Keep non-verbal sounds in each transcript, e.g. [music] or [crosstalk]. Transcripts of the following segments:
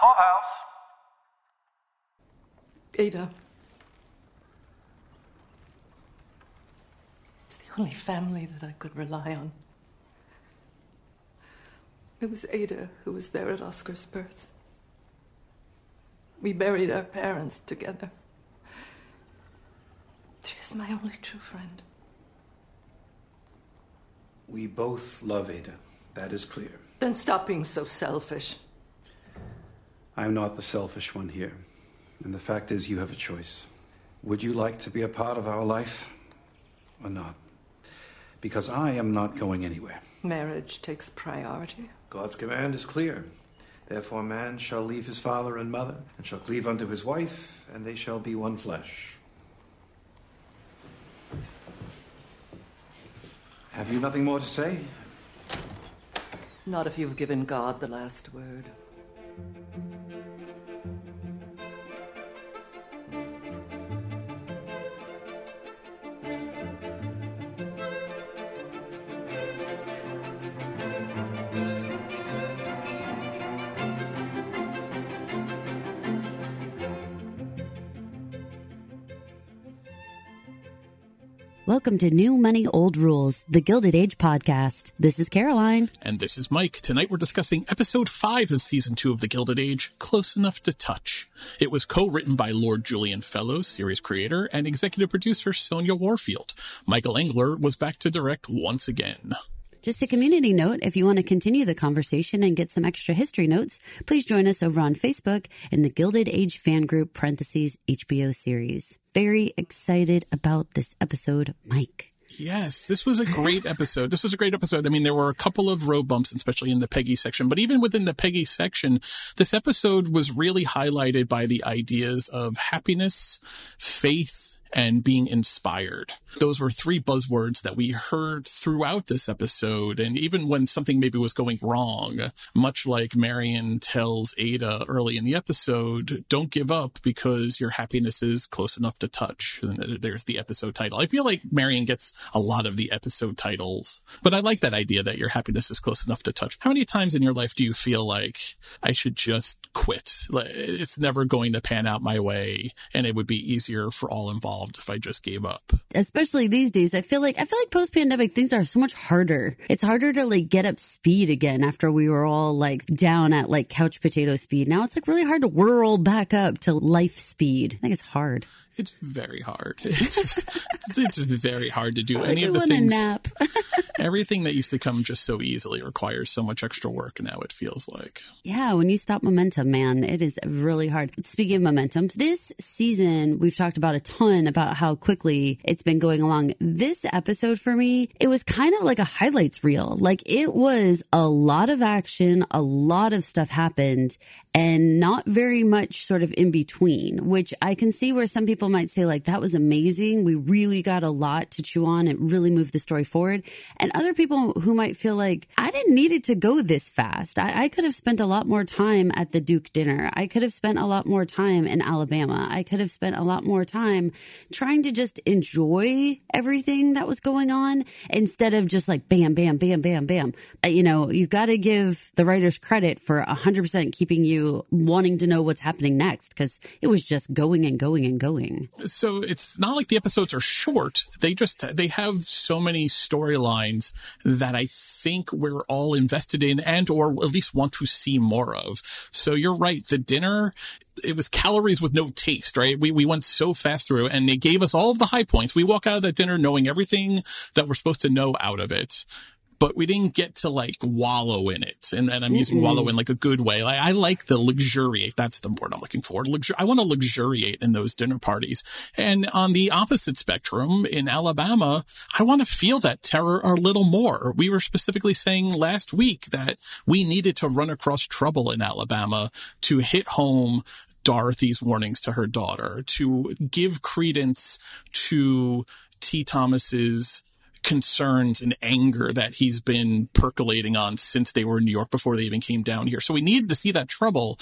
courthouse. Ada. It's the only family that I could rely on. It was Ada who was there at Oscar's birth. We buried our parents together. She's my only true friend. We both love Ada. That is clear. Then stop being so selfish. I'm not the selfish one here. And the fact is, you have a choice. Would you like to be a part of our life or not? Because I am not going anywhere. Marriage takes priority. God's command is clear. Therefore, man shall leave his father and mother, and shall cleave unto his wife, and they shall be one flesh. Have you nothing more to say? Not if you've given God the last word. Welcome to New Money Old Rules, the Gilded Age podcast. This is Caroline. And this is Mike. Tonight we're discussing episode 5 of season 2 of The Gilded Age, Close Enough to Touch. It was co-written by Lord Julian Fellowes, series creator, and executive producer Sonja Warfield. Michael Engler was back to direct once again. Just a community note if you want to continue the conversation and get some extra history notes, please join us over on Facebook in the Gilded Age fan group parentheses HBO series. Very excited about this episode, Mike. Yes, this was a great episode. This was a great episode. I mean, there were a couple of road bumps, especially in the Peggy section, but even within the Peggy section, this episode was really highlighted by the ideas of happiness, faith, and being inspired. Those were three buzzwords that we heard throughout this episode. And even when something maybe was going wrong, much like Marion tells Ada early in the episode, don't give up because your happiness is close enough to touch. And there's the episode title. I feel like Marion gets a lot of the episode titles, but I like that idea that your happiness is close enough to touch. How many times in your life do you feel like I should just quit? It's never going to pan out my way and it would be easier for all involved if I just gave up. Especially these days, I feel like I feel like post pandemic things are so much harder. It's harder to like get up speed again after we were all like down at like couch potato speed. Now it's like really hard to whirl back up to life speed. I think it's hard. It's very hard. [laughs] It's, it's very hard to do any of the things. nap. [laughs] [laughs] everything that used to come just so easily requires so much extra work now. It feels like. Yeah, when you stop momentum, man, it is really hard. Speaking of momentum, this season we've talked about a ton about how quickly it's been going along. This episode for me, it was kind of like a highlights reel. Like it was a lot of action, a lot of stuff happened, and not very much sort of in between, which I can see where some people might say like that was amazing. We really got a lot to chew on. It really moved the story forward. And other people who might feel like I didn't need it to go this fast. I, I could have spent a lot more time at the Duke dinner. I could have spent a lot more time in Alabama. I could have spent a lot more time trying to just enjoy everything that was going on instead of just like bam, bam, bam, bam, bam. Uh, you know, you've got to give the writers credit for 100% keeping you wanting to know what's happening next because it was just going and going and going. So it's not like the episodes are short. They just, they have so many storylines that I think we're all invested in and or at least want to see more of. So you're right. The dinner, it was calories with no taste, right? We, we went so fast through and they gave us all of the high points. We walk out of that dinner knowing everything that we're supposed to know out of it. But we didn't get to like wallow in it. And, and I'm using wallow mm-hmm. in like a good way. Like, I like the luxuriate. That's the word I'm looking for. Luxur- I want to luxuriate in those dinner parties. And on the opposite spectrum in Alabama, I want to feel that terror a little more. We were specifically saying last week that we needed to run across trouble in Alabama to hit home Dorothy's warnings to her daughter, to give credence to T. Thomas's concerns and anger that he's been percolating on since they were in New York before they even came down here. So we needed to see that trouble.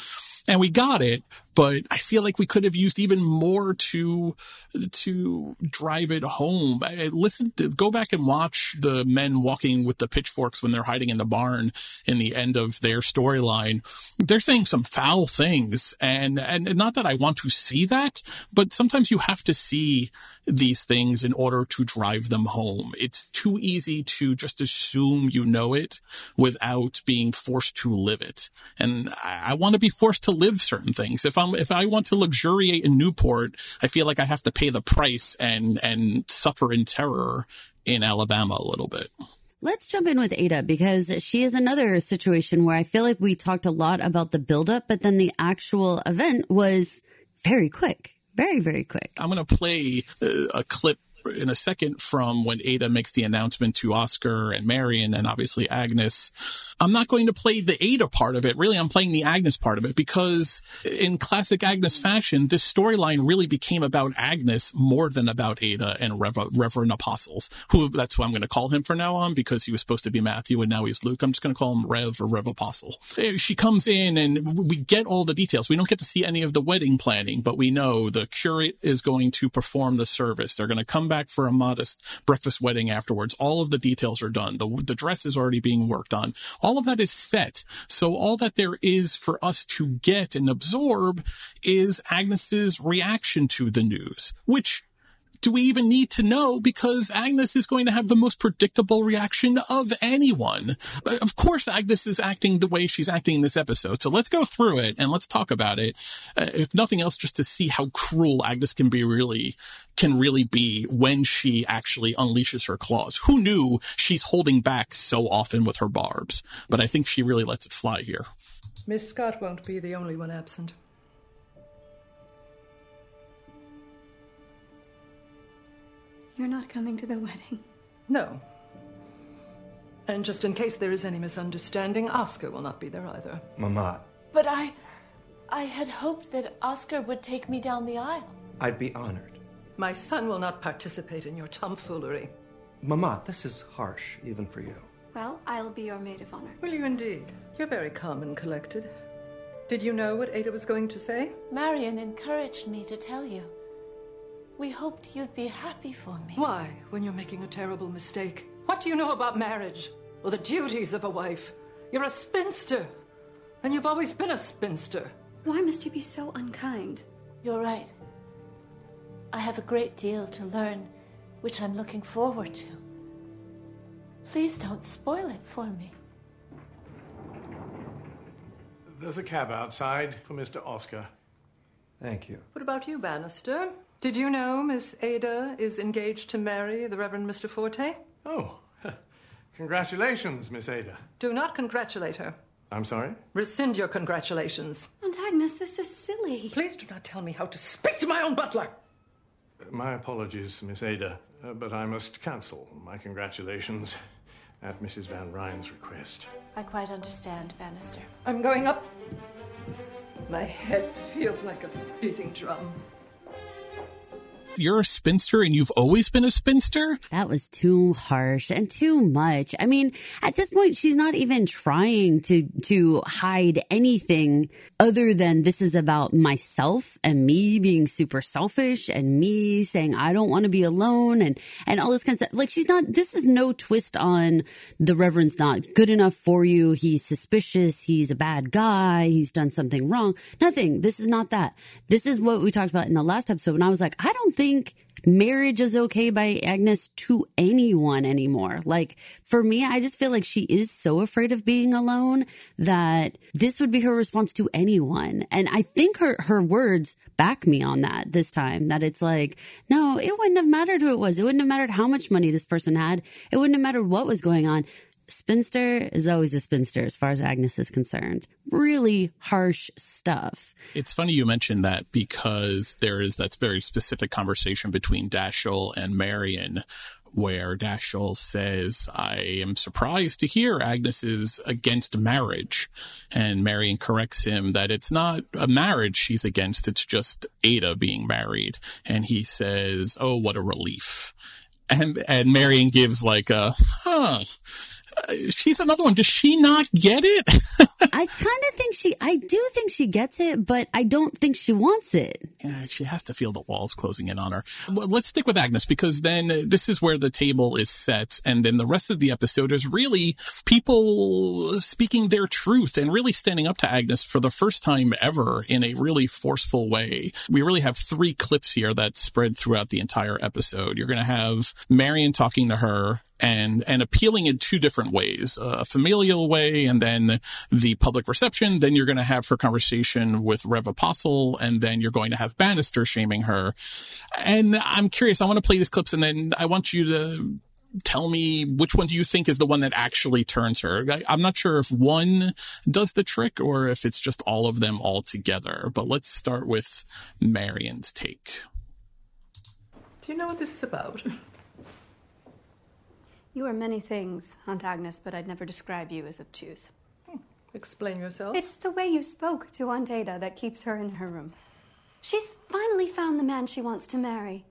And we got it, but I feel like we could have used even more to to drive it home. I, listen, to, go back and watch the men walking with the pitchforks when they're hiding in the barn in the end of their storyline. They're saying some foul things, and and not that I want to see that, but sometimes you have to see these things in order to drive them home. It's too easy to just assume you know it without being forced to live it, and I, I want to be forced to live certain things. If I'm if I want to luxuriate in Newport, I feel like I have to pay the price and and suffer in terror in Alabama a little bit. Let's jump in with Ada because she is another situation where I feel like we talked a lot about the buildup, but then the actual event was very quick. Very, very quick. I'm going to play uh, a clip in a second from when Ada makes the announcement to Oscar and Marion and obviously Agnes. I'm not going to play the Ada part of it. Really, I'm playing the Agnes part of it because in classic Agnes fashion, this storyline really became about Agnes more than about Ada and Rev- Reverend Apostles, who that's what I'm going to call him from now on because he was supposed to be Matthew and now he's Luke. I'm just going to call him Rev or Rev Apostle. Eh, she comes in and we get all the details. We don't get to see any of the wedding planning, but we know the curate is going to perform the service. They're going to come back back for a modest breakfast wedding afterwards. All of the details are done. The, the dress is already being worked on. All of that is set. So all that there is for us to get and absorb is Agnes's reaction to the news, which do we even need to know? Because Agnes is going to have the most predictable reaction of anyone. Of course, Agnes is acting the way she's acting in this episode. So let's go through it and let's talk about it. Uh, if nothing else, just to see how cruel Agnes can be really, can really be when she actually unleashes her claws. Who knew she's holding back so often with her barbs? But I think she really lets it fly here. Miss Scott won't be the only one absent. You're not coming to the wedding. No. And just in case there is any misunderstanding, Oscar will not be there either. Mama. But I. I had hoped that Oscar would take me down the aisle. I'd be honored. My son will not participate in your tomfoolery. Mama, this is harsh, even for you. Well, I'll be your maid of honor. Will you indeed? You're very calm and collected. Did you know what Ada was going to say? Marion encouraged me to tell you. We hoped you'd be happy for me. Why, when you're making a terrible mistake? What do you know about marriage? Or the duties of a wife? You're a spinster. And you've always been a spinster. Why must you be so unkind? You're right. I have a great deal to learn, which I'm looking forward to. Please don't spoil it for me. There's a cab outside for Mr. Oscar. Thank you. What about you, Bannister? Did you know Miss Ada is engaged to marry the Reverend Mr. Forte? Oh, [laughs] congratulations, Miss Ada. Do not congratulate her. I'm sorry? Rescind your congratulations. Aunt Agnes, this is silly. Please do not tell me how to speak to my own butler. My apologies, Miss Ada, uh, but I must cancel my congratulations at Mrs. Van Rhijn's request. I quite understand, Bannister. I'm going up. My head feels like a beating drum you're a spinster and you've always been a spinster? That was too harsh and too much. I mean, at this point, she's not even trying to, to hide anything other than this is about myself and me being super selfish and me saying, I don't want to be alone and, and all this kind of stuff. Like she's not, this is no twist on the Reverend's not good enough for you. He's suspicious. He's a bad guy. He's done something wrong. Nothing. This is not that. This is what we talked about in the last episode. And I was like, I don't think think marriage is okay by Agnes to anyone anymore. Like for me, I just feel like she is so afraid of being alone that this would be her response to anyone. And I think her, her words back me on that this time that it's like, no, it wouldn't have mattered who it was. It wouldn't have mattered how much money this person had. It wouldn't have mattered what was going on spinster is always a spinster as far as Agnes is concerned. Really harsh stuff. It's funny you mentioned that because there is that very specific conversation between Dashiell and Marion where Dashiell says, I am surprised to hear Agnes is against marriage. And Marion corrects him that it's not a marriage she's against, it's just Ada being married. And he says, Oh, what a relief. And, and Marion gives like a, huh uh, she's another one. Does she not get it? [laughs] I kind of think she, I do think she gets it, but I don't think she wants it. Yeah, she has to feel the walls closing in on her. Well, let's stick with Agnes because then this is where the table is set. And then the rest of the episode is really people speaking their truth and really standing up to Agnes for the first time ever in a really forceful way. We really have three clips here that spread throughout the entire episode. You're going to have Marion talking to her and and appealing in two different ways a familial way and then the public reception. Then you're going to have her conversation with rev apostle and then you're going to have bannister shaming her. And i'm curious i want to play these clips and then i want you to tell me which one do you think is the one that actually turns her? I, i'm not sure if one does the trick or if it's just all of them all together but let's start with marion's take. Do you know what this is about [laughs] You are many things, Aunt Agnes, but I'd never describe you as obtuse. Hmm. Explain yourself. It's the way you spoke to Aunt Ada that keeps her in her room. She's finally found the man she wants to marry.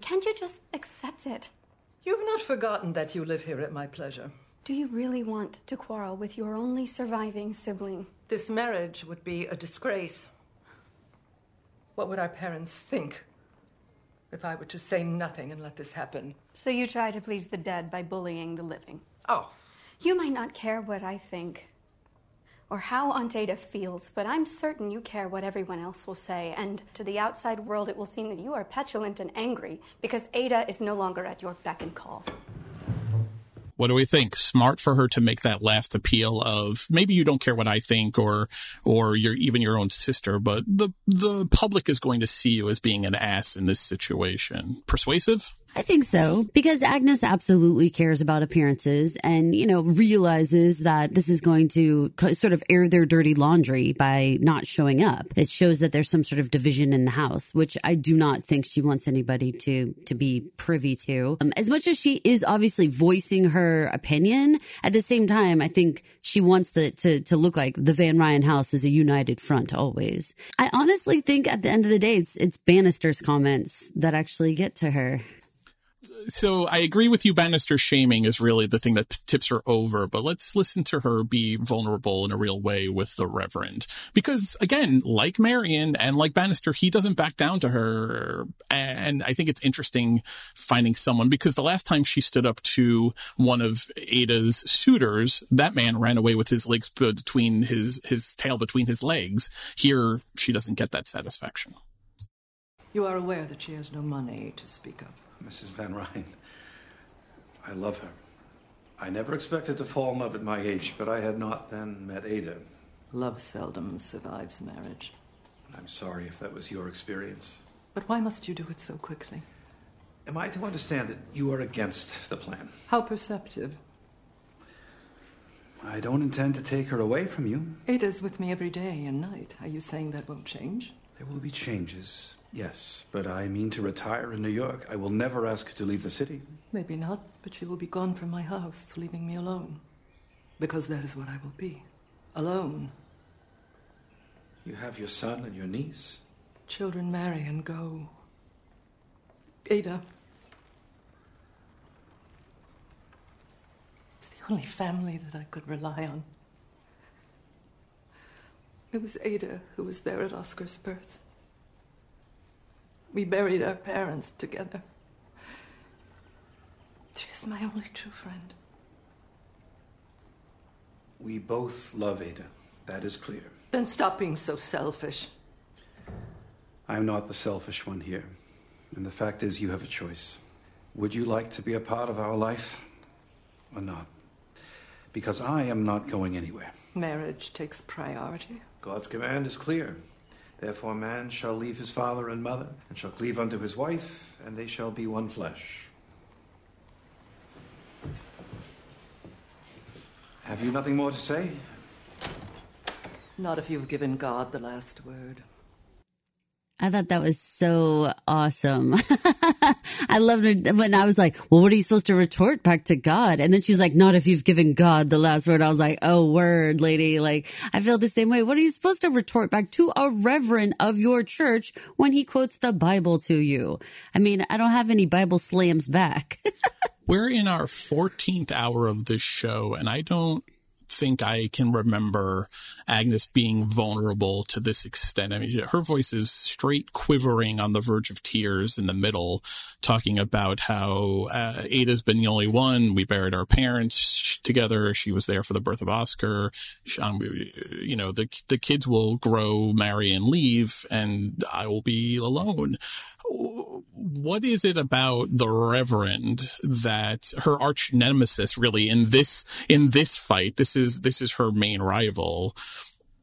Can't you just accept it? You've not forgotten that you live here at my pleasure. Do you really want to quarrel with your only surviving sibling? This marriage would be a disgrace. What would our parents think if I were to say nothing and let this happen. So you try to please the dead by bullying the living? Oh. You might not care what I think or how Aunt Ada feels, but I'm certain you care what everyone else will say, and to the outside world it will seem that you are petulant and angry because Ada is no longer at your beck and call. What do we think? Smart for her to make that last appeal of maybe you don't care what I think or or you're even your own sister, but the the public is going to see you as being an ass in this situation. Persuasive? I think so because Agnes absolutely cares about appearances and, you know, realizes that this is going to sort of air their dirty laundry by not showing up. It shows that there's some sort of division in the house, which I do not think she wants anybody to, to be privy to. Um, as much as she is obviously voicing her opinion, at the same time, I think she wants the, to, to look like the Van Rhijn house is a united front always. I honestly think at the end of the day, it's, it's Bannister's comments that actually get to her so I agree with you. Bannister shaming is really the thing that tips her over, but let's listen to her be vulnerable in a real way with the Reverend. Because again, like Marion and like Bannister, he doesn't back down to her. And I think it's interesting finding someone because the last time she stood up to one of Ada's suitors, that man ran away with his legs between his, his tail between his legs. Here, she doesn't get that satisfaction. You are aware that she has no money to speak of. Mrs. Van Rhijn. I love her. I never expected to fall in love at my age, but I had not then met Ada. Love seldom survives marriage. I'm sorry if that was your experience. But why must you do it so quickly? Am I to understand that you are against the plan? How perceptive. I don't intend to take her away from you. Ada's with me every day and night. Are you saying that won't change? There will be changes. Yes, but I mean to retire in New York. I will never ask her to leave the city. Maybe not, but she will be gone from my house, leaving me alone. Because that is what I will be. Alone. You have your son and your niece. Children marry and go. Ada. It's the only family that I could rely on. It was Ada who was there at Oscar's birth. We buried our parents together. She is my only true friend. We both love Ada. That is clear. Then stop being so selfish. I'm not the selfish one here. And the fact is, you have a choice. Would you like to be a part of our life or not? Because I am not going anywhere. Marriage takes priority. God's command is clear. Therefore, man shall leave his father and mother, and shall cleave unto his wife, and they shall be one flesh. Have you nothing more to say? Not if you've given God the last word. I thought that was so awesome. [laughs] I loved it when I was like, well, what are you supposed to retort back to God? And then she's like, not if you've given God the last word. I was like, oh, word, lady. Like, I feel the same way. What are you supposed to retort back to a reverend of your church when he quotes the Bible to you? I mean, I don't have any Bible slams back. [laughs] We're in our 14th hour of this show, and I don't think I can remember Agnes being vulnerable to this extent. I mean, her voice is straight quivering on the verge of tears in the middle, talking about how uh, Ada's been the only one. We buried our parents together. She was there for the birth of Oscar. Um, you know, the the kids will grow, marry, and leave, and I will be alone what is it about the Reverend that her arch nemesis really in this in this fight? This is this is her main rival.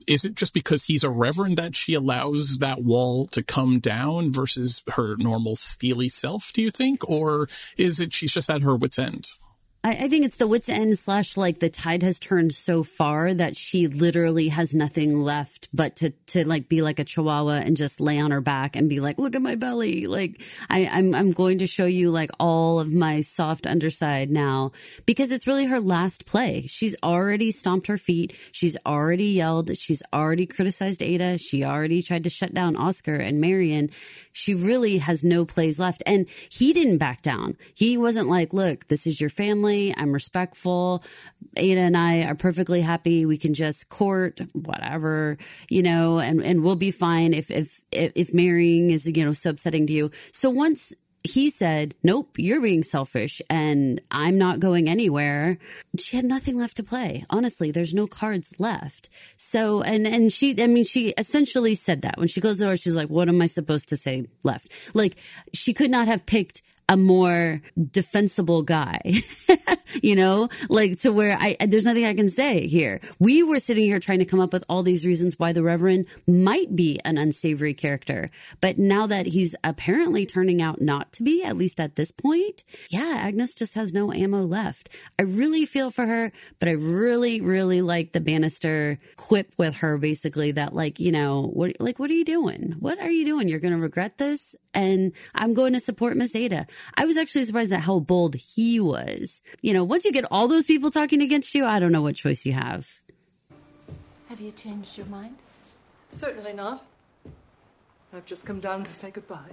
Is it just because he's a reverend that she allows that wall to come down versus her normal steely self, do you think? Or is it she's just at her wits' end? I, I, think it's the wits end slash like the tide has turned so far that she literally has nothing left but to to like be like a chihuahua and just lay on her back and be like, look at my belly. Like I, I'm I'm going to show you like all of my soft underside now because it's really her last play. She's already stomped her feet. She's already yelled. She's already criticized Ada. She already tried to shut down Oscar and Marion. She really has no plays left. And he didn't back down. He wasn't like, look, this is your family family. I'm respectful. Ada and I are perfectly happy. We can just court whatever, you know, and, and we'll be fine if, if, if marrying is, you know, so upsetting to you. So once he said, Nope, you're being selfish and I'm not going anywhere. She had nothing left to play. Honestly, there's no cards left. So, and, and she, I mean, she essentially said that when she closed the door, she's like, What am I supposed to say left? Like, she could not have picked a more defensible guy, [laughs] you know, like to where I, there's nothing I can say here. We were sitting here trying to come up with all these reasons why the Reverend might be an unsavory character. But now that he's apparently turning out not to be, at least at this point, yeah, Agnes just has no ammo left. I really feel for her, but I really, really like the Bannister quip with her basically that like, you know, what, like, what are you doing? What are you doing? You're going to regret this. And I'm going to support Miss Ada. I was actually surprised at how bold he was. You know, once you get all those people talking against you, I don't know what choice you have. Have you changed your mind? Certainly not. I've just come down to say goodbye.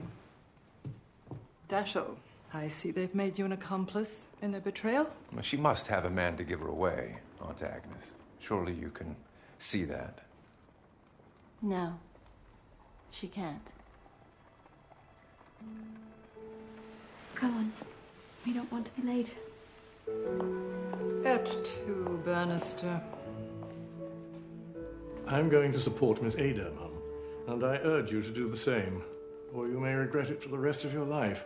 Dashiell, I see they've made you an accomplice in their betrayal. Well, she must have a man to give her away, Aunt Agnes. Surely you can see that. No, she can't. Come on. We don't want to be late. Et tu, Bannister. I'm going to support Miss Ada, Mum, and I urge you to do the same, or you may regret it for the rest of your life.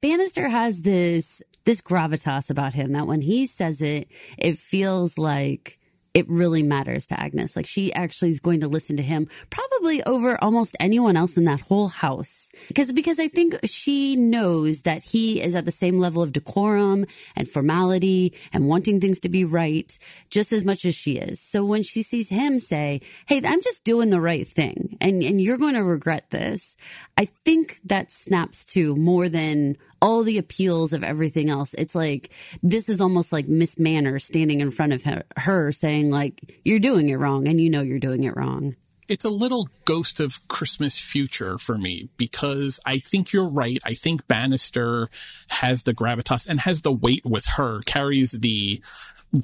Bannister has this this gravitas about him that when he says it, it feels like it really matters to Agnes. Like she actually is going to listen to him probably over almost anyone else in that whole house. Because, because I think she knows that he is at the same level of decorum and formality and wanting things to be right just as much as she is. So when she sees him say, Hey, I'm just doing the right thing and, and you're going to regret this. I think that snaps to more than all the appeals of everything else. It's like this is almost like Miss Manners standing in front of her, her saying like you're doing it wrong and you know you're doing it wrong it's a little ghost of Christmas future for me because I think you're right. I think Bannister has the gravitas and has the weight with her, carries the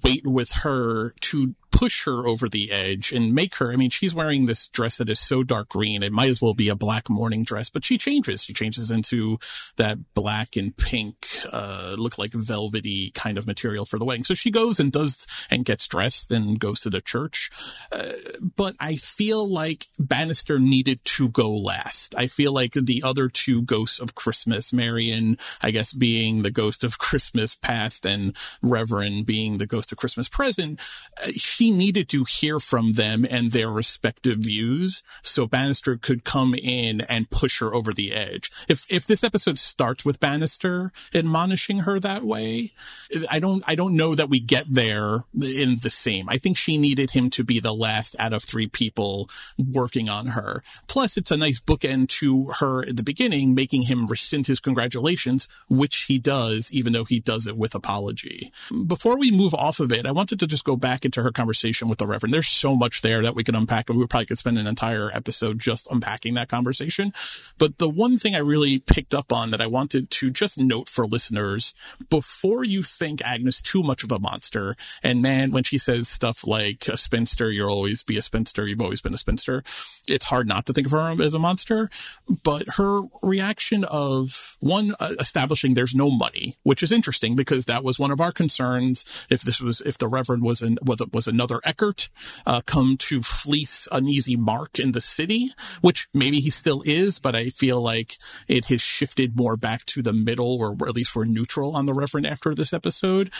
weight with her to push her over the edge and make her. I mean, she's wearing this dress that is so dark green. It might as well be a black mourning dress, but she changes. She changes into that black and pink, uh, look like velvety kind of material for the wedding. So she goes and does and gets dressed and goes to the church. Uh, but I feel like Bannister needed to go last. I feel like the other two ghosts of Christmas, Marion, I guess being the ghost of [laughs] Christmas past and Reverend being the ghost of Christmas present, uh, she she needed to hear from them and their respective views so Bannister could come in and push her over the edge. If if this episode starts with Bannister admonishing her that way, I don't I don't know that we get there in the same. I think she needed him to be the last out of three people working on her. Plus it's a nice bookend to her at the beginning making him rescind his congratulations, which he does even though he does it with apology. Before we move off of it, I wanted to just go back into her conversation conversation with the Reverend. There's so much there that we could unpack, and we probably could spend an entire episode just unpacking that conversation. But the one thing I really picked up on that I wanted to just note for listeners before you think Agnes too much of a monster, and man, when she says stuff like a spinster, you'll always be a spinster, you've always been a spinster, it's hard not to think of her as a monster. But her reaction of one, uh, establishing there's no money, which is interesting because that was one of our concerns. If this was, if the Reverend was an, was another Eckert, uh, come to fleece an easy mark in the city, which maybe he still is, but I feel like it has shifted more back to the middle or at least we're neutral on the Reverend after this episode.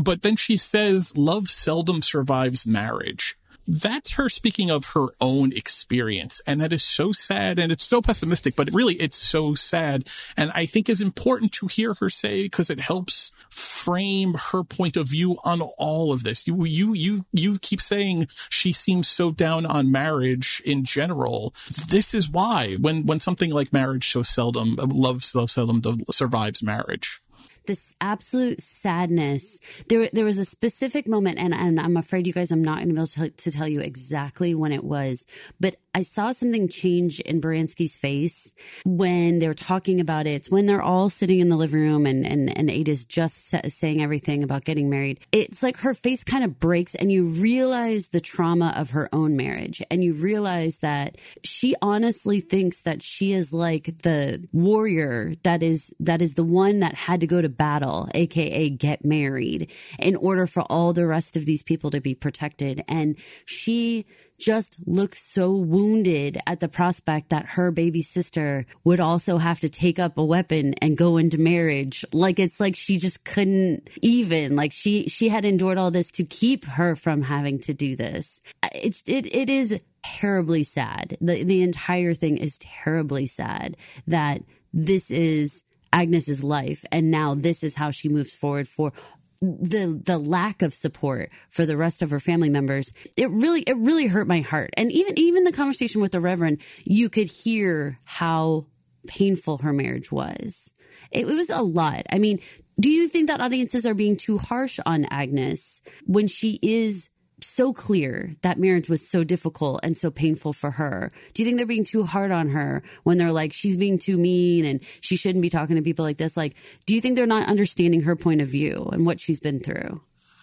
But then she says, love seldom survives marriage that's her speaking of her own experience. And that is so sad and it's so pessimistic, but really it's so sad. And I think is important to hear her say because it helps frame her point of view on all of this. You, you, you, you keep saying she seems so down on marriage in general. This is why when, when something like marriage so seldom, love so seldom survives marriage this absolute sadness. There, there was a specific moment, and, and I'm afraid you guys, I'm not going to be able to, to tell you exactly when it was, but I saw something change in Baranski's face when they were talking about it. It's when they're all sitting in the living room and, and, and Ada's just saying everything about getting married. It's like her face kind of breaks and you realize the trauma of her own marriage. And you realize that she honestly thinks that she is like the warrior that is, that is the one that had to go to battle, AKA get married in order for all the rest of these people to be protected. And she, just looks so wounded at the prospect that her baby sister would also have to take up a weapon and go into marriage. Like it's like she just couldn't even like she she had endured all this to keep her from having to do this. It's it it is terribly sad. The the entire thing is terribly sad that this is Agnes's life and now this is how she moves forward for the the lack of support for the rest of her family members it really it really hurt my heart. And even even the conversation with the reverend you could hear how painful her marriage was. It, it was a lot. I mean do you think that audiences are being too harsh on agnes when she is so clear that marriage was so difficult and so painful for her. Do you think they're being too hard on her when they're like, she's being too mean and she shouldn't be talking to people like this? Like, do you think they're not understanding her point of view and what she's been through?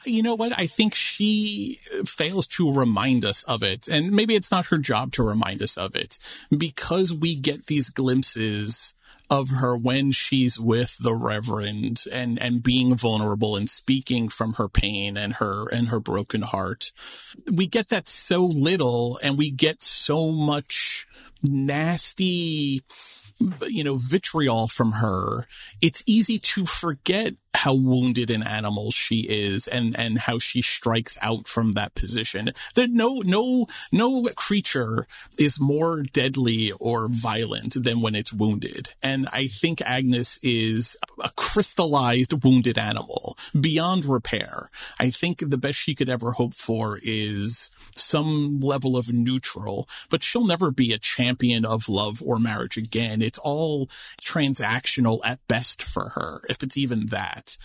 you know what? I think she fails to remind us of it. And maybe it's not her job to remind us of it because we get these glimpses of her when she's with the reverend and and being vulnerable and speaking from her pain and her and her broken heart. We get that so little and we get so much nasty you know vitriol from her it's easy to forget how wounded an animal she is and and how she strikes out from that position. That no no no creature is more deadly or violent than when it's wounded. And i think agnes is a crystallized wounded animal beyond repair. I think the best she could ever hope for is some level of neutral but she'll never be a champion of love or marriage again it's all transactional at best for her if it's even that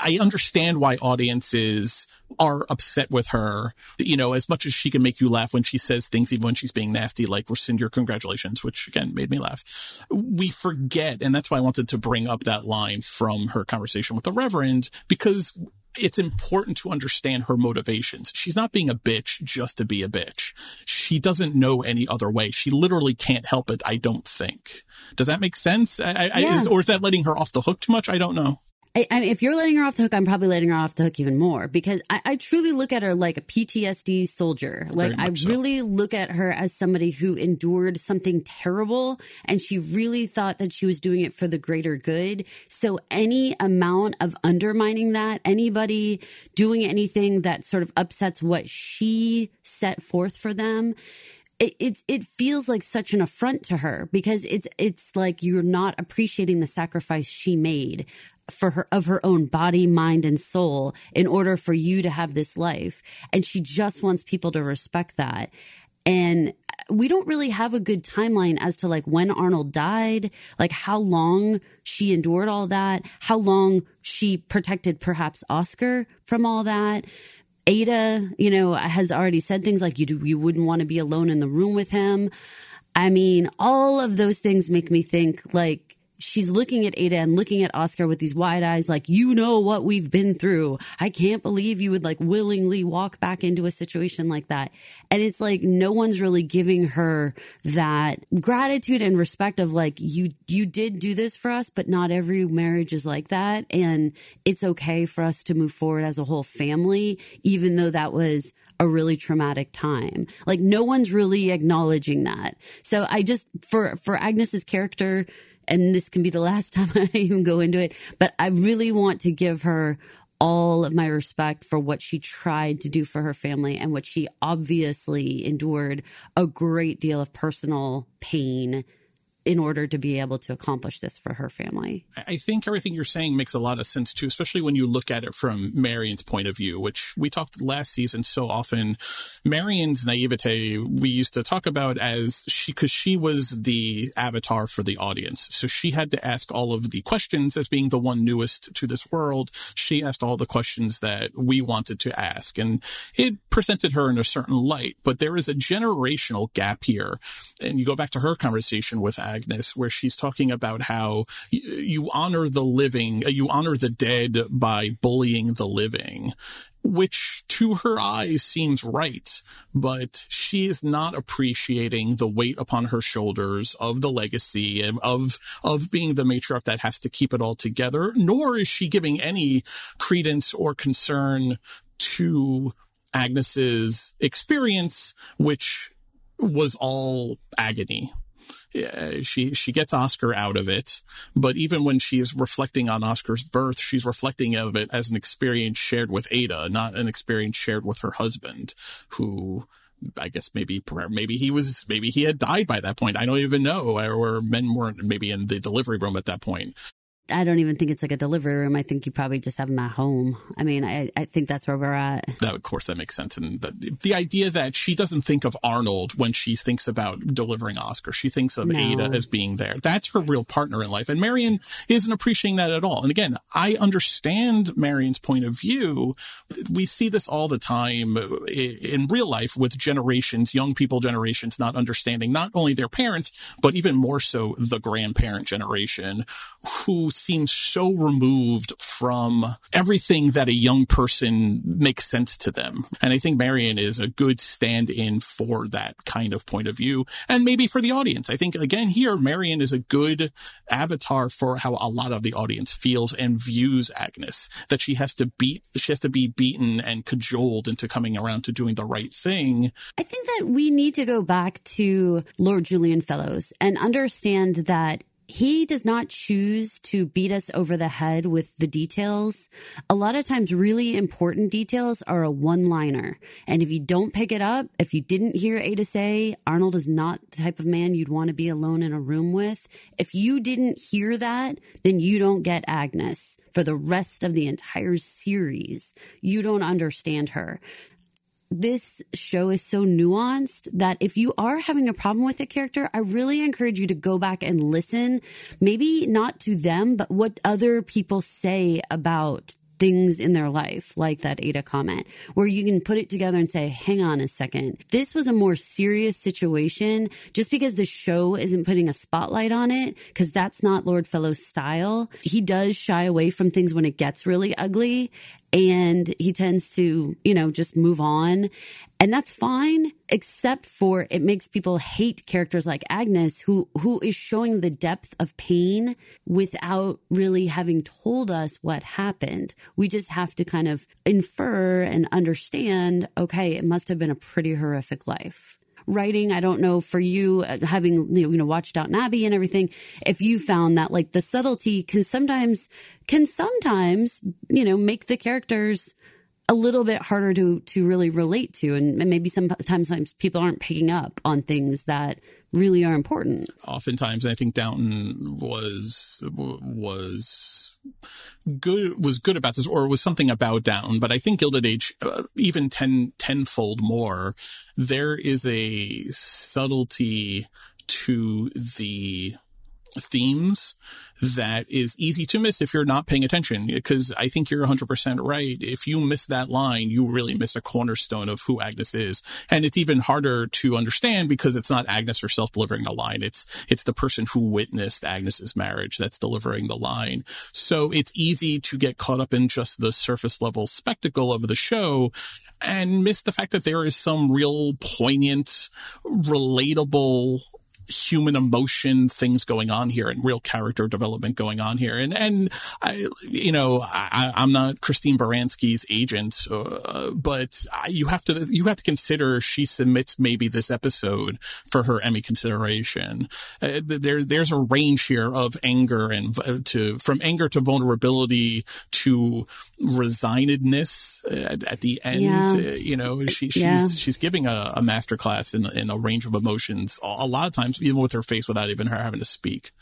I understand why audiences are upset with her. You know, as much as she can make you laugh when she says things, even when she's being nasty, like rescind your congratulations, which again made me laugh. We forget, and that's why I wanted to bring up that line from her conversation with the Reverend, because it's important to understand her motivations. She's not being a bitch just to be a bitch. She doesn't know any other way. She literally can't help it, I don't think. Does that make sense? I, yeah. I, is, or is that letting her off the hook too much? I don't know. I, I mean, if you're letting her off the hook, I'm probably letting her off the hook even more because I, I truly look at her like a PTSD soldier. Like I so. really look at her as somebody who endured something terrible and she really thought that she was doing it for the greater good. So any amount of undermining that, anybody doing anything that sort of upsets what she set forth for them, it, it it feels like such an affront to her because it's it's like you're not appreciating the sacrifice she made for her of her own body, mind, and soul in order for you to have this life. And she just wants people to respect that. And we don't really have a good timeline as to like when Arnold died, like how long she endured all that, how long she protected perhaps Oscar from all that Ada, you know, has already said things like you do, you wouldn't want to be alone in the room with him. I mean, all of those things make me think like she's looking at Ada and looking at Oscar with these wide eyes, like, you know what we've been through. I can't believe you would like willingly walk back into a situation like that. And it's like no one's really giving her that gratitude and respect of like, you, you did do this for us, but not every marriage is like that. And it's okay for us to move forward as a whole family, even though that was a really traumatic time. Like no one's really acknowledging that. So I just, for, for Agnes's character, and this can be the last [laughs] time I even go into it, but I really want to give her all of my respect for what she tried to do for her family and what she obviously endured a great deal of personal pain in order to be able to accomplish this for her family. I think everything you're saying makes a lot of sense too, especially when you look at it from Marion's point of view, which we talked last season so often. Marion's naivete, we used to talk about as she, cause she was the avatar for the audience. So she had to ask all of the questions as being the one newest to this world. She asked all the questions that we wanted to ask and it presented her in a certain light, but there is a generational gap here. And you go back to her conversation with Agnes, where she's talking about how you honor the living, uh, you honor the dead by bullying the living which to her eyes seems right, but she is not appreciating the weight upon her shoulders of the legacy and of, of being the matriarch that has to keep it all together, nor is she giving any credence or concern to Agnes's experience, which was all agony Uh, she she gets Oscar out of it, but even when she is reflecting on Oscar's birth, she's reflecting of it as an experience shared with Ada, not an experience shared with her husband, who I guess maybe maybe he was maybe he had died by that point. I don't even know, or men weren't maybe in the delivery room at that point. I don't even think it's like a delivery room. I think you probably just have them at home. I mean, I, I think that's where we're at. That, of course, that makes sense. And the, the idea that she doesn't think of Arnold when she thinks about delivering Oscar, she thinks of no. Ada as being there. That's her real partner in life. And Marion isn't appreciating that at all. And again, I understand Marion's point of view. We see this all the time in real life with generations, young people generations not understanding not only their parents, but even more so the grandparent generation who seems so removed from everything that a young person makes sense to them. And I think Marion is a good stand in for that kind of point of view and maybe for the audience. I think again here, Marion is a good avatar for how a lot of the audience feels and views Agnes, that she has to beat, she has to be beaten and cajoled into coming around to doing the right thing. I think that we need to go back to Lord Julian Fellowes and understand that he does not choose to beat us over the head with the details. A lot of times, really important details are a one liner. And if you don't pick it up, if you didn't hear Ada say, Arnold is not the type of man you'd want to be alone in a room with, if you didn't hear that, then you don't get Agnes for the rest of the entire series. You don't understand her this show is so nuanced that if you are having a problem with a character, I really encourage you to go back and listen, maybe not to them, but what other people say about things in their life, like that Ada comment, where you can put it together and say, hang on a second. This was a more serious situation just because the show isn't putting a spotlight on it, because that's not Lord Fellowes' style. He does shy away from things when it gets really ugly and he tends to, you know, just move on. And that's fine, except for it makes people hate characters like Agnes, who, who is showing the depth of pain without really having told us what happened. We just have to kind of infer and understand, okay, it must have been a pretty horrific life writing. I don't know for you, uh, having, you know, watched Downton Abbey and everything, if you found that like the subtlety can sometimes, can sometimes, you know, make the characters a little bit harder to to really relate to and maybe sometimes people aren't picking up on things that really are important oftentimes i think downton was was good was good about this or was something about down but i think gilded age uh, even ten tenfold more there is a subtlety to the themes that is easy to miss if you're not paying attention. Because I think you're 100% right. If you miss that line, you really miss a cornerstone of who Agnes is. And it's even harder to understand because it's not Agnes herself delivering the line. It's, it's the person who witnessed Agnes's marriage that's delivering the line. So it's easy to get caught up in just the surface level spectacle of the show and miss the fact that there is some real poignant, relatable human emotion things going on here and real character development going on here. And, and I, you know, I, I'm not Christine Baranski's agent, uh, but you have to, you have to consider she submits maybe this episode for her Emmy consideration. Uh, there, there's a range here of anger and uh, to, from anger to vulnerability to resignedness at, at the end. Yeah. Uh, you know, she, she's, yeah. she's giving a, a masterclass in, in a range of emotions a lot of times even with her face without even her having to speak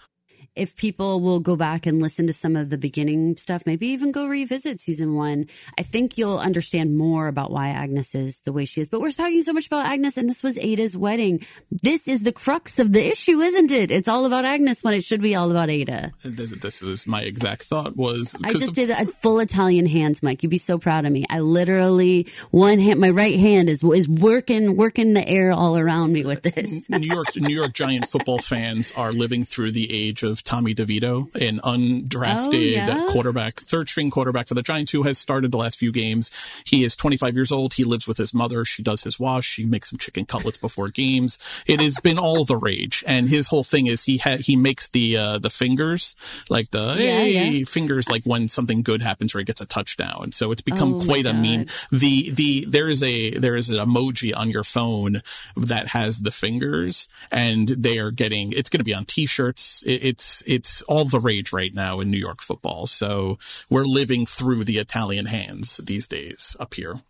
if people will go back and listen to some of the beginning stuff, maybe even go revisit season one, I think you'll understand more about why Agnes is the way she is. But we're talking so much about Agnes, and this was Ada's wedding. This is the crux of the issue, isn't it? It's all about Agnes when it should be all about Ada. This, this is my exact thought. Was I just of- did a full Italian hands, Mike. You'd be so proud of me. I literally one hand, my right hand is is working working the air all around me with this. New York New York Giant football fans are living through the age of Tommy DeVito, an undrafted oh, yeah? quarterback, third string quarterback for the Giants who has started the last few games. He is 25 years old. He lives with his mother. She does his wash. She makes some chicken cutlets before [laughs] games. It has been all the rage. And his whole thing is he ha- he makes the, uh, the fingers, like the, yeah, hey, yeah. fingers, like when something good happens or he gets a touchdown. So it's become oh, quite a meme. The, the, there is a, there is an emoji on your phone that has the fingers and they are getting, it's going to be on t-shirts. It, it's, it's all the rage right now in New York football. So we're living through the Italian hands these days up here.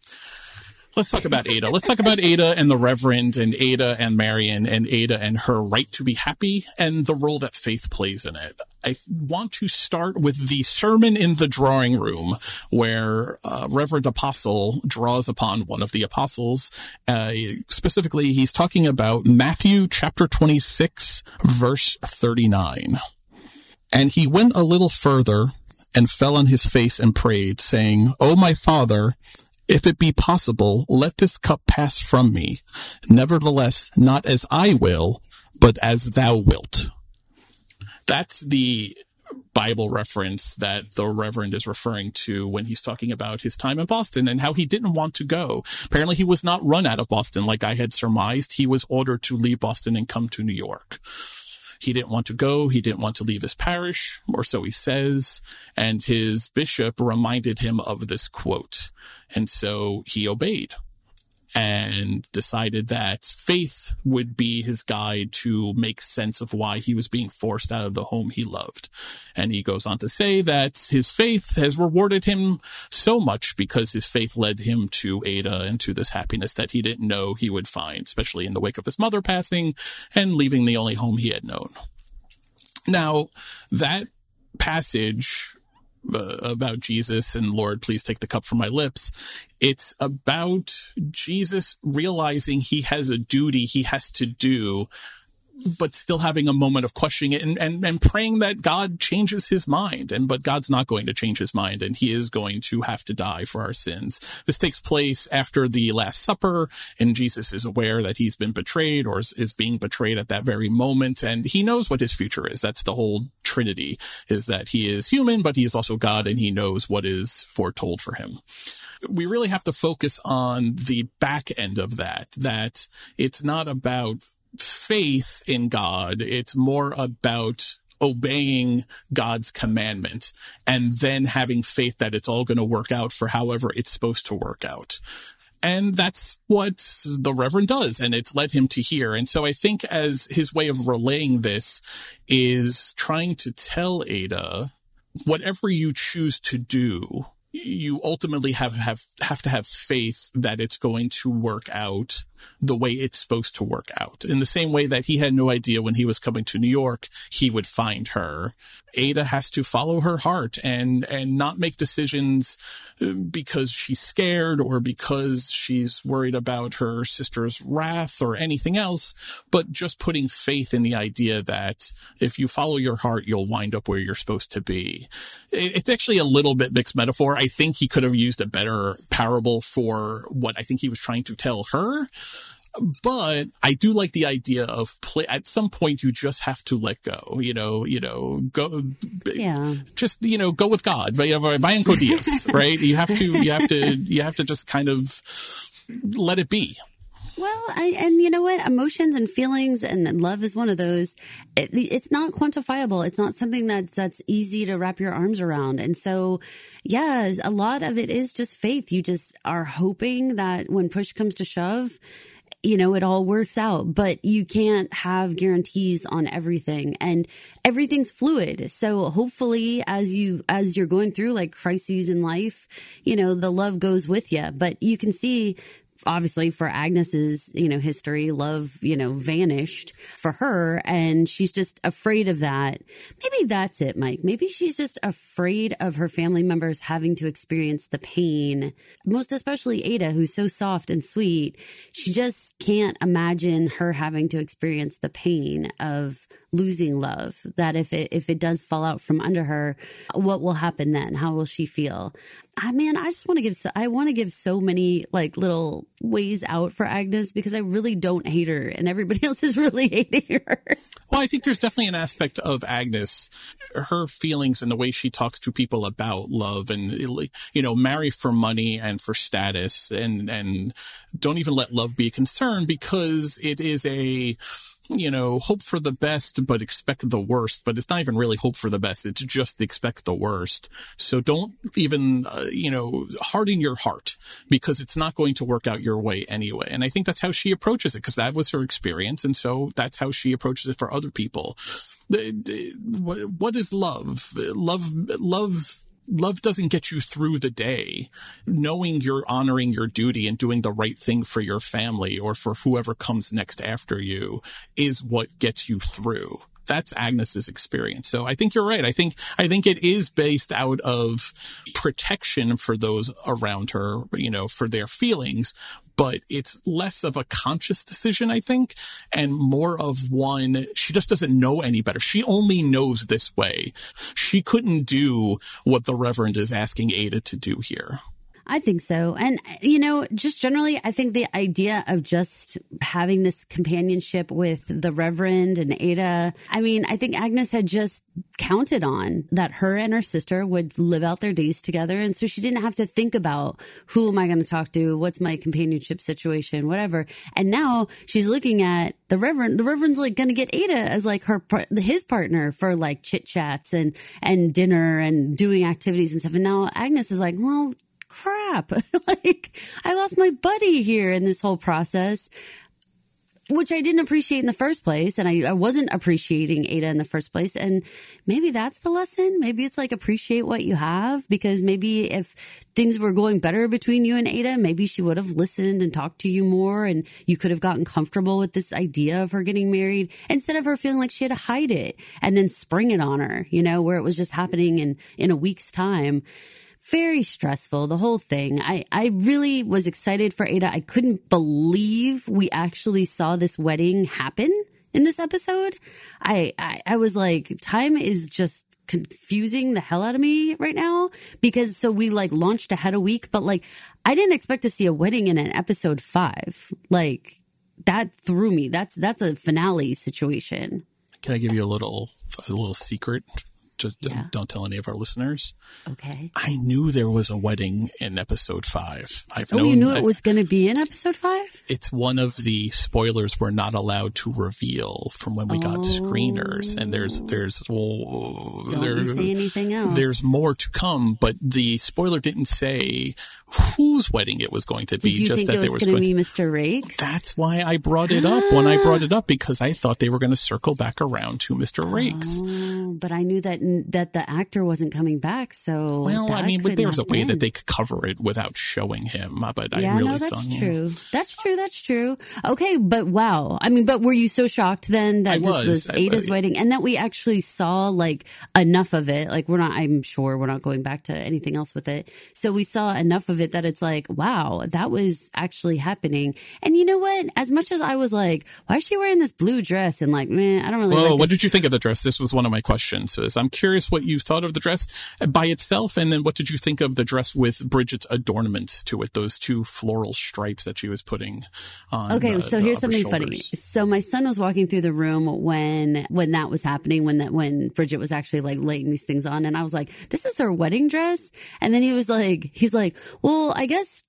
Let's talk about Ada. Let's talk about Ada and the Reverend and Ada and Marion and Ada and her right to be happy and the role that faith plays in it. I want to start with the sermon in the drawing room where uh, Reverend Apostle draws upon one of the apostles. Uh, specifically, he's talking about Matthew chapter 26, verse 39. And he went a little further and fell on his face and prayed, saying, O my father, if it be possible, let this cup pass from me. Nevertheless, not as I will, but as thou wilt. That's the Bible reference that the Reverend is referring to when he's talking about his time in Boston and how he didn't want to go. Apparently, he was not run out of Boston like I had surmised. He was ordered to leave Boston and come to New York. He didn't want to go. He didn't want to leave his parish, or so he says. And his bishop reminded him of this quote. And so he obeyed and decided that faith would be his guide to make sense of why he was being forced out of the home he loved. And he goes on to say that his faith has rewarded him so much because his faith led him to Ada and to this happiness that he didn't know he would find, especially in the wake of his mother passing and leaving the only home he had known. Now, that passage uh, about Jesus and Lord, please take the cup from my lips. It's about Jesus realizing he has a duty he has to do but still having a moment of questioning it and, and, and praying that God changes his mind. And, but God's not going to change his mind and he is going to have to die for our sins. This takes place after the Last Supper and Jesus is aware that he's been betrayed or is, is being betrayed at that very moment. And he knows what his future is. That's the whole Trinity is that he is human, but he is also God and he knows what is foretold for him we really have to focus on the back end of that, that it's not about faith in God. It's more about obeying God's commandment and then having faith that it's all going to work out for however it's supposed to work out. And that's what the Reverend does. And it's led him to here. And so I think as his way of relaying this is trying to tell Ada, whatever you choose to do, you ultimately have, have, have to have faith that it's going to work out the way it's supposed to work out. In the same way that he had no idea when he was coming to New York, he would find her. Ada has to follow her heart and, and not make decisions uh, because she's scared or because she's worried about her sister's wrath or anything else, but just putting faith in the idea that if you follow your heart, you'll wind up where you're supposed to be. It's actually a little bit mixed metaphor. I think he could have used a better parable for what I think he was trying to tell her but I do like the idea of play. At some point, you just have to let go. You know, you know, go. Yeah. Just you know, go with God. Dios, [laughs] right? You have to. You have to. You have to just kind of let it be. Well, I, and you know what? Emotions and feelings and love is one of those. It, it's not quantifiable. It's not something that's that's easy to wrap your arms around. And so, yeah, a lot of it is just faith. You just are hoping that when push comes to shove, you know, it all works out, but you can't have guarantees on everything and everything's fluid. So hopefully as you, as you're going through like crises in life, you know, the love goes with you, but you can see obviously for Agnes's, you know, history, love, you know, vanished for her and she's just afraid of that. Maybe that's it, Mike. Maybe she's just afraid of her family members having to experience the pain. Most especially Ada, who's so soft and sweet. She just can't imagine her having to experience the pain of losing love that if it if it does fall out from under her what will happen then? How will she feel? I mean i just want to give so i want to give so many like little ways out for agnes because i really don't hate her and everybody [laughs] else is really hating her. Well i think there's definitely an aspect of agnes her feelings and the way she talks to people about love and you know marry for money and for status and and don't even let love be a concern because it is a you know, hope for the best, but expect the worst. But it's not even really hope for the best. It's just expect the worst. So don't even, uh, you know, harden your heart because it's not going to work out your way anyway. And I think that's how she approaches it because that was her experience. And so that's how she approaches it for other people. What is love? Love, love love doesn't get you through the day. Knowing you're honoring your duty and doing the right thing for your family or for whoever comes next after you is what gets you through that's Agnes's experience. So I think you're right. I think I think it is based out of protection for those around her, you know, for their feelings, but it's less of a conscious decision, I think, and more of one, she just doesn't know any better. She only knows this way. She couldn't do what the Reverend is asking Ada to do here. I think so. And, you know, just generally, I think the idea of just having this companionship with the Reverend and Ada, I mean, I think Agnes had just counted on that her and her sister would live out their days together. And so she didn't have to think about who am I going to talk to? What's my companionship situation? Whatever. And now she's looking at the Reverend. The Reverend's like going to get Ada as like her, his partner for like chit chats and, and dinner and doing activities and stuff. And now Agnes is like, well, crap. [laughs] like I lost my buddy here in this whole process, which I didn't appreciate in the first place. And I, I wasn't appreciating Ada in the first place. And maybe that's the lesson. Maybe it's like appreciate what you have because maybe if things were going better between you and Ada, maybe she would have listened and talked to you more and you could have gotten comfortable with this idea of her getting married instead of her feeling like she had to hide it and then spring it on her, you know, where it was just happening in, in a week's time very stressful, the whole thing. I, I really was excited for Ada. I couldn't believe we actually saw this wedding happen in this episode. I, I, I was like, time is just confusing the hell out of me right now because so we like launched ahead a week, but like I didn't expect to see a wedding in an episode five. Like that threw me. That's, that's a finale situation. Can I give you a little, a little secret? Just yeah. don't tell any of our listeners. Okay. I knew there was a wedding in episode five. I've oh, known you knew it was going to be in episode five? It's one of the spoilers we're not allowed to reveal from when we oh. got screeners. And there's, oh. there's, well, don't there, say anything else. There's more to come, but the spoiler didn't say whose wedding it was going to be. Did you just think that it was, was going to be Mr. Raikes? That's why I brought it up when I brought it up because I thought they were going to circle back around to Mr. Raikes. Oh, but I knew that that the actor wasn't coming back. So well, I mean, but there was a way been. that they could cover it without showing him. uh, But yeah, I really no, that's thought, true. That's true. That's true. Okay, but wow. I mean, but were you so shocked then that I this was. was Ada's I- wedding and that we actually saw like enough of it? Like, we're not, I'm sure we're not going back to anything else with it. So we saw enough of it that it's like, wow, that was actually happening. And you know what? As much as I was like, why is she wearing this blue dress? And like, man, I don't really Whoa, like what did you think of the dress? This was one of my questions. Is I'm curious what you thought of the dress by itself, and then what did you think of the dress with Bridget's adornments to it? Those two floral stripes that she was putting on. Okay, the- so the here's something funny. So my son was walking through the room when when that was happening, when that when Bridget was actually like laying these things on, and I was like, "This is her wedding dress," and then he was like, "He's like, well, I guess."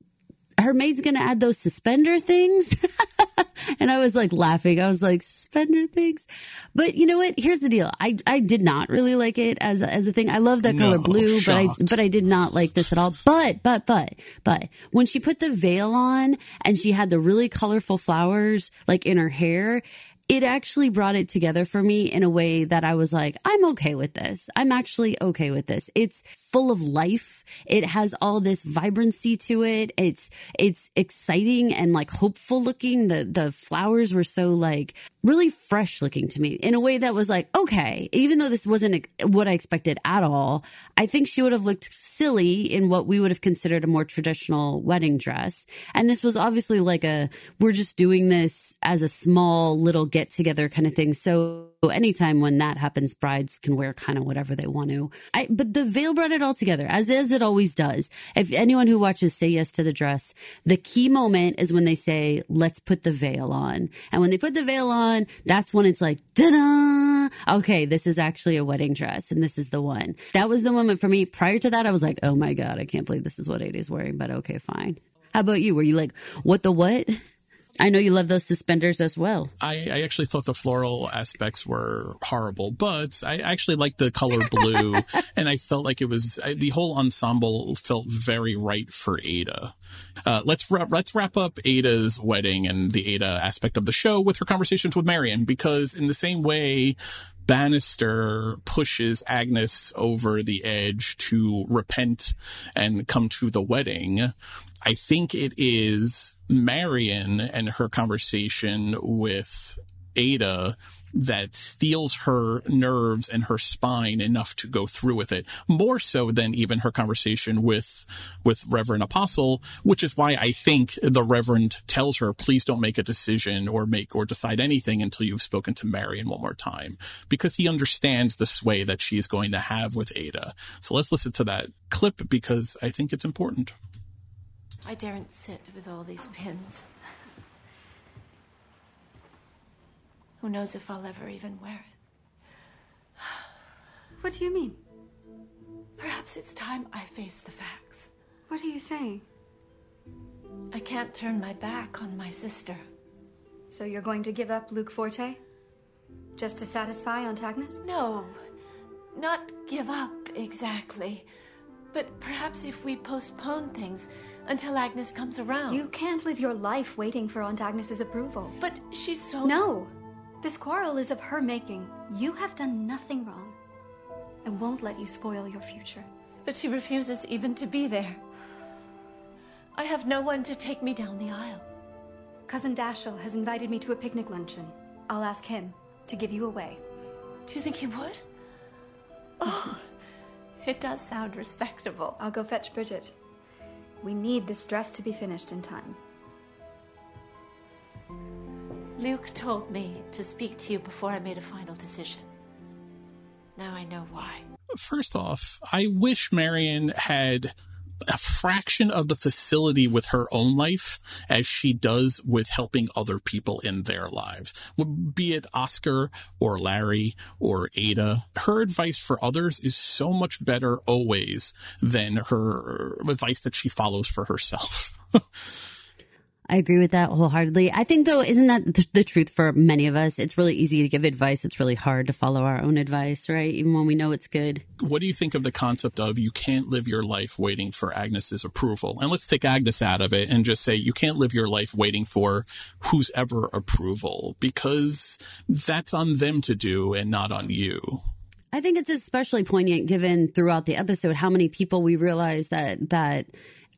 Her maid's gonna add those suspender things. [laughs] and I was like laughing. I was like, suspender things. But you know what? Here's the deal. I, I did not really like it as a, as a thing. I love that color No, blue, but I, but I did not like this at all. But, but, but, but when she put the veil on and she had the really colorful flowers like in her hair, it actually brought it together for me in a way that I was like, I'm okay with this. I'm actually okay with this. It's full of life. It has all this vibrancy to it. It's, it's exciting and like hopeful looking. The, the flowers were so like really fresh looking to me in a way that was like, okay, even though this wasn't what I expected at all, I think she would have looked silly in what we would have considered a more traditional wedding dress. And this was obviously like a, we're just doing this as a small little get together kind of thing. So anytime when that happens, brides can wear kind of whatever they want to. I, but the veil brought it all together as, as it always does. If anyone who watches Say Yes to the Dress, the key moment is when they say, let's put the veil on. And when they put the veil on, that's when it's like, da da. Okay, this is actually a wedding dress and this is the one. That was the moment for me. Prior to that, I was like, oh my God, I can't believe this is what Ada's wearing, but okay, fine. How about you? Were you like, what the what? I know you love those suspenders as well. I, I actually thought the floral aspects were horrible, but I actually liked the color blue, [laughs] and I felt like it was I, the whole ensemble felt very right for Ada. Uh, let's wrap, let's wrap up Ada's wedding and the Ada aspect of the show with her conversations with Marion, because in the same way. Bannister pushes Agnes over the edge to repent and come to the wedding. I think it is Marion and her conversation with Ada that steels her nerves and her spine enough to go through with it more so than even her conversation with with reverend apostle which is why i think the reverend tells her please don't make a decision or make or decide anything until you've spoken to marion one more time because he understands the sway that she's going to have with ada so let's listen to that clip because i think it's important I daren't sit with all these pins. Who knows if I'll ever even wear it? [sighs] What do you mean? Perhaps it's time I face the facts. What are you saying? I can't turn my back on my sister. So you're going to give up Luke Forte? Just to satisfy Aunt Agnes? No, not give up exactly. But perhaps if we postpone things until Agnes comes around. You can't live your life waiting for Aunt Agnes's approval. But she's so. No! This quarrel is of her making. You have done nothing wrong. I won't let you spoil your future. But she refuses even to be there. I have no one to take me down the aisle. Cousin Dashiell has invited me to a picnic luncheon. I'll ask him to give you away. Do you think he would? Oh, it does sound respectable. I'll go fetch Bridget. We need this dress to be finished in time. Luke told me to speak to you before I made a final decision. Now I know why. First off, I wish Marion had a fraction of the facility with her own life as she does with helping other people in their lives. Be it Oscar or Larry or Ada, her advice for others is so much better always than her advice that she follows for herself. [laughs] I agree with that wholeheartedly. I think though, isn't that the, the truth for many of us? It's really easy to give advice. It's really hard to follow our own advice, right? Even when we know it's good. what do you think of the concept of you can't live your life waiting for Agnes's approval? And let's take Agnes out of it and just say you can't live your life waiting for whose ever approval because that's on them to do and not on you. I think it's especially poignant given throughout the episode how many people we realize that that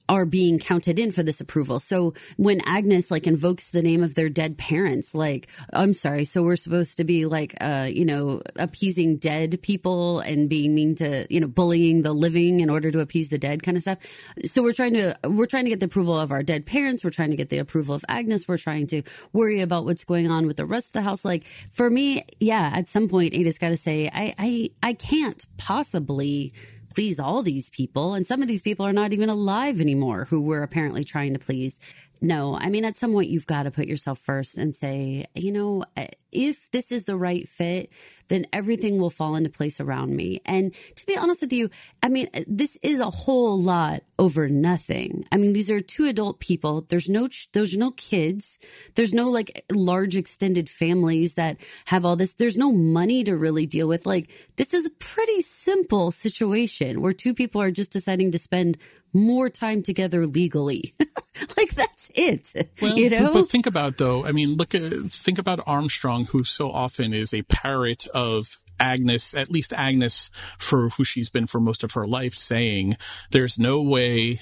are being counted in for this approval. So when Agnes like invokes the name of their dead parents, like, I'm sorry, so we're supposed to be like, uh, you know, appeasing dead people and being mean to, you know, bullying the living in order to appease the dead kind of stuff. So we're trying to, we're trying to get the approval of our dead parents. We're trying to get the approval of Agnes. We're trying to worry about what's going on with the rest of the house. Like for me, yeah, at some point, Ada's got to say, I, I, I can't possibly please all these people. And some of these people are not even alive anymore who we're apparently trying to please. No, I mean, at some point, you've got to put yourself first and say, you know, eh, if this is the right fit, then everything will fall into place around me. And to be honest with you, I mean, this is a whole lot over nothing. I mean, these are two adult people. There's no, there's no kids. There's no like large extended families that have all this. There's no money to really deal with. Like, this is a pretty simple situation where two people are just deciding to spend more time together legally. [laughs] like that's it. Well, you know? but, but, think about though. I mean, look at think about Armstrong, who so often is a parrot of Agnes, at least Agnes, for who she's been for most of her life, saying, "There's no way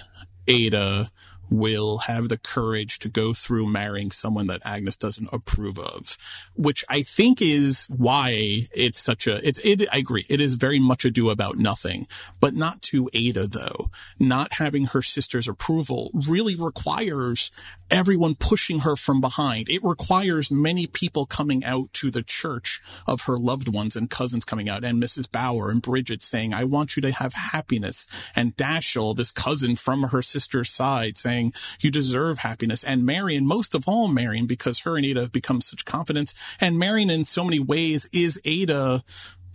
Ada will have the courage to go through marrying someone that Agnes doesn't approve of, which I think is why it's such a, it's, it, I agree. It is very much ado about nothing, but not to Ada though. Not having her sister's approval really requires everyone pushing her from behind. It requires many people coming out to the church of her loved ones and cousins coming out and Mrs. Bauer and Bridget saying, I want you to have happiness. And Dashiell, this cousin from her sister's side saying, you deserve happiness. And Marion, most of all Marion, because her and Ada have become such confidence. And Marion in so many ways is Ada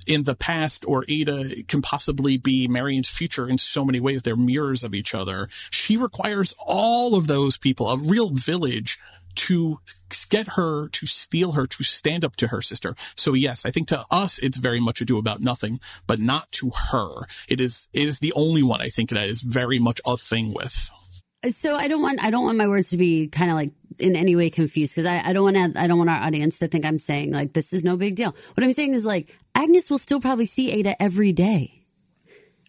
in the past or Ada can possibly be Marion's future in so many ways. They're mirrors of each other. She requires all of those people, a real village to get her, to steel her, to stand up to her sister. So yes, I think to us, it's very much ado about nothing, but not to her. It is, is the only one I think that is very much a thing with. So I don't want I don't want my words to be kind of like in any way confused because I, I don't want to I don't want our audience to think I'm saying like this is no big deal. What I'm saying is like Agnes will still probably see Ada every day.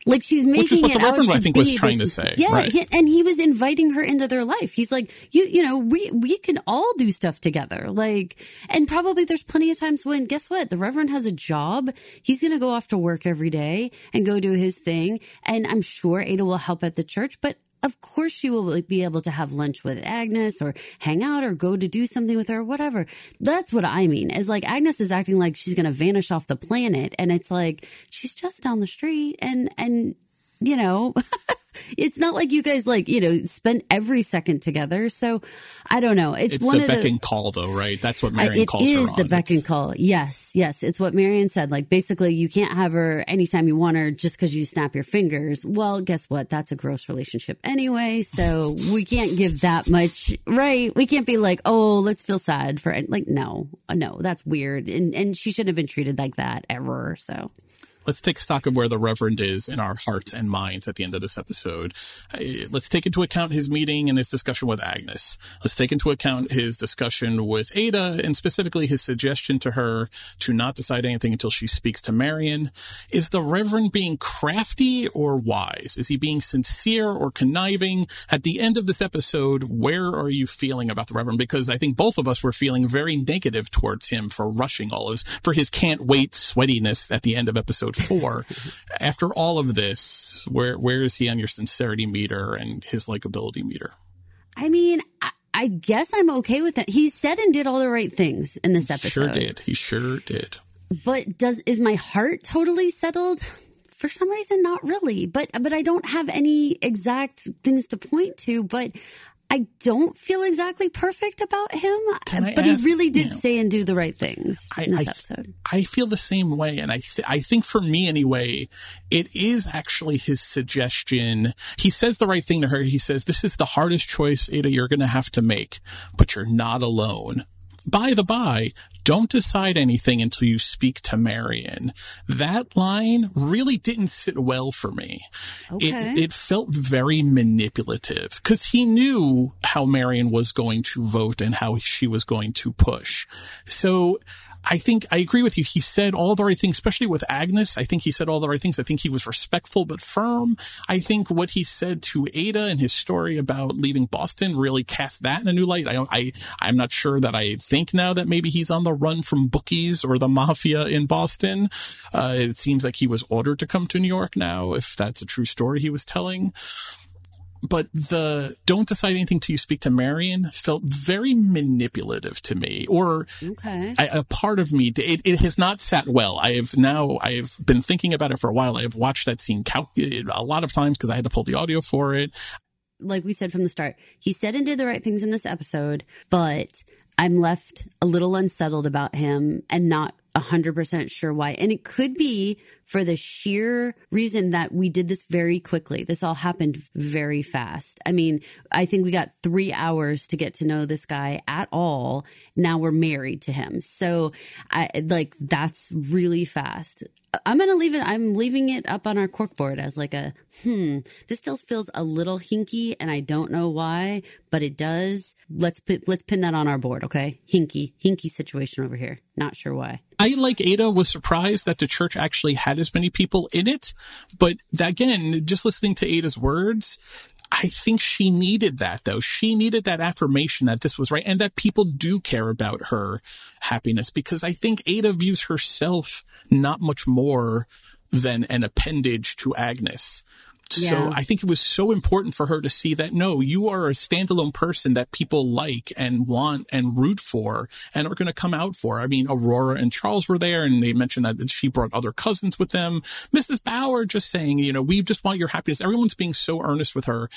Like she's making Which is what it the Reverend, out I think, to was trying this- to say, Yeah, right. he- and he was inviting her into their life. He's like, you, you know, we we can all do stuff together. Like, and probably there's plenty of times when, guess what, the Reverend has a job. He's gonna go off to work every day and go do his thing. And I'm sure Ada will help at the church, but of course she will be able to have lunch with Agnes or hang out or go to do something with her or whatever. That's what I mean. Is like Agnes is acting like she's going to vanish off the planet and it's like she's just down the street and and you know [laughs] it's not like you guys like, you know, spend every second together. So I don't know. It's, It's one the of beck the and call though, right? That's what Marion it calls her is the beck and call. Yes, yes. It's what Marion said. Like basically, you can't have her anytime you want her just because you snap your fingers. Well, guess what? That's a gross relationship anyway. So we can't give that much, right? We can't be like, oh, let's feel sad for it. Like, no, uh, no, that's weird. And and she shouldn't have been treated like that ever. So let's take stock of where the Reverend is in our hearts and minds at the end of this episode. Let's take into account his meeting and his discussion with Agnes. Let's take into account his discussion with Ada and specifically his suggestion to her to not decide anything until she speaks to Marion. Is the Reverend being crafty or wise? Is he being sincere or conniving? At the end of this episode, where are you feeling about the Reverend? Because I think both of us were feeling very negative towards him for rushing all his, for his can't wait sweatiness at the end of episode four. After all of this, where, where is he on your sincerity meter and his likability meter? I mean, I, I guess I'm okay with it. He said and did all the right things in this episode. Sure did. He sure did. But does is my heart totally settled? For some reason, not really. But but I don't have any exact things to point to. But I don't feel exactly perfect about him. But ask- he really did you know, say and do the right things I, in this I- episode. I feel the same way. And I, th- I think for me anyway, it is actually his suggestion. He says the right thing to her. He says, this is the hardest choice, Ada, you're going to have to make, but you're not alone. By the by, don't decide anything until you speak to Marion. That line really didn't sit well for me. Okay. It, it felt very manipulative because he knew how Marion was going to vote and how she was going to push. So I think I agree with you. He said all the right things, especially with Agnes. I think he said all the right things. I think he was respectful but firm. I think what he said to Ada and his story about leaving Boston really cast that in a new light. I, don't, I, I'm not sure that I think now that maybe he's on the run from bookies or the mafia in Boston. Uh, it seems like he was ordered to come to New York now, if that's a true story he was telling but the don't decide anything till you speak to Marion felt very manipulative to me, or okay. I, a part of me. It, it, has not sat well. I have now. I have been thinking about it for a while. I have watched that scene cal- a lot of times because I had to pull the audio for it. Like we said from the start, he said and did the right things in this episode, but I'm left a little unsettled about him and not 100% sure why. And it could be for the sheer reason that we did this very quickly. This all happened very fast. I mean, I think we got three hours to get to know this guy at all. Now we're married to him. So I like that's really fast. I'm going to leave it. I'm leaving it up on our corkboard as like a, hmm, this still feels a little hinky and I don't know why, but it does. Let's, let's pin that on our board. Okay. Hinky, hinky situation over here. Not sure why. I, like Ada, was surprised that the church actually had as many people in it. But again, just listening to Ada's words, I think she needed that though. She needed that affirmation that this was right and that people do care about her happiness because I think Ada views herself not much more than an appendage to Agnes. Yeah. So I think it was so important for her to see that no, you are a standalone person that people like and want and root for and are going to come out for. I mean, Aurora and Charles were there and they mentioned that she brought other cousins with them. Mrs. Bauer just saying, you know, we just want your happiness. Everyone's being so earnest with her.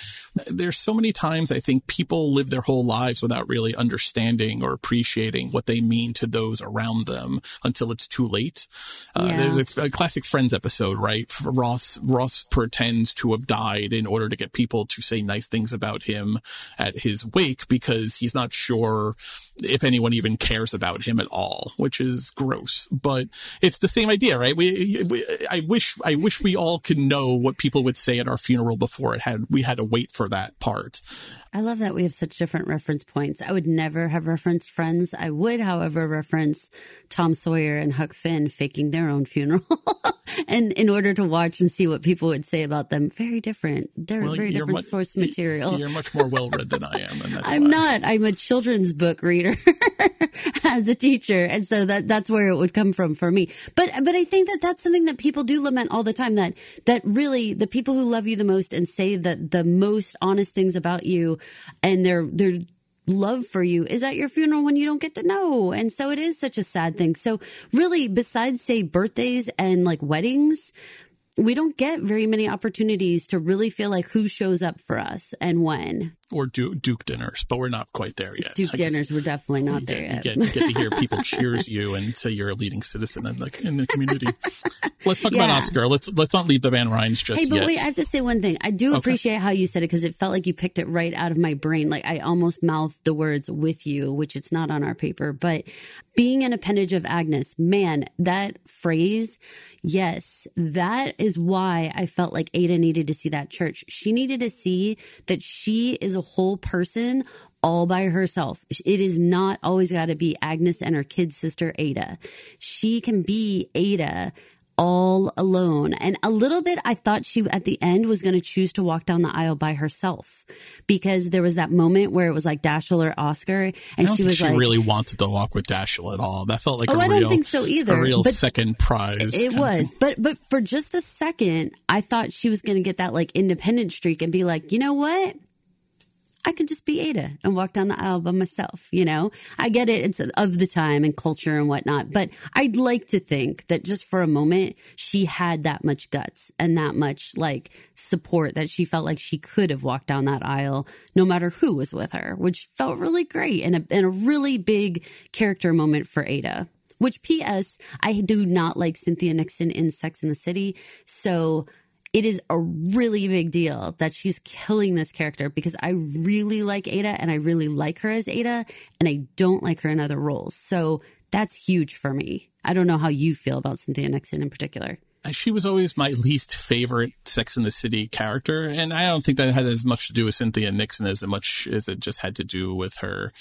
There's so many times I think people live their whole lives without really understanding or appreciating what they mean to those around them until it's too late. Uh, yeah. There's a, a classic Friends episode, right? Ross, Ross pretends to to have died in order to get people to say nice things about him at his wake because he's not sure if anyone even cares about him at all, which is gross. But it's the same idea, right? We, we I wish, I wish we all could know what people would say at our funeral before it had, we had to wait for that part. I love that we have such different reference points. I would never have referenced Friends. I would, however, reference Tom Sawyer and Huck Finn faking their own funeral. [laughs] and in order to watch and see what people would say about them, very different. They're well, very different much, source material. You're much more well read than I am. I'm why. not. I'm a children's book reader [laughs] as a teacher. And so that, that's where it would come from for me. But, but I think that that's something that people do lament all the time that, that really the people who love you the most and say that the most honest things about you and their their love for you is at your funeral when you don't get to know. And so it is such a sad thing. So really, besides say birthdays and like weddings, we don't get very many opportunities to really feel like who shows up for us and when or Duke, Duke dinners, but we're not quite there yet. Duke dinners, we're definitely not there yet. You get, you get to hear people [laughs] cheers you and say you're a leading citizen in the in the community. let's talk yeah. about Oscar. Let's let's not leave the Van Rhijns just Hey, but yet. wait, I have to say one thing. I do okay. appreciate how you said it because it felt like you picked it right out of my brain. Like I almost mouthed the words with you, which it's not on our paper, but being an appendage of Agnes, man, that phrase, yes, that is why I felt like Ada needed to see that church. She needed to see that she is a whole person all by herself. It is not always got to be Agnes and her kid sister Ada. She can be Ada all alone. And a little bit, I thought she at the end was going to choose to walk down the aisle by herself because there was that moment where it was like Dashiell or Oscar, and she was she like, really wanted to walk with Dashiell at all. That felt like oh, I I don't think so either. A real second prize. It was, but but for just a second, I thought she was going to get that like independent streak and be like, you know what? I could just be Ada and walk down the aisle by myself. You know, I get it. It's of the time and culture and whatnot, but I'd like to think that just for a moment, she had that much guts and that much like support that she felt like she could have walked down that aisle no matter who was with her, which felt really great and a, and a really big character moment for Ada. Which, P.S., I do not like Cynthia Nixon in Sex in the City. So it is a really big deal that she's killing this character because I really like Ada and I really like her as Ada and I don't like her in other roles. So that's huge for me. I don't know how you feel about Cynthia Nixon in particular. She was always my least favorite Sex in the City character, and I don't think that had as much to do with Cynthia Nixon as much as it just had to do with her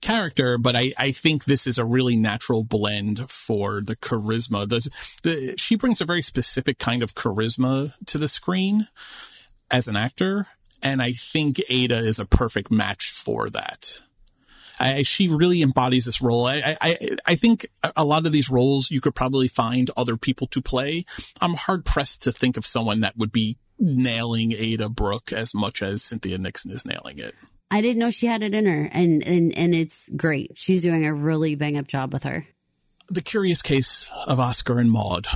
character. But I, I think this is a really natural blend for the charisma. The, the she brings a very specific kind of charisma to the screen as an actor, and I think Ada is a perfect match for that. I, she really embodies this role. I, I, I think a lot of these roles you could probably find other people to play. I'm hard pressed to think of someone that would be nailing Ada Brooke as much as Cynthia Nixon is nailing it. I didn't know she had it in her, and and and it's great. She's doing a really bang up job with her. The curious case of Oscar and Maud.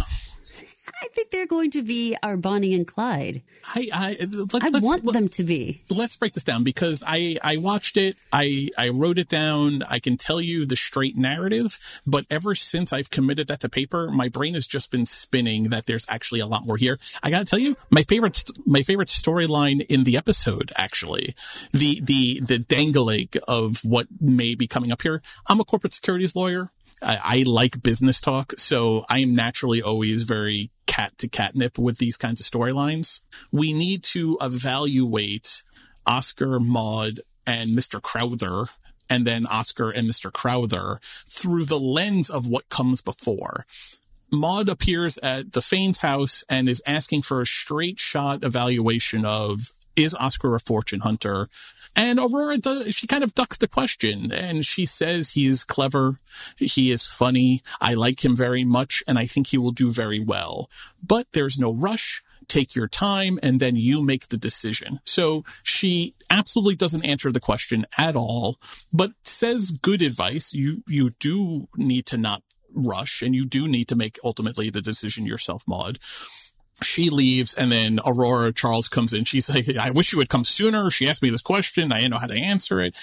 I think they're going to be our Bonnie and Clyde. I I, let, I want them to be. Let's break this down because I I watched it. I I wrote it down. I can tell you the straight narrative, but ever since I've committed that to paper, my brain has just been spinning that there's actually a lot more here. I got to tell you, my favorite my favorite storyline in the episode actually, the the the dangling of what may be coming up here. I'm a corporate securities lawyer. I, I like business talk, so I am naturally always very cat to catnip with these kinds of storylines. We need to evaluate Oscar, Maud, and Mr. Crowther, and then Oscar and Mr. Crowther through the lens of what comes before. Maud appears at the Fane's house and is asking for a straight shot evaluation of is Oscar a fortune hunter? And Aurora does, she kind of ducks the question and she says he's clever. He is funny. I like him very much and I think he will do very well, but there's no rush. Take your time and then you make the decision. So she absolutely doesn't answer the question at all, but says good advice. You, you do need to not rush and you do need to make ultimately the decision yourself, Maud she leaves and then Aurora Charles comes in. She's like, I wish you would come sooner. She asked me this question. I didn't know how to answer it.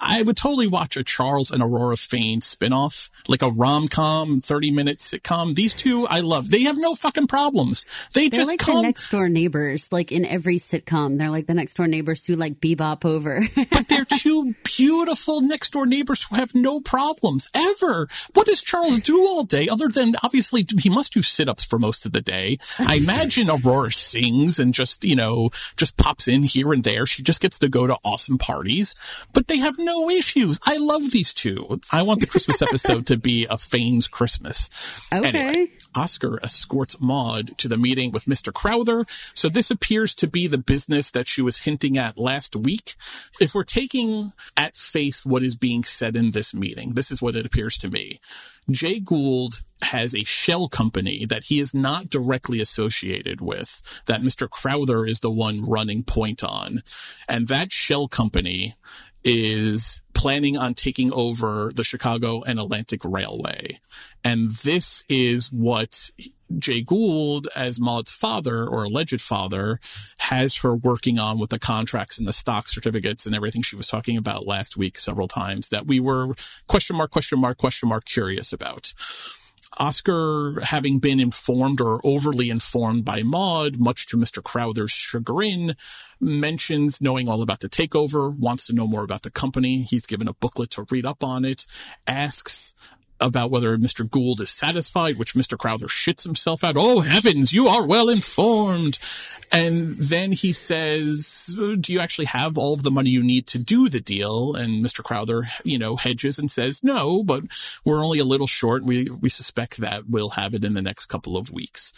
I would totally watch a Charles and Aurora Fane spinoff, like a rom com, 30 minute sitcom. These two I love. They have no fucking problems. They They're just like come. the next door neighbors, like in every sitcom. They're like the next door neighbors who like bebop over. [laughs] but they're two beautiful next door neighbors who have no problems ever. What does Charles do all day other than obviously he must do sit ups for most of the day? I imagine Aurora sings and just, you know, just pops in here and there. She just gets to go to awesome parties, but they have no issues. I love these two. I want the Christmas episode to be a Fane's Christmas. Okay. Anyway, Oscar escorts Maud to the meeting with Mr. Crowther. So this appears to be the business that she was hinting at last week. If we're taking at face what is being said in this meeting, this is what it appears to me. Jay Gould has a shell company that he is not directly associated with, that Mr. Crowther is the one running point on. And that shell company is planning on taking over the Chicago and Atlantic Railway. And this is what Jay Gould, as Maud's father or alleged father, has her working on with the contracts and the stock certificates and everything she was talking about last week several times that we were question mark, question mark, question mark curious about. Oscar, having been informed or overly informed by Maud, much to Mr. Crowther's chagrin, mentions knowing all about the takeover, wants to know more about the company. He's given a booklet to read up on it, asks about whether Mr. Gould is satisfied, which Mr. Crowther shits himself out. Oh heavens, you are well informed. And then he says, do you actually have all of the money you need to do the deal? And Mr. Crowther, you know, hedges and says, no, but we're only a little short. We, we suspect that we'll have it in the next couple of weeks.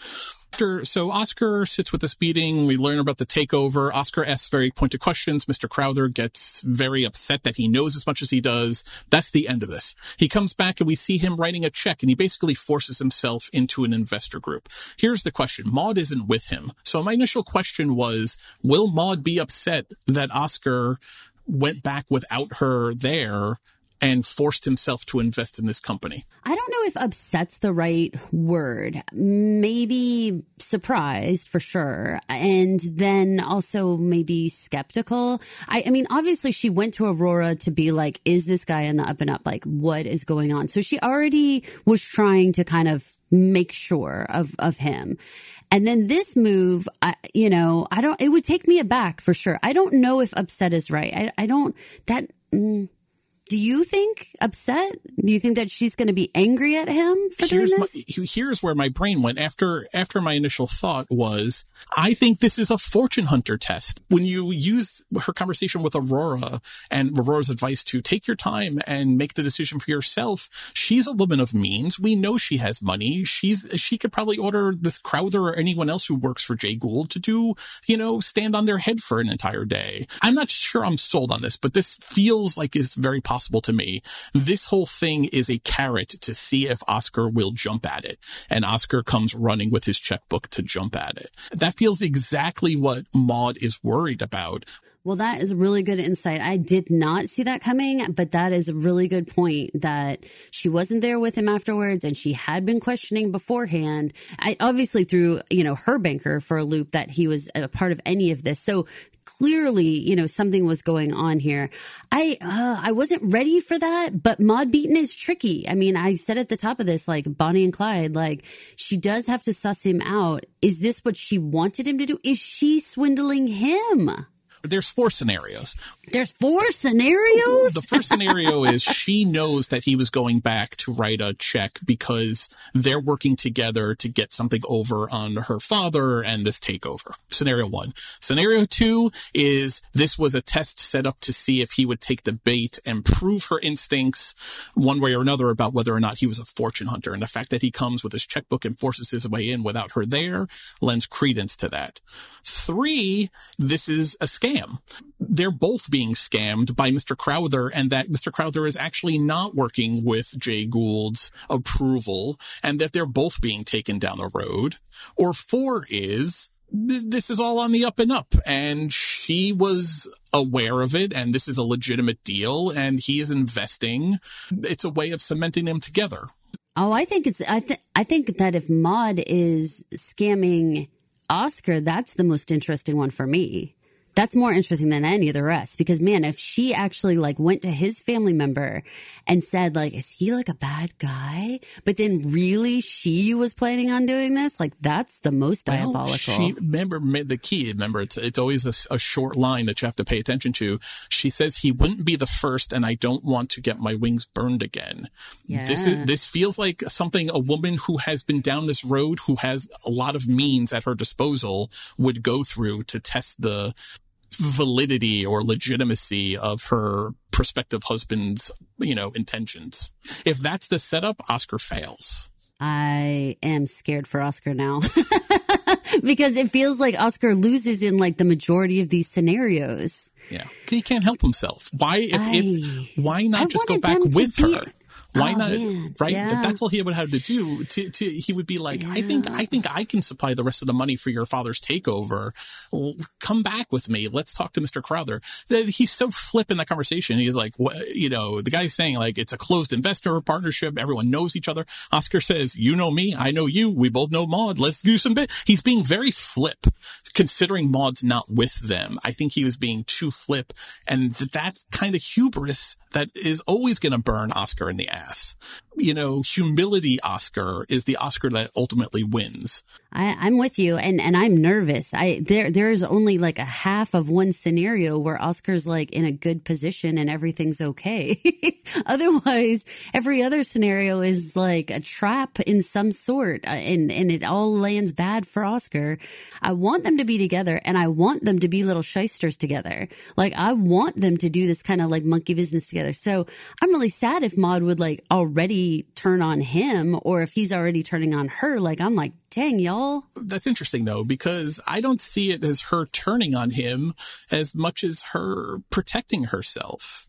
After, so Oscar sits with this meeting. We learn about the takeover. Oscar asks very pointed questions. Mr. Crowther gets very upset that he knows as much as he does. That's the end of this. He comes back and we see him writing a check and he basically forces himself into an investor group. Here's the question. Maud isn't with him. So my initial question was, will Maud be upset that Oscar went back without her there and forced himself to invest in this company. I don't know if upset's the right word. Maybe surprised for sure. And then also maybe skeptical. I, I, mean, obviously she went to Aurora to be like, is this guy in the up and up? Like, what is going on? So she already was trying to kind of make sure of, of him. And then this move, I, you know, I don't, it would take me aback for sure. I don't know if upset is right. I, I don't, that, mm, Do you think upset? Do you think that she's going to be angry at him for here's doing my, this? here's where my brain went after after my initial thought was I think this is a fortune hunter test. When you use her conversation with Aurora and Aurora's advice to take your time and make the decision for yourself, she's a woman of means. We know she has money. She's she could probably order this Crowther or anyone else who works for Jay Gould to do, you know, stand on their head for an entire day. I'm not sure I'm sold on this, but this feels like is very possible to me. This whole thing is a carrot to see if Oscar will jump at it. And Oscar comes running with his checkbook to jump at it. That feels exactly what Maud is worried about. Well, that is really good insight. I did not see that coming, but that is a really good point that she wasn't there with him afterwards and she had been questioning beforehand. I obviously threw, you know, her banker for a loop that he was a part of any of this. So clearly, you know, something was going on here. I, uh, I wasn't ready for that, but Maud Beaton is tricky. I mean, I said at the top of this, like Bonnie and Clyde, like she does have to suss him out. Is this what she wanted him to do? Is she swindling him? There's four scenarios. There's four scenarios. The first scenario [laughs] is she knows that he was going back to write a check because they're working together to get something over on her father and this takeover. Scenario one. Scenario two is this was a test set up to see if he would take the bait and prove her instincts one way or another about whether or not he was a fortune hunter. And the fact that he comes with his checkbook and forces his way in without her there lends credence to that. Three, this is a scam. They're both being scammed by Mr. Crowther and that Mr. Crowther is actually not working with Jay Gould's approval and that they're both being taken down the road. Or four is this is all on the up and up and she was aware of it and this is a legitimate deal and he is investing. It's a way of cementing them together. Oh, I think it's, I think, I think that if Maud is scamming Oscar, that's the most interesting one for me that's more interesting than any of the rest because man, if she actually like went to his family member and said like, is he like a bad guy? But then really she was planning on doing this, like that's the most diabolical. She, remember the key, remember it's, it's always a, a, short line that you have to pay attention to. She says he wouldn't be the first and I don't want to get my wings burned again. Yeah. This is, this feels like something a woman who has been down this road, who has a lot of means at her disposal would go through to test the validity or legitimacy of her prospective husband's, you know, intentions. If that's the setup, Oscar fails. I am scared for Oscar now. [laughs] because it feels like Oscar loses in like the majority of these scenarios. Yeah. He can't help himself. Why if, I, if why not I just go back with her? Why oh, not? Man. Right. Yeah. That's all he would have to do. To, to he would be like, yeah. I think, I think I can supply the rest of the money for your father's takeover. Come back with me. Let's talk to Mr. Crowther. He's so flip in that conversation. He's like, you know, the guy's saying like it's a closed investor partnership. Everyone knows each other. Oscar says, you know me. I know you. We both know Maud. Let's do some bit. He's being very flip considering Maud's not with them. I think he was being too flip and that's kind of hubris that is always going to burn Oscar in the ass. You know, humility Oscar is the Oscar that ultimately wins. I, am with you, and and I'm nervous. I there there is only like a half of one scenario where Oscar's like in a good position and everything's okay. [laughs] Otherwise, every other scenario is like a trap in some sort, uh, and and it all lands bad for Oscar. I want them to be together, and I want them to be little shysters together. Like I want them to do this kind of like monkey business together. So I'm really sad if Maud would like already turn on him, or if he's already turning on her. Like I'm like, dang y'all that's interesting though, because I don't see it as her turning on him as much as her protecting herself.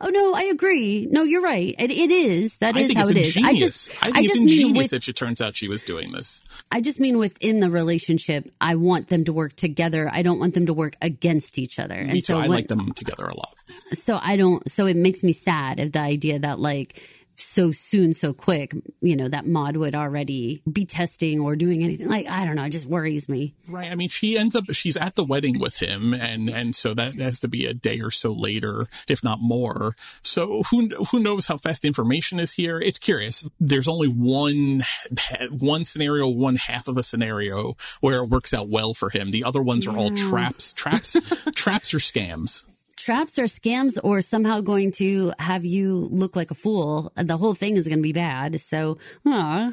Oh no, I agree. No, you're right. It, it is. That is how it is. I just, I, think I just it's ingenious with, if it turns out she was doing this. I just mean within the relationship, I want them to work together. I don't want them to work against each other. Me and too. so I when, like them together a lot. So I don't. So it makes me sad of the idea that like so soon, so quick, you know, that Maud would already be testing or doing anything. Like, I don't know, it just worries me. Right. I mean, she ends up, she's at the wedding with him and, and so that has to be a day or so later, if not more. So who, who knows how fast information is here? It's curious. There's only one, one scenario, one half of a scenario where it works out well for him. The other ones are all traps, traps, [laughs] traps or scams. Traps or scams or somehow going to have you look like a fool. The whole thing is going to be bad. So, aw,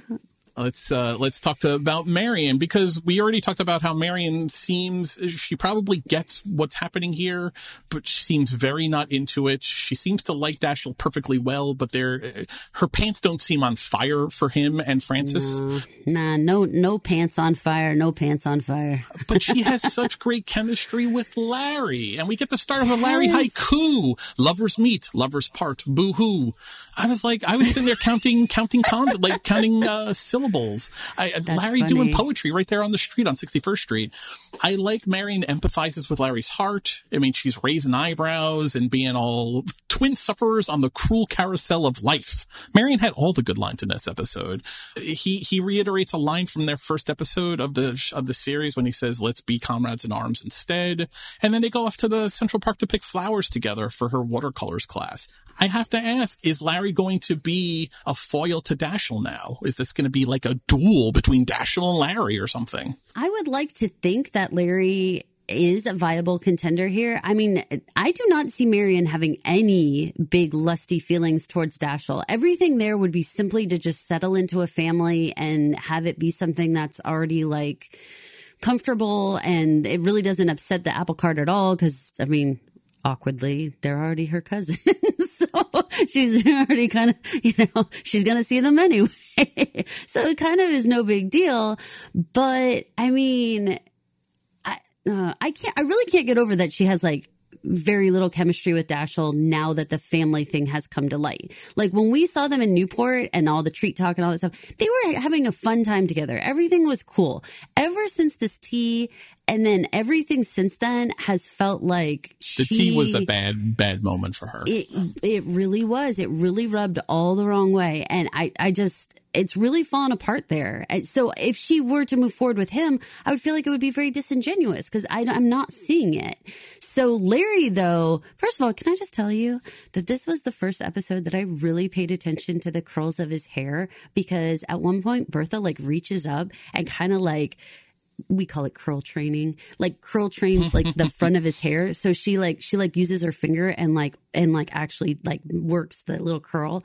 let's uh, let's talk to, about Marion because we already talked about how Marion seems she probably gets what's happening here, but she seems very not into it. She seems to like Dashiell perfectly well, but they're her pants don't seem on fire for him and Francis. nah, no no pants on fire, no pants on fire. but she has [laughs] such great chemistry with Larry, and we get the start of a Larry Yes. haiku: "Lovers meet, lovers part, boo hoo." I was like, I was sitting there counting, counting, con- like counting uh, syllables. I, uh, Larry doing poetry right there on the street on 61st Street. I like Marion empathizes with Larry's heart. I mean, she's raising eyebrows and being all twin sufferers on the cruel carousel of life. Marion had all the good lines in this episode. He he reiterates a line from their first episode of the of the series when he says, "Let's be comrades in arms instead." And then they go off to the Central Park to pick flowers together for her watercolors class. I have to ask, is Larry going to be a foil to Dashiell now? Is this going to be like a duel between Dashiell and Larry or something? I would like to think that Larry is a viable contender here. I mean, I do not see Marion having any big lusty feelings towards Dashiell. Everything there would be simply to just settle into a family and have it be something that's already like comfortable and it really doesn't upset the apple cart at all because I mean, awkwardly, they're already her cousins. [laughs] so she's already kind of, you know, she's going to see them anyway. [laughs] so it kind of is no big deal. But I mean, I, uh, I can't, I really can't get over that she has like very little chemistry with Dashiell now that the family thing has come to light. Like when we saw them in Newport and all the treat talk and all that stuff, they were having a fun time together. Everything was cool. Ever since this tea and then everything since then has felt like The she, tea was a bad, bad moment for her. it it really was. It really rubbed all the wrong way, and I I just it's really fallen apart there. So if she were to move forward with him, I would feel like it would be very disingenuous because I I'm not seeing it. So Larry, though, first of all, can I just tell you that this was the first episode that I really paid attention to the curls of his hair because at one point Bertha like reaches up and kind of like we call it curl training. Like curl trains like the [laughs] front of his hair. So she like she like uses her finger and like and like actually like works the little curl.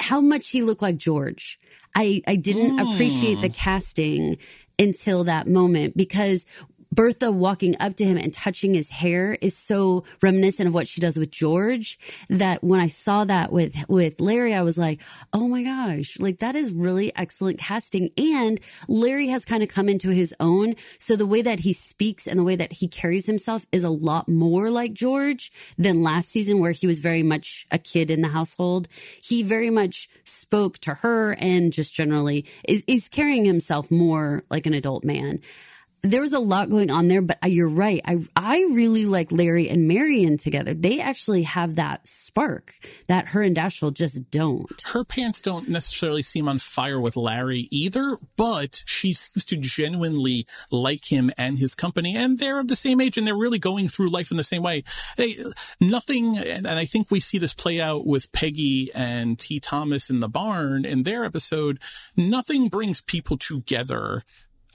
How much he looked like george. I i didn't hmm. appreciate the casting until that moment because Bertha walking up to him and touching his hair is so reminiscent of what she does with George that when I saw that with with Larry, I was like, oh my gosh, like that is really excellent casting. And Larry has kind of come into his own. So the way that he speaks and the way that he carries himself is a lot more like George than last season, where he was very much a kid in the household. He very much spoke to her and just generally is, is carrying himself more like an adult man there was a lot going on there, but uh, you're right. I I really like Larry and Marion together. They actually have that spark that her and Dashiell just don't. her pants don't necessarily seem on fire with Larry either, but she seems to genuinely like him and his company, and they're of the same age, and they're really going through life in the same way. They, nothing, and, and I think we see this play out with Peggy and T. Thomas in the barn in their episode. Nothing brings people together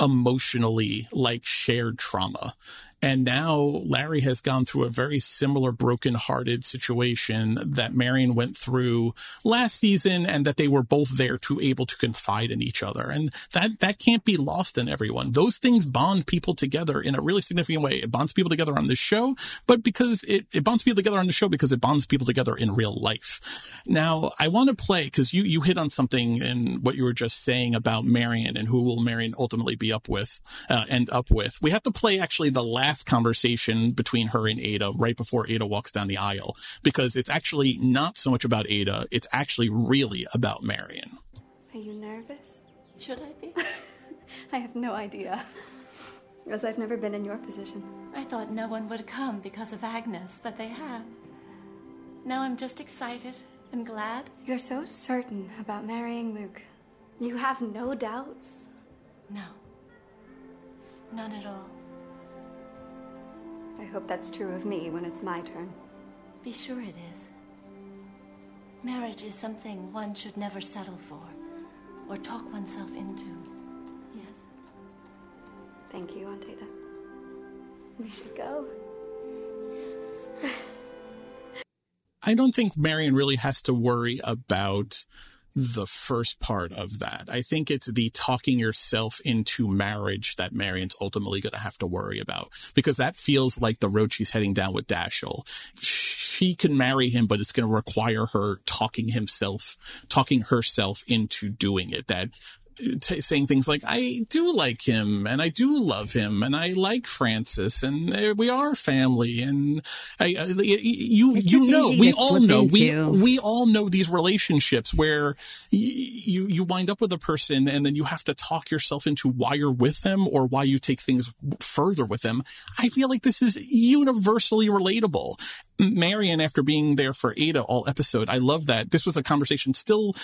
emotionally like shared trauma. And now Larry has gone through a very similar broken-hearted situation that Marion went through last season and that they were both there to able to confide in each other. And that, that can't be lost in everyone. Those things bond people together in a really significant way. It bonds people together on this show, but because it, it bonds people together on the show because it bonds people together in real life. Now, I want to play because you, you hit on something in what you were just saying about Marion and who will Marion ultimately be up with, uh, end up with. We have to play actually the last conversation between her and Ada right before Ada walks down the aisle because it's actually not so much about Ada. It's actually really about Marion. Are you nervous? Should I be? [laughs] I have no idea. Because I've never been in your position. I thought no one would come because of Agnes, but they have. Now I'm just excited and glad. You're so certain about marrying Luke. You have no doubts. No. None at all. I hope that's true of me when it's my turn. Be sure it is. Marriage is something one should never settle for or talk oneself into. Yes. Thank you, Aunt Ada. We should go. Yes. [laughs] I don't think Marion really has to worry about the first part of that. I think it's the talking yourself into marriage that Marion's ultimately going to have to worry about because that feels like the road she's heading down with Dashiell. She can marry him, but it's going to require her talking himself, talking herself into doing it. That t- saying things like, I do like him and I do love him and I like Francis and we are family. And I, I you, you know, we all know, we, we all know these relationships where you, you wind up with a person and then you have to talk yourself into why you're with them or why you take things further with them. I feel like this is universally relatable. Marion, after being there for Ada all episode, I love that this was a conversation still,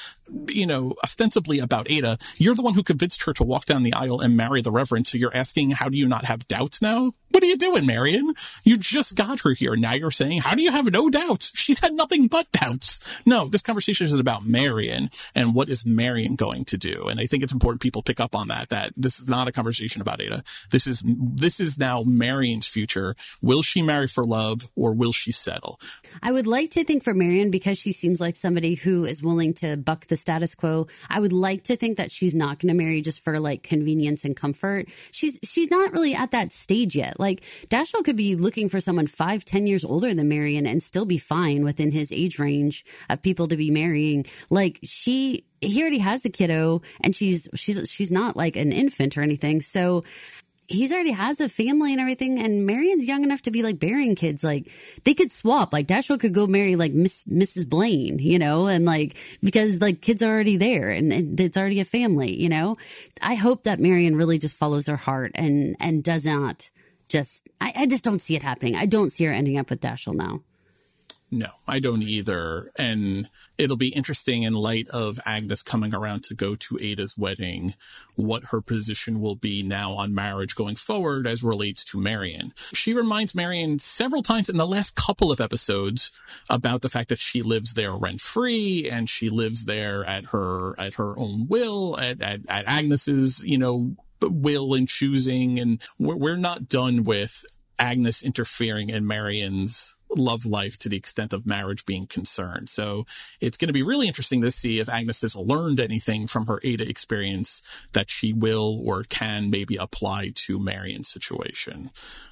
you know, ostensibly about Ada. You're the one who convinced her to walk down the aisle and marry the Reverend. So you're asking, how do you not have doubts now? What are you doing, Marion? You just got her here. Now you're saying, how do you have no doubts? She's had nothing but doubts. No, this conversation is about Marion and what is Marion going to do? And I think it's important people pick up on that, that this is not a conversation about Ada. This is, this is now Marion's future. Will she marry for love or will she settle? I would like to think for Marion, because she seems like somebody who is willing to buck the status quo, I would like to think that she's not going to marry just for like convenience and comfort. She's, she's not really at that stage yet. Like Dashiell could be looking for someone five, ten years older than Marion and still be fine within his age range of people to be marrying. Like she, he already has a kiddo and she's, she's, she's not like an infant or anything. So he's already has a family and everything. And Marion's young enough to be like bearing kids. Like they could swap. Like Dashiell could go marry like Miss Mrs. Blaine, you know, and like because like kids are already there and, and it's already a family, you know. I hope that Marion really just follows her heart and and does not just I, I just don't see it happening. I don't see her ending up with Dashiell now. No, I don't either. And it'll be interesting in light of Agnes coming around to go to Ada's wedding, what her position will be now on marriage going forward as relates to Marion. She reminds Marion several times in the last couple of episodes about the fact that she lives there rent free and she lives there at her, at her own will, at, at, at Agnes's, you know, will and choosing. And we're, we're not done with Agnes interfering in Marion's love life to the extent of marriage being concerned. So it's going to be really interesting to see if Agnes has learned anything from her Ada experience that she will or can maybe apply to Marion's situation.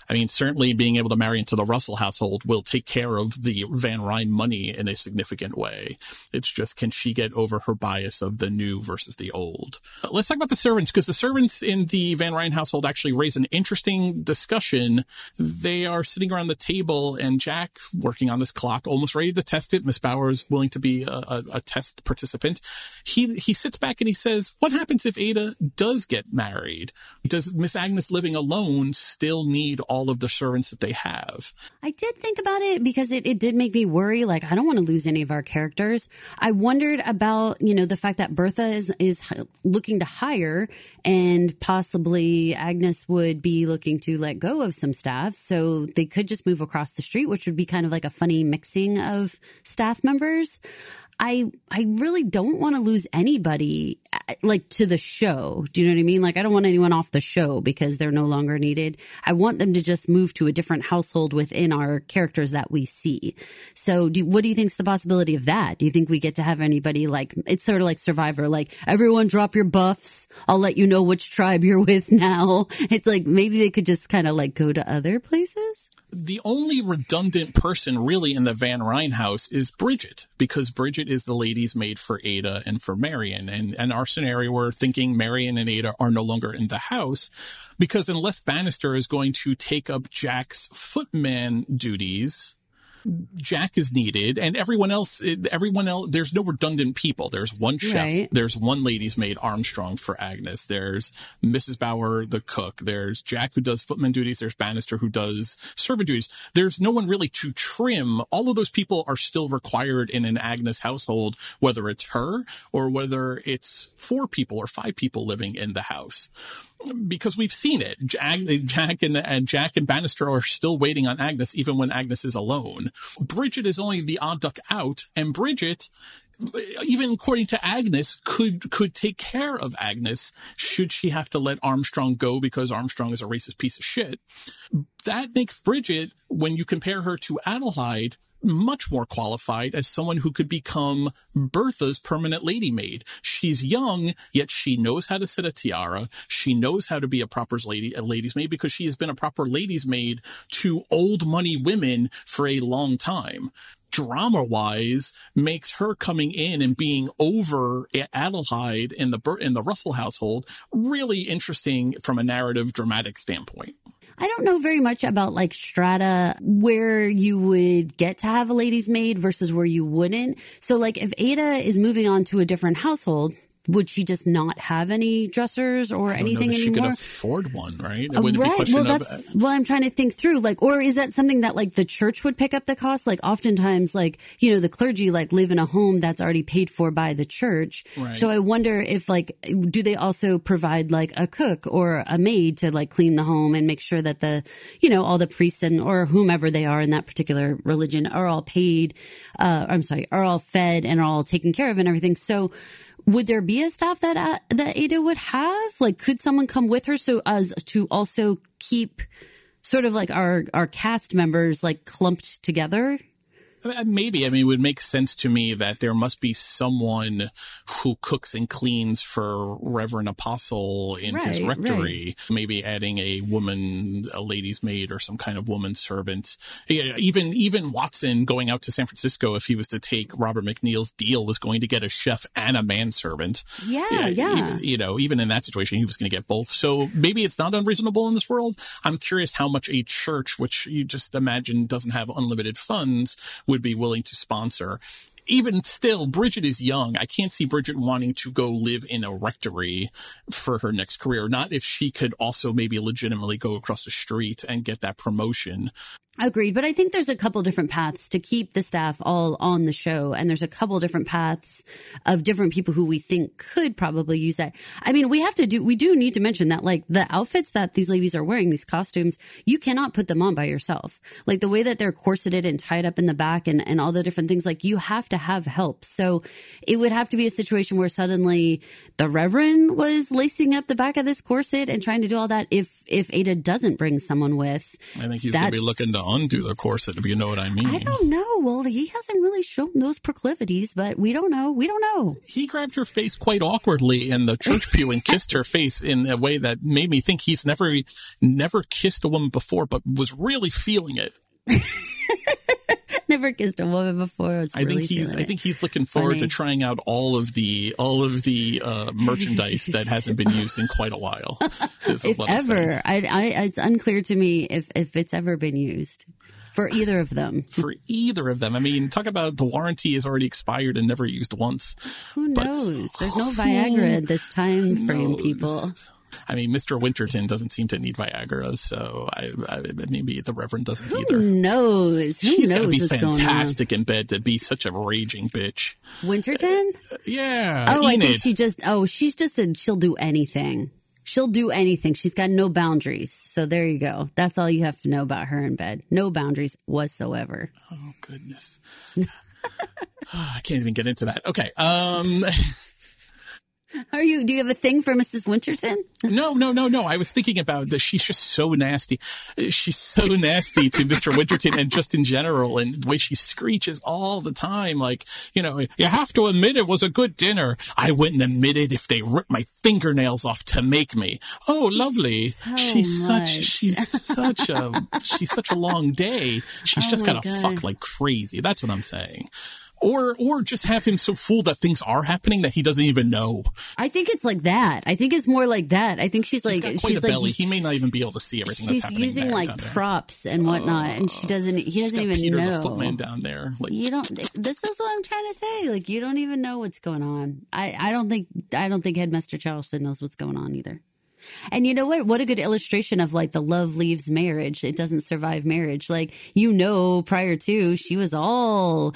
I mean, certainly being able to marry into the Russell household will take care of the Van Rhijn money in a significant way. It's just, can she get over her bias of the new versus the old? Uh, let's talk about the servants because the servants in the Van Rhijn household actually raise an interesting discussion. They are sitting around the table and Jack working on this clock, almost ready to test it. Miss Bauer willing to be a, a, a, test participant. He he sits back and he says, "What happens if Ada does get married? Does Miss Agnes living alone still need all of the servants that they have?" I did think about it because it, it did make me worry. Like I don't want to lose any of our characters. I wondered about you know the fact that Bertha is is looking to hire and possibly Agnes would be looking to let go of some staff, so they could just move across the street, which would be kind of like a funny mixing of staff members. I I really don't want to lose anybody eh, like to the show. Do you know what I mean? Like I don't want anyone off the show because they're no longer needed. I want them to just move to a different household within our characters that we see. So do, what do you think's the possibility of that? Do you think we get to have anybody like it's sort of like Survivor, like everyone drop your buffs. I'll let you know which tribe you're with [laughs] now. It's like maybe they could just kind of like go to other places the only redundant person really in the Van Rhijn house is Bridget, because Bridget is the lady's maid for Ada and for Marion. And, and our scenario, we're thinking Marion and Ada are no longer in the house because unless Bannister is going to take up Jack's footman duties, Jack is needed and everyone else, everyone else, there's no redundant people. There's one chef. Right. There's one lady's maid Armstrong for Agnes. There's Mrs. Bauer, the cook. There's Jack who does footman duties. There's Bannister who does servant duties. There's no one really to trim. All of those people are still required in an Agnes household, whether it's her or whether it's four people or five people living in the house because we've seen it. Jack, Jack and, and Jack and Bannister are still waiting on Agnes, even when Agnes is alone. Bridget is only the odd duck out, and Bridget, even according to Agnes, could could take care of Agnes should she have to let Armstrong go because Armstrong is a racist piece of shit. That makes Bridget, when you compare her to Adelheid, much more qualified as someone who could become Bertha's permanent lady maid. She's young, yet she knows how to set a tiara. She knows how to be a proper lady, a lady's maid because she has been a proper lady's maid to old money women for a long time drama wise makes her coming in and being over Adelheid in the in the Russell household really interesting from a narrative dramatic standpoint. I don't know very much about like strata where you would get to have a lady's maid versus where you wouldn't. So like if Ada is moving on to a different household, would she just not have any dressers or anything she anymore? could afford one, right? Uh, right. Well, that's well. I'm trying to think through, like, or is that something that like the church would pick up the cost? Like, oftentimes, like you know, the clergy like live in a home that's already paid for by the church. Right. So I wonder if like, do they also provide like a cook or a maid to like clean the home and make sure that the, you know, all the priests and or whomever they are in that particular religion are all paid. Uh, I'm sorry, are all fed and are all taken care of and everything. So would there be a staff that uh, that Ada would have? Like, could someone come with her so as to also keep sort of like our our cast members like clumped together? Maybe. I mean, it would make sense to me that there must be someone who cooks and cleans for Reverend Apostle in right, his rectory. Right. Maybe adding a woman, a lady's maid, or some kind of woman servant. Even even Watson going out to San Francisco, if he was to take Robert McNeil's deal, was going to get a chef and a manservant. Yeah, yeah. yeah. Even, you know, even in that situation, he was going to get both. So maybe it's not unreasonable in this world. I'm curious how much a church, which you just imagine doesn't have unlimited funds, would be willing to sponsor. Even still, Bridget is young. I can't see Bridget wanting to go live in a rectory for her next career. Not if she could also maybe legitimately go across the street and get that promotion. Agreed. But I think there's a couple different paths to keep the staff all on the show. And there's a couple different paths of different people who we think could probably use that. I mean, we have to do, we do need to mention that like the outfits that these ladies are wearing, these costumes, you cannot put them on by yourself. Like the way that they're corseted and tied up in the back and, and all the different things, like you have to have help. So it would have to be a situation where suddenly the Reverend was lacing up the back of this corset and trying to do all that. If, if Ada doesn't bring someone with, I think he's going to be looking to undo the corset, if you know what I mean. I don't know. Well, he hasn't really shown those proclivities, but we don't know. We don't know. He grabbed her face quite awkwardly in the church [laughs] pew and kissed her face in a way that made me think he's never, never kissed a woman before, but was really feeling it. [laughs] never kissed a woman before. I, I think he's. I think he's looking forward Funny. to trying out all of the all of the uh, merchandise that hasn't been [laughs] used in quite a while. if ever, I, I, it's unclear to me if if it's ever been used for either of them. [sighs] For either of them, I mean, talk about the warranty is already expired and never used once. Who knows? There's no Viagra at this time frame, knows? people. I mean, Mr. Winterton doesn't seem to need Viagra, so I, I, maybe the Reverend doesn't Who either. knows? Who She's knows gotta be fantastic in bed to be such a raging bitch. Winterton? Uh, yeah. Oh, Enid. I think she just. Oh, she's just a. She'll do anything. She'll do anything. She's got no boundaries. So there you go. That's all you have to know about her in bed. No boundaries whatsoever. Oh goodness. [laughs] I can't even get into that. Okay. Um. [laughs] Are you? Do you have a thing for Mrs. Winterton? no, no, no, no. I was thinking about that. She's just so nasty. She's so [laughs] nasty to Mr. Winterton and just in general, and the way she screeches all the time. Like, you know, you have to admit it was a good dinner. I wouldn't admit it if they ripped my fingernails off to make me. Oh, lovely. So she's much. such. She's such a. she's such a long day. [laughs] She's Oh just gotta God. fuck like crazy. That's what I'm saying. Or, or just have him so fooled that things are happening that he doesn't even know. I think it's like that. I think it's more like that. I think she's like He's got quite she's a like belly. He may not even be able to see everything that's she's using like props and whatnot, and she doesn't. He doesn't even Peter know. the Footman down there. Like, You don't. This is what I'm trying to say. Like you don't even know what's going on. I I don't think I don't think Headmaster Charleston knows what's going on either. And you know what? What a good illustration of like the love leaves marriage. It doesn't survive marriage. Like, you know, prior to she was all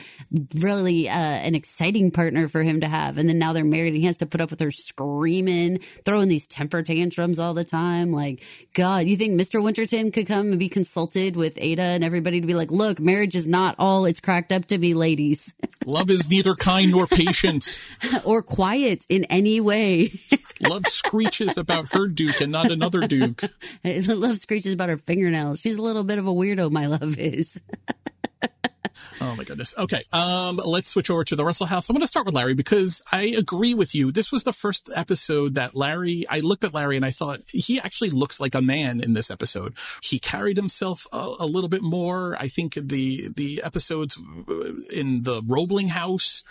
really uh, an exciting partner for him to have. And then now they're married and he has to put up with her screaming, throwing these temper tantrums all the time. Like, God, you think Mr. Winterton could come and be consulted with Ada and everybody to be like, look, marriage is not all it's cracked up to be, ladies, [laughs] love is neither kind nor patient. [laughs] or quiet in any way. [laughs] love screeches about her duke and not another duke. [laughs] love screeches about her fingernails. She's a little bit of a weirdo, my love is. [laughs] Oh my goodness. Okay. Um, let's switch over to the Russell House. I'm going to start with Larry because I agree with you. This was the first episode that Larry, I looked at Larry and I thought he actually looks like a man in this episode. He carried himself a, a little bit more. I think the, the episodes in the Roebling house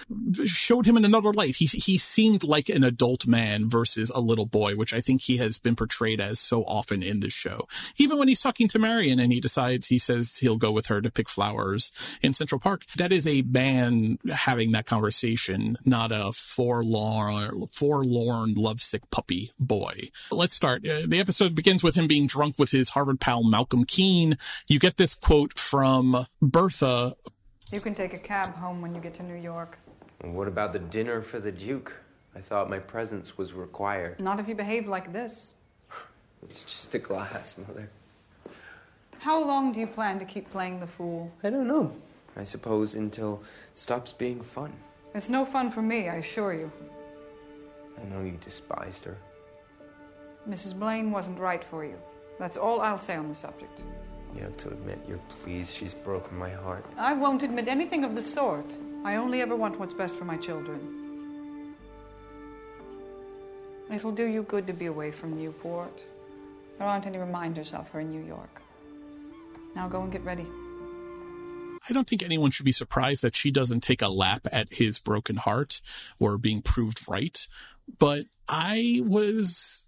showed him in another light. He, he seemed like an adult man versus a little boy, which I think he has been portrayed as so often in this show. Even when he's talking to Marion and he decides, he says he'll go with her to pick flowers in Central Park. That is a man having that conversation, not a forlorn, forlorn, lovesick puppy boy. Let's start. Uh, the episode begins with him being drunk with his Harvard pal Malcolm Keene. You get this quote from Bertha. You can take a cab home when you get to New York. And what about the dinner for the Duke? I thought my presence was required. Not if you behave like this. [sighs] It's just a glass, Mother. How long do you plan to keep playing the fool? I don't know. I suppose until it stops being fun. It's no fun for me, I assure you. I know you despised her. Mrs. Blaine wasn't right for you. That's all I'll say on the subject. You have to admit you're pleased she's broken my heart. I won't admit anything of the sort. I only ever want what's best for my children. It'll do you good to be away from Newport. There aren't any reminders of her in New York. Now go and get ready. I don't think anyone should be surprised that she doesn't take a lap at his broken heart or being proved right. But I was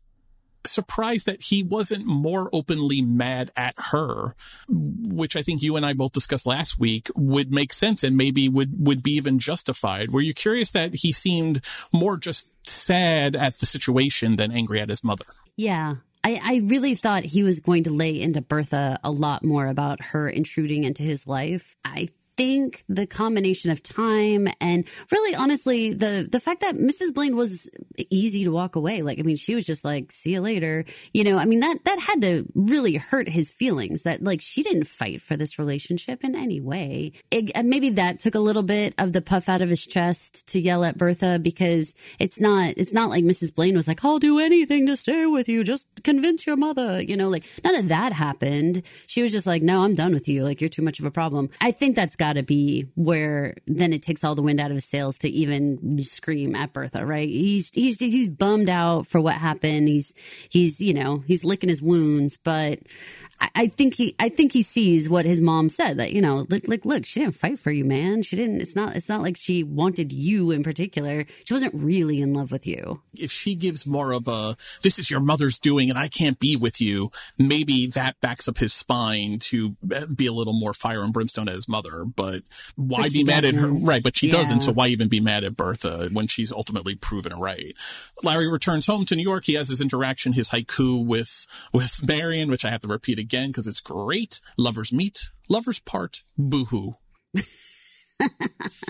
surprised that he wasn't more openly mad at her, which I think you and I both discussed last week would make sense and maybe would, would be even justified. Were you curious that he seemed more just sad at the situation than angry at his mother? Yeah. I, I really thought he was going to lay into Bertha a lot more about her intruding into his life. I think the combination of time and really honestly the the fact that Mrs. Blaine was easy to walk away. Like I mean she was just like see you later. You know I mean that that had to really hurt his feelings that like she didn't fight for this relationship in any way. It, maybe that took a little bit of the puff out of his chest to yell at Bertha because it's not it's not like Mrs. Blaine was like I'll do anything to stay with you. Just convince your mother. You know like none of that happened. She was just like no I'm done with you. Like you're too much of a problem. I think that's got to be where then it takes all the wind out of his sails to even scream at Bertha, right? He's he's he's bummed out for what happened. He's he's you know he's licking his wounds, but I think he, I think he sees what his mom said that, you know, like, like, look, she didn't fight for you, man. She didn't, it's not, it's not like she wanted you in particular. She wasn't really in love with you. If she gives more of a, this is your mother's doing and I can't be with you, maybe that backs up his spine to uh, be a little more fire and brimstone at his mother. But why but be mad doesn't. at her? Right. But she yeah. doesn't. So why even be mad at Bertha when she's ultimately proven right? Larry returns home to New York. He has his interaction, his haiku with, with Marion, which I have to repeat again again because it's great. Lovers meet, lovers part, boohoo. [laughs]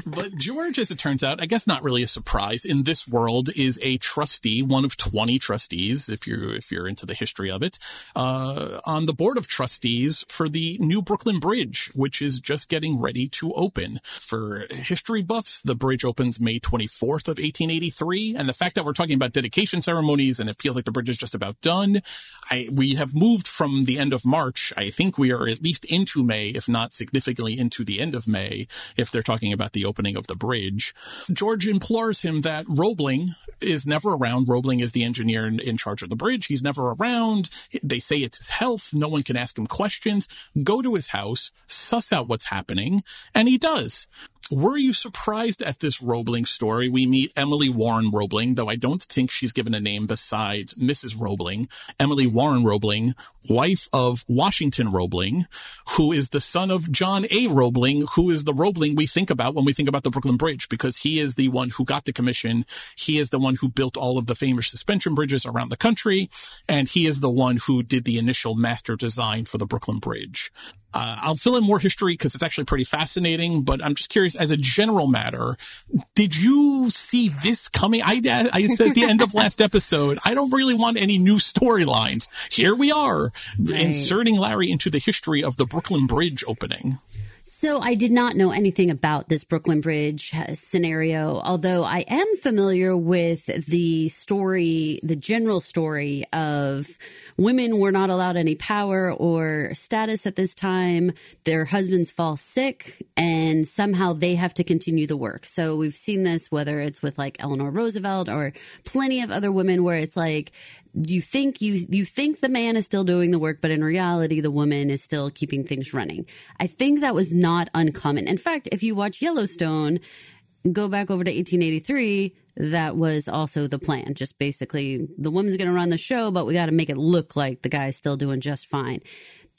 but George, as it turns out, I guess not really a surprise in this world, is a trustee, one of 20 trustees, if you're, if you're into the history of it, uh, on the board of trustees for the new Brooklyn Bridge, which is just getting ready to open. For history buffs, the bridge opens May 24th of 1883. And the fact that we're talking about dedication ceremonies and it feels like the bridge is just about done, I, we have moved from the end of March. I think we are at least into May, if not significantly into the end of May, if they're talking about the opening of the bridge. George implores him that Roebling is never around. Roebling is the engineer in, in charge of the bridge. He's never around. They say it's his health. No one can ask him questions. Go to his house, suss out what's happening, and he does. Were you surprised at this Roebling story? We meet Emily Warren Roebling, though I don't think she's given a name besides Mrs. Roebling. Emily Warren Roebling, wife of Washington Roebling, who is the son of John A. Roebling, who is the Roebling we think about when we think about the Brooklyn Bridge, because he is the one who got the commission. He is the one who built all of the famous suspension bridges around the country, and he is the one who did the initial master design for the Brooklyn Bridge. Uh, I'll fill in more history because it's actually pretty fascinating, but I'm just curious as a general matter, did you see this coming? I, I said at the end of last [laughs] episode, I don't really want any new storylines. Here we are right. inserting Larry into the history of the Brooklyn Bridge opening. So I did not know anything about this Brooklyn Bridge uh, scenario, although I am familiar with the story, the general story of women were not allowed any power or status at this time. Their husbands fall sick and somehow they have to continue the work. So we've seen this, whether it's with like Eleanor Roosevelt or plenty of other women where it's like, you think you you think the man is still doing the work but in reality the woman is still keeping things running. I think that was not uncommon. In fact if you watch yellowstone go back over to 1883 that was also the plan. Just basically the woman's going to run the show but we got to make it look like the guy's still doing just fine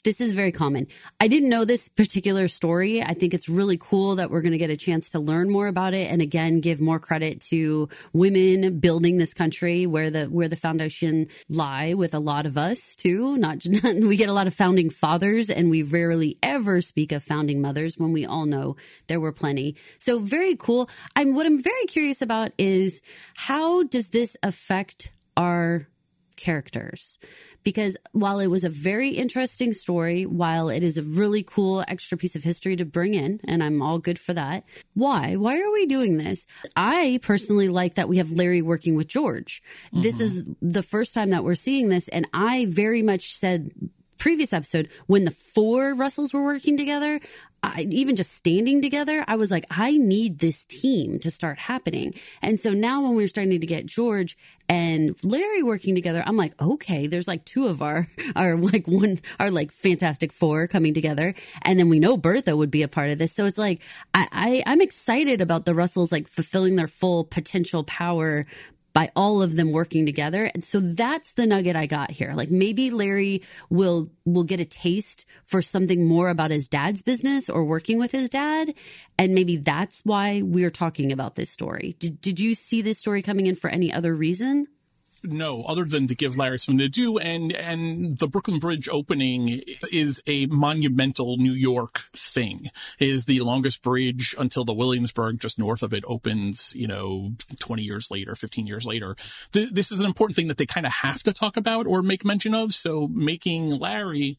this is very common. I didn't know this particular story. I think it's really cool that we're going to get a chance to learn more about it and again give more credit to women building this country where the where the foundation lie with a lot of us too. [laughs] Not we get a lot of founding fathers and we rarely ever speak of founding mothers when we all know there were plenty. So very cool. I'm what I'm very curious about is how does this affect our characters because while it was a very interesting story, while it is a really cool extra piece of history to bring in, and I'm all good for that, why? Why are we doing this? I personally like that we have Larry working with George. Mm-hmm. This is the first time that we're seeing this, and I very much said previous episode when the four Russells were working together, I, even just standing together, I was like, I need this team to start happening. And so now when we're starting to get George and Larry working together, I'm like, okay, there's like two of our, [laughs] our like one, our like fantastic four coming together. And then we know Bertha would be a part of this. So it's like, I, I I'm excited about the Russells like fulfilling their full potential power by all of them working together. And so that's the nugget I got here. Like maybe Larry will will get a taste for something more about his dad's business or working with his dad. And maybe that's why we're talking about this story. Did did you see this story coming in for any other reason? No, other than to give Larry something to do. And, and the Brooklyn Bridge opening is a monumental New York thing, it is the longest bridge until the Williamsburg just north of it opens, you know, 20 years later, 15 years later. Th- this is an important thing that they kind of have to talk about or make mention of. So making Larry,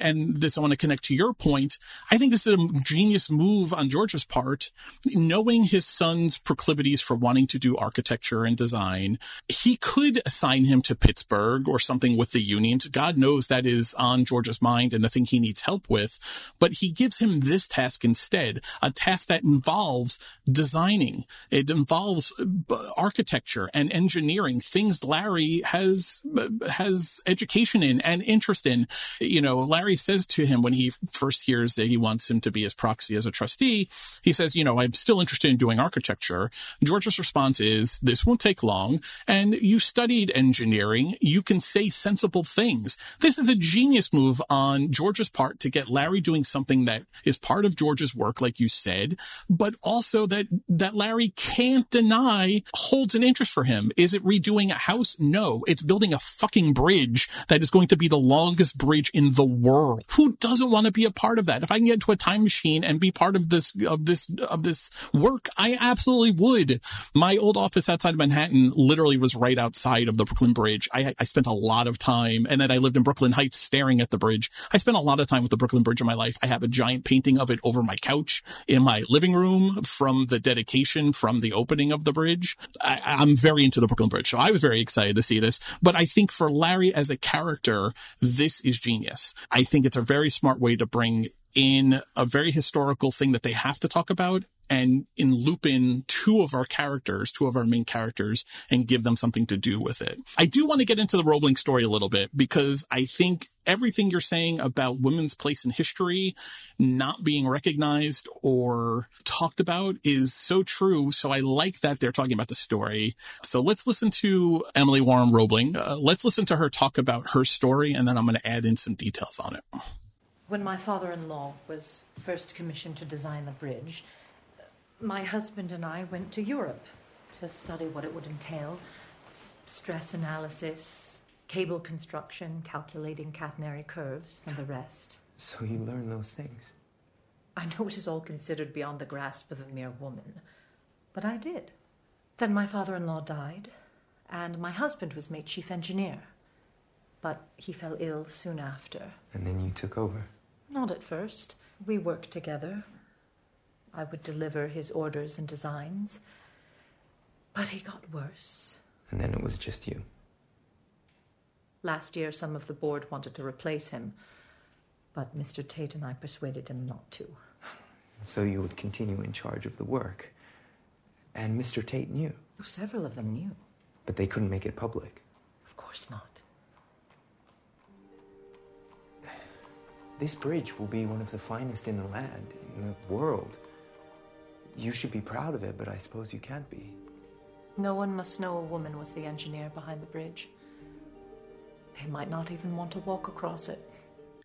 and this I want to connect to your point. I think this is a genius move on George's part, knowing his son's proclivities for wanting to do architecture and design. He could assign him to Pittsburgh or something with the unions. God knows that is on George's mind and the thing he needs help with. But he gives him this task instead, a task that involves designing. It involves uh, architecture and engineering, things Larry has, has education in and interest in. You know, Larry says to him when he first hears that he wants him to be his proxy as a trustee, he says, you know, I'm still interested in doing architecture. George's response is, this won't take long. And you studied engineering, you can say sensible things. This is a genius move on George's part to get Larry doing something that is part of George's work, like you said, but also that, that Larry can't deny holds an interest for him. Is it redoing a house? No, it's building a fucking bridge that is going to be the longest bridge in the world. Who doesn't want to be a part of that? If I can get into a time machine and be part of this, of this, of this work, I absolutely would. My old office outside of Manhattan literally was right outside side of the Brooklyn Bridge. I, I spent a lot of time, and then I lived in Brooklyn Heights staring at the bridge. I spent a lot of time with the Brooklyn Bridge in my life. I have a giant painting of it over my couch in my living room from the dedication, from the opening of the bridge. I, I'm very into the Brooklyn Bridge, so I was very excited to see this. But I think for Larry as a character, this is genius. I think it's a very smart way to bring in a very historical thing that they have to talk about and in loop in two of our characters, two of our main characters and give them something to do with it. I do want to get into the Roebling story a little bit because I think everything you're saying about women's place in history not being recognized or talked about is so true. So I like that they're talking about the story. So let's listen to Emily Warren Roebling. Uh, let's listen to her talk about her story and then I'm going to add in some details on it. When my father in law was first commissioned to design the bridge, my husband and I went to Europe to study what it would entail stress analysis, cable construction, calculating catenary curves, and the rest. So you learn those things? I know it is all considered beyond the grasp of a mere woman, but I did. Then my father in law died, and my husband was made chief engineer. But he fell ill soon after. And then you took over? Not at first. We worked together. I would deliver his orders and designs. But he got worse. And then it was just you. Last year, some of the board wanted to replace him, but Mr. Tate and I persuaded him not to. So you would continue in charge of the work. And Mr. Tate knew. Several of them knew. But they couldn't make it public. Of course not. This bridge will be one of the finest in the land, in the world. You should be proud of it, but I suppose you can't be. No one must know a woman was the engineer behind the bridge. They might not even want to walk across it.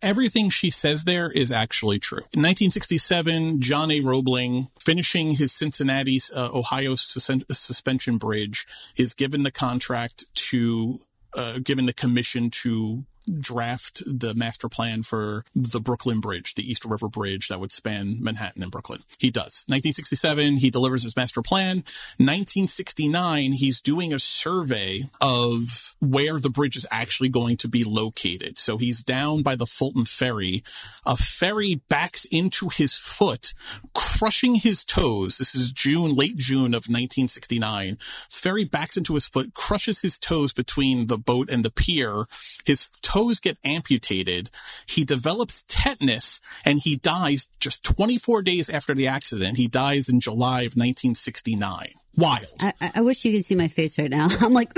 Everything she says there is actually true. In 1967, John A. Roebling, finishing his Cincinnati, uh, Ohio sus- suspension bridge, is given the contract to, uh, given the commission to draft the master plan for the Brooklyn Bridge, the East River Bridge that would span Manhattan and Brooklyn. He does. 1967, he delivers his master plan. 1969, he's doing a survey of where the bridge is actually going to be located. So he's down by the Fulton Ferry. A ferry backs into his foot, crushing his toes. This is June, late June of 1969. Ferry backs into his foot, crushes his toes between the boat and the pier. His toes get amputated. He develops tetanus and he dies just 24 days after the accident. He dies in July of 1969. Wild. I, I wish you could see my face right now. [laughs] I'm like,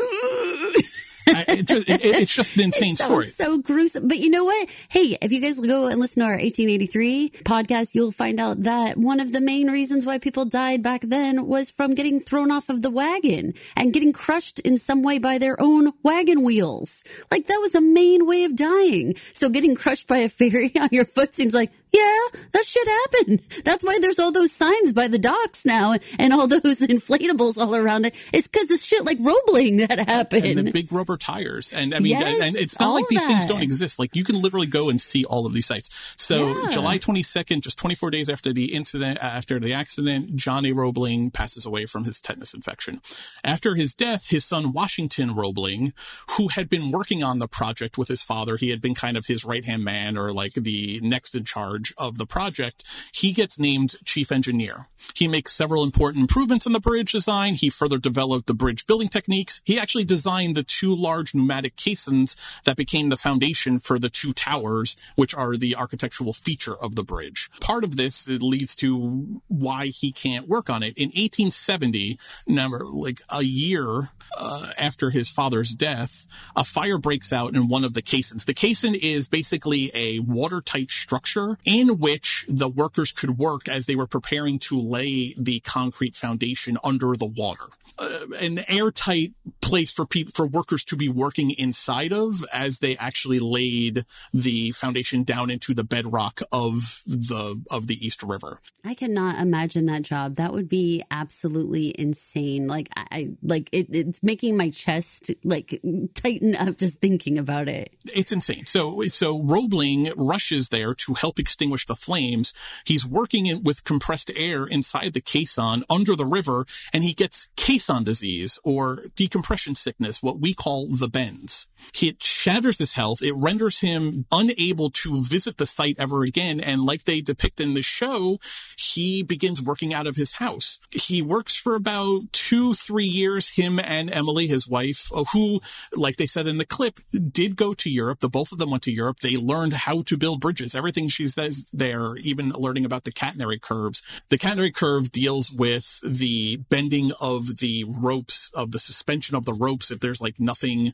I, it just, it, it's just an [laughs] insane story. so gruesome. But you know what? Hey, if you guys go and listen to our 1883 podcast, you'll find out that one of the main reasons why people died back then was from getting thrown off of the wagon and getting crushed in some way by their own wagon wheels. Like that was a main way of dying. So getting crushed by a ferry [laughs] on your foot seems like, yeah, that shit happened. That's why there's all those signs by the docks now and all those [laughs] inflatables all around it. It's because of shit like Roebling that happened. and the big rubber tires. And I mean, Yes, and it's not like these things don't exist. Like you can literally go and see all of these sites. So Yeah. July 22nd, just 24 days after the incident, after the accident, Johnny Roebling passes away from his tetanus infection. After his death, his son Washington Roebling, who had been working on the project with his father, he had been kind of his right hand man or like the next in charge of the project. He gets named chief engineer. He makes several important improvements in the bridge design. He further developed the bridge building techniques. He actually designed the two large pneumatic caissons that became the foundation for the two towers, which are the architectural feature of the bridge. Part of this leads to why he can't work on it. In 1870, number like a year uh, after his father's death, a fire breaks out in one of the caissons. The caisson is basically a watertight structure in which the workers could work as they were preparing to lay the concrete foundation under the water. Uh, an airtight place for people for workers to be working inside of as they actually laid the foundation down into the bedrock of the of the East River. I cannot imagine that job. That would be absolutely insane. Like I, like it, it's making my chest like tighten up just thinking about it. It's insane. So, so Roebling rushes there to help extinguish the flames. He's working in, with compressed air inside the caisson under the river, and he gets caisson disease or decompression sickness, what we call the bends. It shatters his health. It renders him unable to visit the site ever again. And like they depict in the show, he begins working out of his house. He works for about two, three years, him and Emily, his wife, uh, who, like they said in the clip, did go to Europe. The both of them went to Europe. They learned how to build bridges. Everything she says there, even learning about the catenary curves. The catenary curve deals with the bending of the ropes, of the suspension of the ropes. If there's like nothing,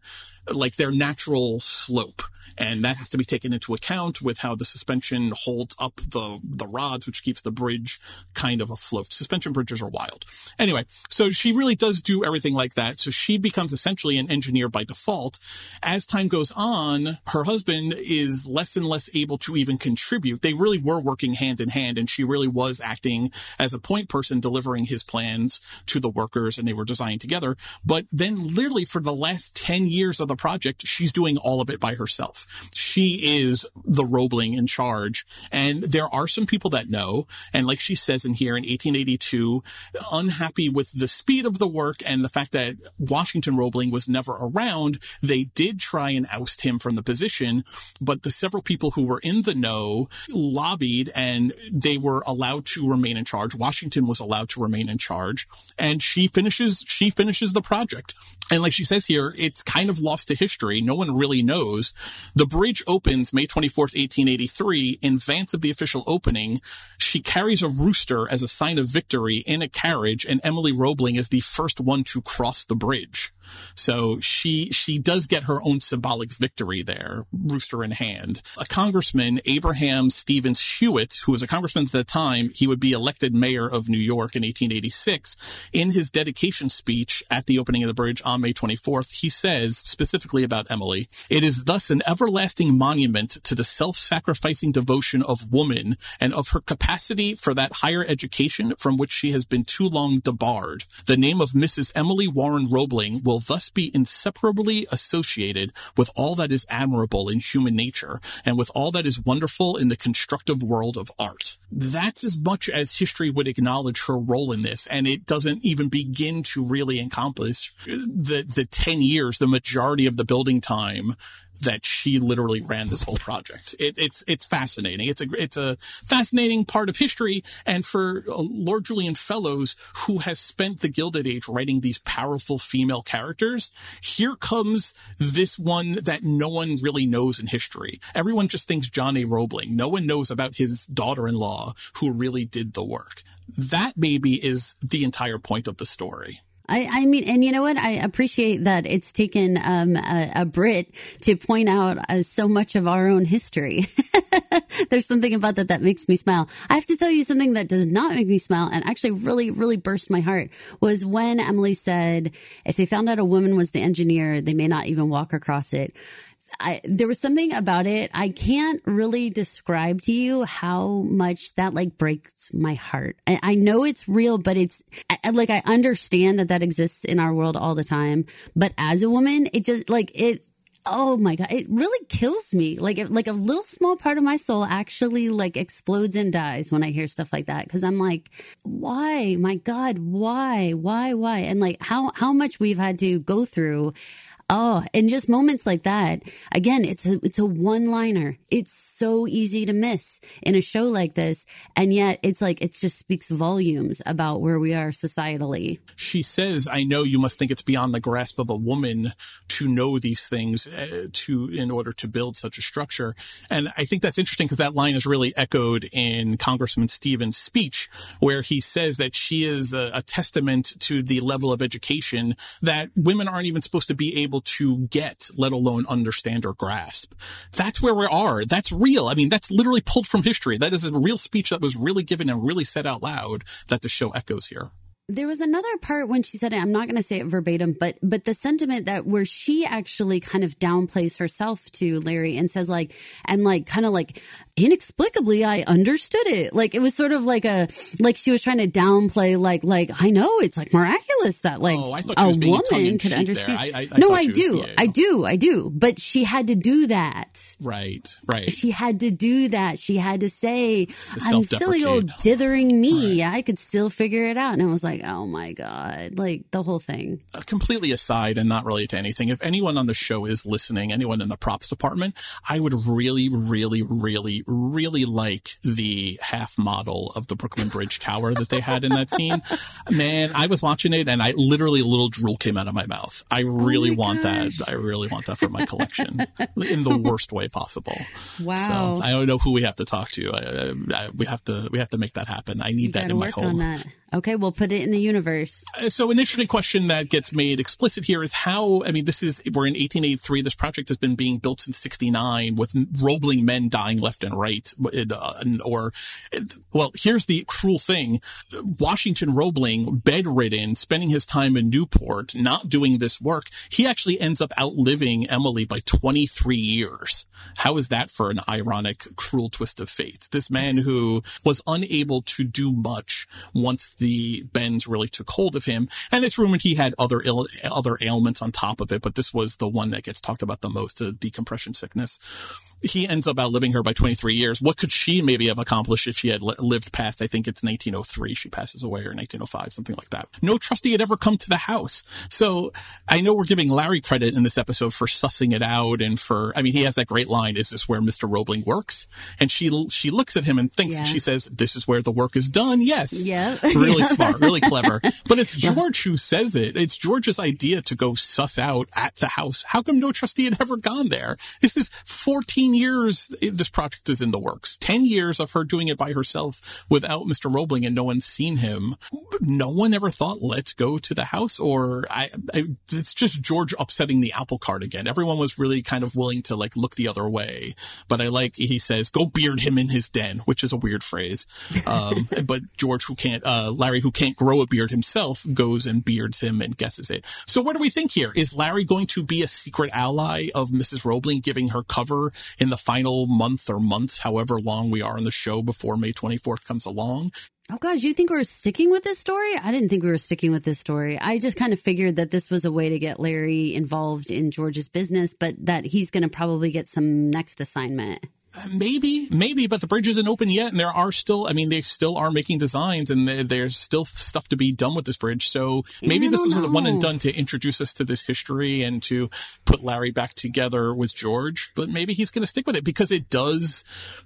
like their natural slope. And that has to be taken into account with how the suspension holds up the, the rods, which keeps the bridge kind of afloat. Suspension bridges are wild. Anyway, so she really does do everything like that. So she becomes essentially an engineer by default. As time goes on, her husband is less and less able to even contribute. They really were working hand in hand and she really was acting as a point person delivering his plans to the workers and they were designing together. But then literally for the last 10 years of the project, she's doing all of it by herself. She is the Roebling in charge. And there are some people that know. And like she says in here in 1882, unhappy with the speed of the work and the fact that Washington Roebling was never around, they did try and oust him from the position. But the several people who were in the know lobbied and they were allowed to remain in charge. Washington was allowed to remain in charge and she finishes, she finishes the project. And like she says here, it's kind of lost to history. No one really knows. The bridge opens May 24th, 1883. In advance of the official opening, she carries a rooster as a sign of victory in a carriage, and Emily Roebling is the first one to cross the bridge. So she, she does get her own symbolic victory there, rooster in hand. A congressman, Abraham Stevens Hewitt, who was a congressman at the time, he would be elected mayor of New York in 1886. In his dedication speech at the opening of the bridge on May 24th, he says specifically about Emily, it is thus an everlasting monument to the self-sacrificing devotion of woman and of her capacity for that higher education from which she has been too long debarred. The name of Mrs. Emily Warren Roebling will thus be inseparably associated with all that is admirable in human nature and with all that is wonderful in the constructive world of art. That's as much as history would acknowledge her role in this, and it doesn't even begin to really encompass the the ten years, the majority of the building time that she literally ran this whole project. It, it's it's fascinating. It's a it's a fascinating part of history, and for uh, Lord Julian Fellowes, who has spent the Gilded Age writing these powerful female characters, here comes this one that no one really knows in history. Everyone just thinks John A. Roebling. No one knows about his daughter-in-law who really did the work. That maybe is the entire point of the story. I, I mean, and you know what? I appreciate that it's taken um, a, a Brit to point out uh, so much of our own history. [laughs] There's something about that that makes me smile. I have to tell you something that does not make me smile and actually really, really burst my heart was when Emily said, if they found out a woman was the engineer, they may not even walk across it. I, there was something about it. I can't really describe to you how much that like breaks my heart. I, I know it's real, but it's I, like, I understand that that exists in our world all the time. But as a woman, it just like it, oh my god it really kills me like like a little small part of my soul actually like explodes and dies when i hear stuff like that because i'm like why my god why why why and like how how much we've had to go through Oh, and just moments like that. Again, it's a, it's a one liner. It's so easy to miss in a show like this. And yet it's like, it just speaks volumes about where we are societally. She says, I know you must think it's beyond the grasp of a woman to know these things uh, to, in order to build such a structure. And I think that's interesting because that line is really echoed in Congressman Stevens' speech where he says that she is a, a testament to the level of education that women aren't even supposed to be able able to get, let alone understand or grasp. That's where we are. That's real. I mean, that's literally pulled from history. That is a real speech that was really given and really said out loud that the show echoes here. There was another part when she said it. I'm not going to say it verbatim, but but the sentiment that where she actually kind of downplays herself to Larry and says like and like kind of like inexplicably I understood it. Like it was sort of like a like she was trying to downplay like like I know it's like miraculous that like oh, a woman could understand. I, I, I no, I was, do, yeah, I do, I do. But she had to do that. Right, right. She had to do that. She had to say, "I'm silly old dithering me. Right. I could still figure it out." And I was like, "Oh my god!" Like the whole thing. Uh, completely aside and not related to anything. If anyone on the show is listening, anyone in the props department, I would really, really, really really like the half model of the Brooklyn Bridge Tower that they had in that scene. [laughs] Man, I was watching it and I literally a little drool came out of my mouth. I oh really oh want gosh. that. I really want that for my collection [laughs] in the worst way possible. Wow. So I don't know who we have to talk to. I, I, we have to we have to make that happen. I need you that in my home. Okay, we'll put it in the universe. Uh, so an interesting question that gets made explicit here is how, I mean, this is, we're in 1883. This project has been being built since 69 with Roebling men dying left and right. Uh, or, well, here's the cruel thing. Washington Roebling, bedridden, spending his time in Newport, not doing this work. He actually ends up outliving Emily by 23 years. How is that for an ironic, cruel twist of fate? This man who was unable to do much once the the bends really took hold of him. And it's rumored he had other Ill, other ailments on top of it, but this was the one that gets talked about the most, the decompression sickness he ends up outliving her by 23 years. What could she maybe have accomplished if she had lived past, I think it's 1903, she passes away, or 1905, something like that. No trustee had ever come to the house. So I know we're giving Larry credit in this episode for sussing it out and for, I mean, he has that great line, is this where Mr. Roebling works? And she, she looks at him and thinks, Yeah. she says, this is where the work is done. Yes. [laughs] Yeah. Really smart, really clever. But it's [laughs] George who says it. It's George's idea to go suss out at the house. How come no trustee had ever gone there? This is 14 years this project is in the works. 10 years of her doing it by herself without Mr. Roebling and no one's seen him. No one ever thought, let's go to the house or I, I it's just George upsetting the apple cart again. Everyone was really kind of willing to like look the other way. But I like, he says, go beard him in his den, which is a weird phrase. Um, [laughs] but George who can't, uh, Larry who can't grow a beard himself goes and beards him and guesses it. So what do we think here? Is Larry going to be a secret ally of Mrs. Roebling giving her cover in the final month or months, however long we are on the show before May 24th comes along? Oh gosh, you think we're sticking with this story? I didn't think we were sticking with this story. I just kind of figured that this was a way to get Larry involved in George's business, but that he's going to probably get some next assignment. Maybe, maybe, but the bridge isn't open yet, and there are still. I mean, they still are making designs, and there's still stuff to be done with this bridge. So maybe this was a one and done to introduce us to this history and to put Larry back together with George. But maybe he's going to stick with it because it does,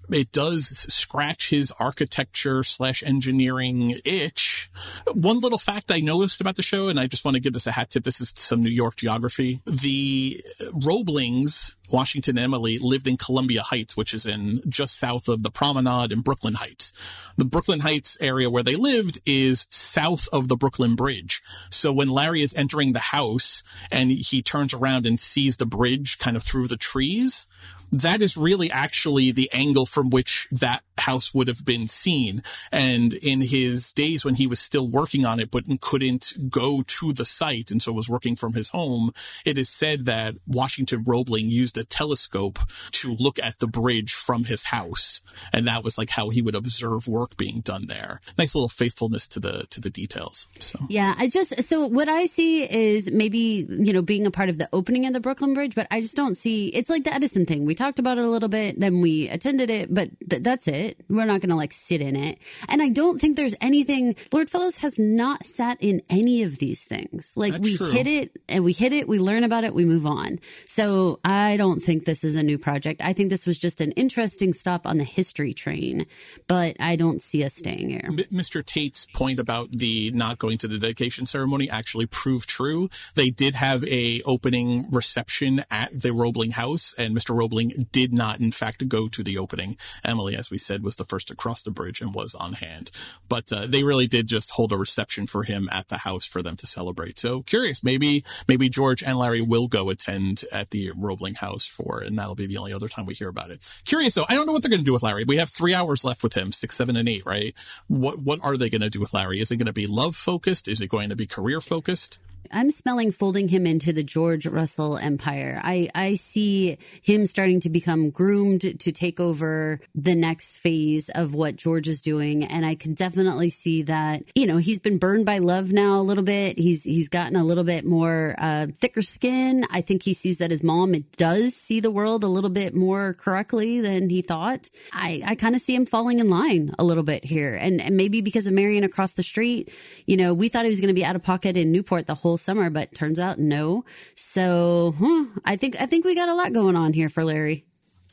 it does scratch his architecture slash engineering itch. One little fact I noticed about the show, and I just want to give this a hat tip. This is some New York geography. The Roeblings Washington and Emily lived in Columbia Heights, which is in just south of the Promenade in Brooklyn Heights. The Brooklyn Heights area where they lived is south of the Brooklyn Bridge. So when Larry is entering the house and he turns around and sees the bridge kind of through the trees, that is really actually the angle from which that house would have been seen. And in his days when he was still working on it, but couldn't go to the site and so was working from his home, it is said that Washington Roebling used a telescope to look at the bridge from his house. And that was like how he would observe work being done there. Nice little faithfulness to the, to the details. So. Yeah, I just so what I see is maybe you know being a part of the opening of the Brooklyn Bridge, but I just don't see. It's like the Edison thing. We talked about it a little bit, then we attended it, but th- that's it. We're not going to like sit in it, and I don't think there's anything. Lord Fellowes has not sat in any of these things. Like That's we true. hit it and we hit it, we learn about it, we move on. So I don't think this is a new project. I think this was just an interesting stop on the history train, but I don't see us staying here. Mr. Tate's point about the not going to the dedication ceremony actually proved true. They did have a opening reception at the Roebling house, and Mr. Roebling did not, in fact, go to the opening. Emily, as we said, was the first to cross the bridge and was on hand. But uh, they really did just hold a reception for him at the house for them to celebrate. So curious, maybe maybe George and Larry will go attend at the Roebling house for, and that'll be the only other time we hear about it. Curious though, I don't know what they're going to do with Larry. We have three hours left with him, six, seven, and eight, right? What what are they going to do with Larry? Is it going to be love focused? Is it going to be career focused? I'm smelling folding him into the George Russell empire. I, I see him starting to become groomed to take over the next phase of what George is doing. And I can definitely see that, you know, he's been burned by love now a little bit. He's, he's gotten a little bit more, uh, thicker skin. I think he sees that his mom does see the world a little bit more correctly than he thought. I, I kind of see him falling in line a little bit here. And, and maybe because of Marion across the street, you know, we thought he was going to be out of pocket in Newport the whole summer, but turns out no. So huh, I think I think we got a lot going on here for Larry.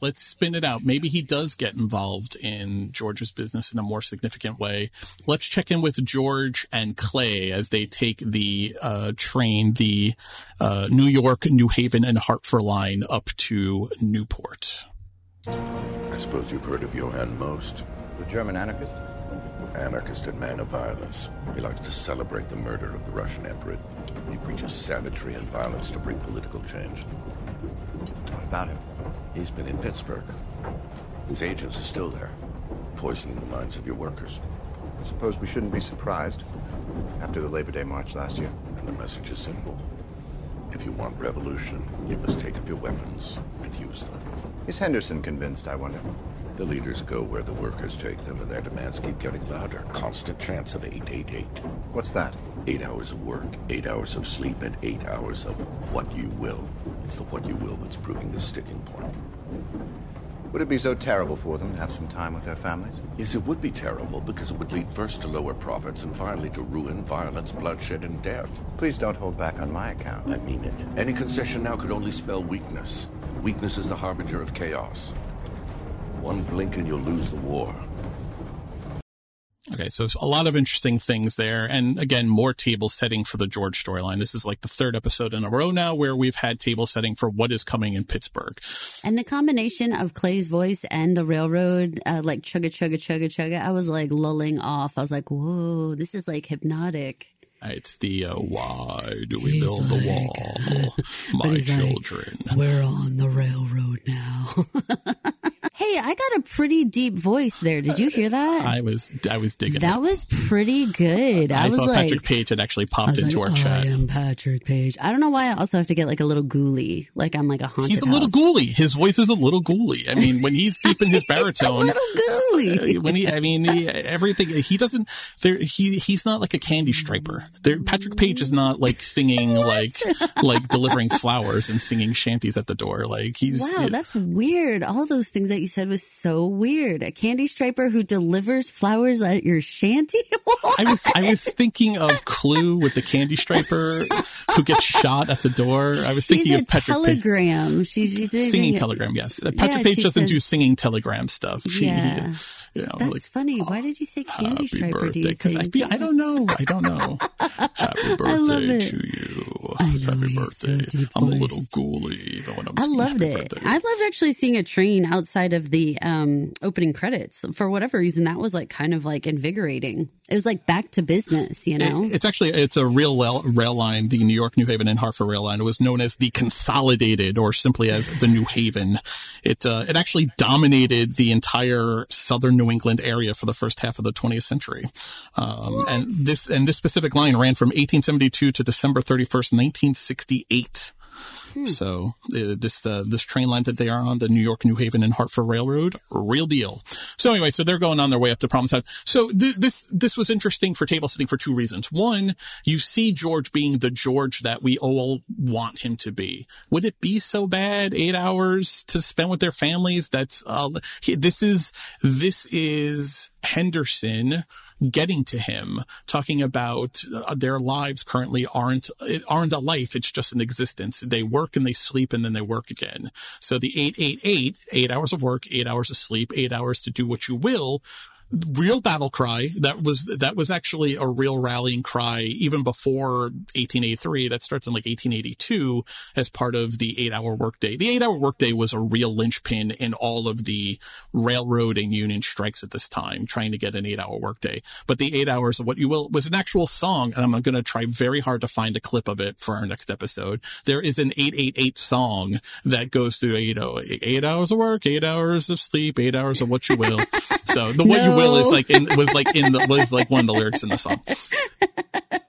Let's spin it out. Maybe he does get involved in George's business in a more significant way. Let's check in with George and Clay as they take the uh, train, the uh, New York, New Haven, and Hartford line up to Newport. I suppose you've heard of Johann Most. The German anarchist? Anarchist and man of violence. He likes to celebrate the murder of the Russian emperor. He preaches savagery and violence to bring political change. What about him? He's been in Pittsburgh. His agents are still there, poisoning the minds of your workers. I suppose we shouldn't be surprised after the Labor Day March last year. And the message is simple. If you want revolution, you must take up your weapons and use them. Is Henderson convinced, I wonder? The leaders go where the workers take them, and their demands keep getting louder. Constant chance of 888. What's that? Eight hours of work, eight hours of sleep, and eight hours of what you will. It's the what you will that's proving the sticking point. Would it be so terrible for them to have some time with their families? Yes, it would be terrible because it would lead first to lower profits and finally to ruin, violence, bloodshed, and death. Please don't hold back on my account. I mean it. Any concession now could only spell weakness. Weakness is the harbinger of chaos. One blink and you'll lose the war. Okay, so a lot of interesting things there. And again, more table setting for the George storyline. This is like the third episode in a row now where we've had table setting for what is coming in Pittsburgh. And the combination of Clay's voice and the railroad, uh, like chugga, chugga, chugga, chugga, I was like lulling off. I was like, whoa, this is like hypnotic. It's the uh, why do we build the wall, [laughs] my he's like, children? We're on the railroad now. [laughs] hey, I got a pretty deep voice there. Did you hear that? I was I was digging. That it. was pretty good. I, I, was thought like, Patrick Page had actually popped into like, our chat. I am Patrick Page. I don't know why I also have to get like a little ghouly, like I'm like a haunted. He's a little house. ghouly. His voice is a little ghouly. I mean, when he's deep in his [laughs] baritone, ghouly. uh, when he, I mean, he, everything he doesn't. There, he he's not like a candy striper. There, Patrick Page is not like singing [laughs] like like delivering flowers and singing shanties at the door. Like he's Wow, that's weird. All those things that you said was so weird. A candy striper who delivers flowers at your shanty? [laughs] I was I was thinking of Clue with the candy striper who gets shot at the door. I was thinking She's of Patrick Page. telegram. She's, she's doing Singing it- telegram, yes. Uh, Yeah, Patrick Page doesn't says- do singing telegram stuff. She, Yeah. you know, That's like funny. Why did you say candy striper? birthday do you because I, I don't know. I don't know. Happy [laughs] birthday to you. [laughs] I know, Happy he's so birthday. I'm a little ghouly even when I'm I loved it. birthday. I loved actually seeing a train outside of the um, opening credits. For whatever reason, that was like kind of like invigorating. It was like back to business, you know? It- it's actually it's a real rail, rail line. The New York, New Haven, and Hartford rail line. It was known as the Consolidated, or simply as the New Haven. It uh, it actually dominated the entire southern New England area for the first half of the 20th century. Um, and this and this specific line ran from 1872 to December 31st, 1968. So uh, this uh, this train line that they are on, the New York, New Haven, and Hartford Railroad, real deal. So anyway, so they're going on their way up to Promise House. So th- this this was interesting for table sitting for two reasons. One, you see George being the George that we all want him to be. Would it be so bad? Eight hours to spend with their families. That's uh, this is this is Henderson getting to him, talking about uh, their lives currently aren't aren't a life; it's just an existence. They work and they sleep and then they work again. So the eight eight eight, eight hours of work, eight hours of sleep, eight hours to do what you will. Real battle cry. That was that was actually a real rallying cry even before 1883. That starts in like 1882 as part of the eight-hour workday. The eight-hour workday was a real linchpin in all of the railroad and union strikes at this time, trying to get an eight-hour workday. But the eight hours of what you will was an actual song, and I'm going to try very hard to find a clip of it for our next episode. There is an 888 song that goes through eight hours of work, eight hours of sleep, eight hours of what you will. so the what you will is like in, was like in the, was like one of the lyrics in the song. [laughs]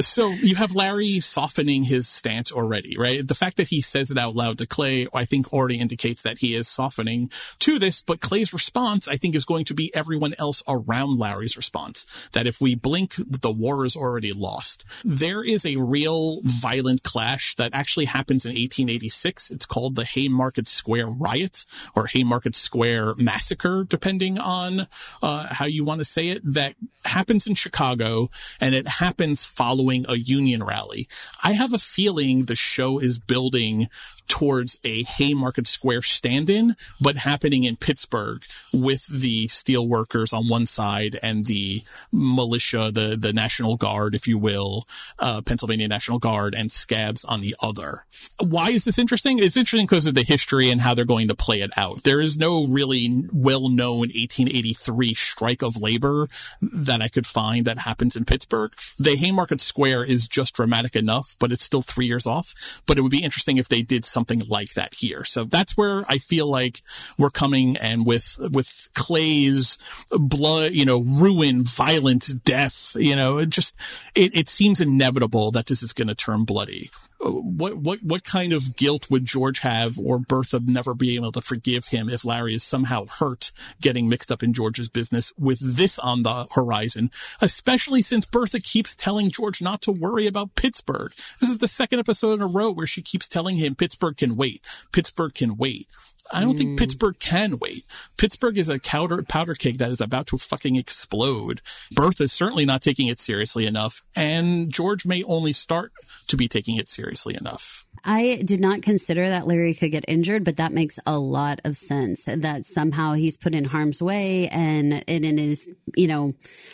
So you have Larry softening his stance already, right? The fact that he says it out loud to Clay, I think already indicates that he is softening to this, but Clay's response, I think, is going to be everyone else around Larry's response. That if we blink, the war is already lost. There is a real violent clash that actually happens in 1886. It's called the Haymarket Square Riot or Haymarket Square Massacre, depending on uh, how you want to say it, that happens in Chicago and it happens following a union rally. I have a feeling the show is building towards a Haymarket Square stand-in, but happening in Pittsburgh with the steel workers on one side and the militia, the, the National Guard, if you will, uh, Pennsylvania National Guard and scabs on the other. Why is this interesting? It's interesting because of the history and how they're going to play it out. There is no really well-known 1883 strike of labor that I could find that happens in Pittsburgh. The Haymarket Square is just dramatic enough, but it's still three years off. But it would be interesting if they did something like that here. So that's where I feel like we're coming and with, with Clay's blood, you know, ruin, violence, death, you know, it just, it, it seems inevitable that this is going to turn bloody. What what what kind of guilt would George have or Bertha never be able to forgive him if Larry is somehow hurt getting mixed up in George's business with this on the horizon, especially since Bertha keeps telling George not to worry about Pittsburgh. This is the second episode in a row where she keeps telling him Pittsburgh can wait. Pittsburgh can wait. I don't mm. think Pittsburgh can wait. Pittsburgh is a powder, powder keg that is about to fucking explode. Bertha is certainly not taking it seriously enough, and George may only start to be taking it seriously enough. I did not consider that Larry could get injured, but that makes a lot of sense that somehow he's put in harm's way and, and it is, you know,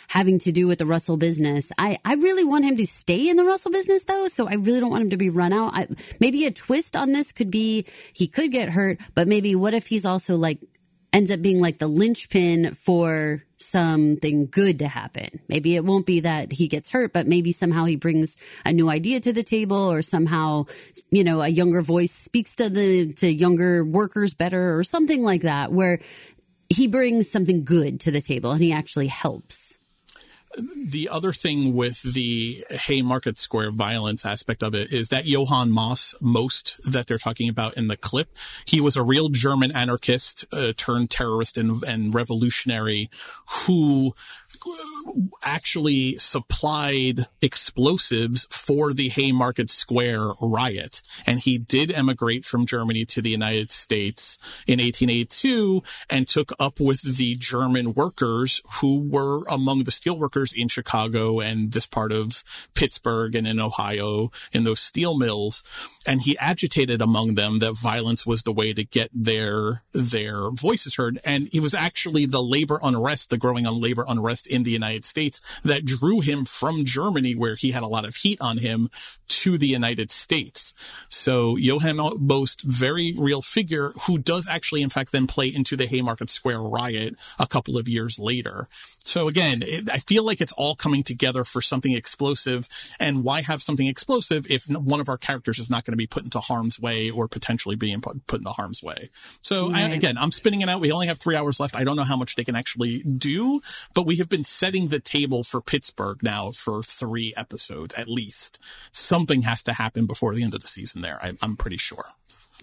having to do with the Russell business. I, I really want him to stay in the Russell business though. So I really don't want him to be run out. I, maybe a twist on this could be he could get hurt, but maybe what if he's also like ends up being like the linchpin for something good to happen. Maybe it won't be that he gets hurt, but maybe somehow he brings a new idea to the table or somehow, you know, a younger voice speaks to the, to younger workers better or something like that where he brings something good to the table and he actually helps the other thing with the Haymarket Square violence aspect of it is that Johann Moss, most that they're talking about in the clip, he was a real German anarchist uh, turned terrorist and, and revolutionary who actually supplied explosives for the Haymarket Square riot. And he did emigrate from Germany to the United States in 1882 and took up with the German workers who were among the steelworkers in Chicago and this part of Pittsburgh and in Ohio in those steel mills. And he agitated among them that violence was the way to get their, their voices heard. And it was actually the labor unrest, the growing on labor unrest in the United States that drew him from Germany, where he had a lot of heat on him, to the United States. So Johann Most, very real figure who does actually, in fact, then play into the Haymarket Square riot a couple of years later. So again, it, I feel like it's all coming together for something explosive. And why have something explosive if one of our characters is not going to be put into harm's way or potentially being put, put into harm's way? So. I, again, I'm spinning it out. We only have three hours left. I don't know how much they can actually do, but we have been setting the table for Pittsburgh now for three episodes at least. Something has to happen before the end of the season there. I, I'm pretty sure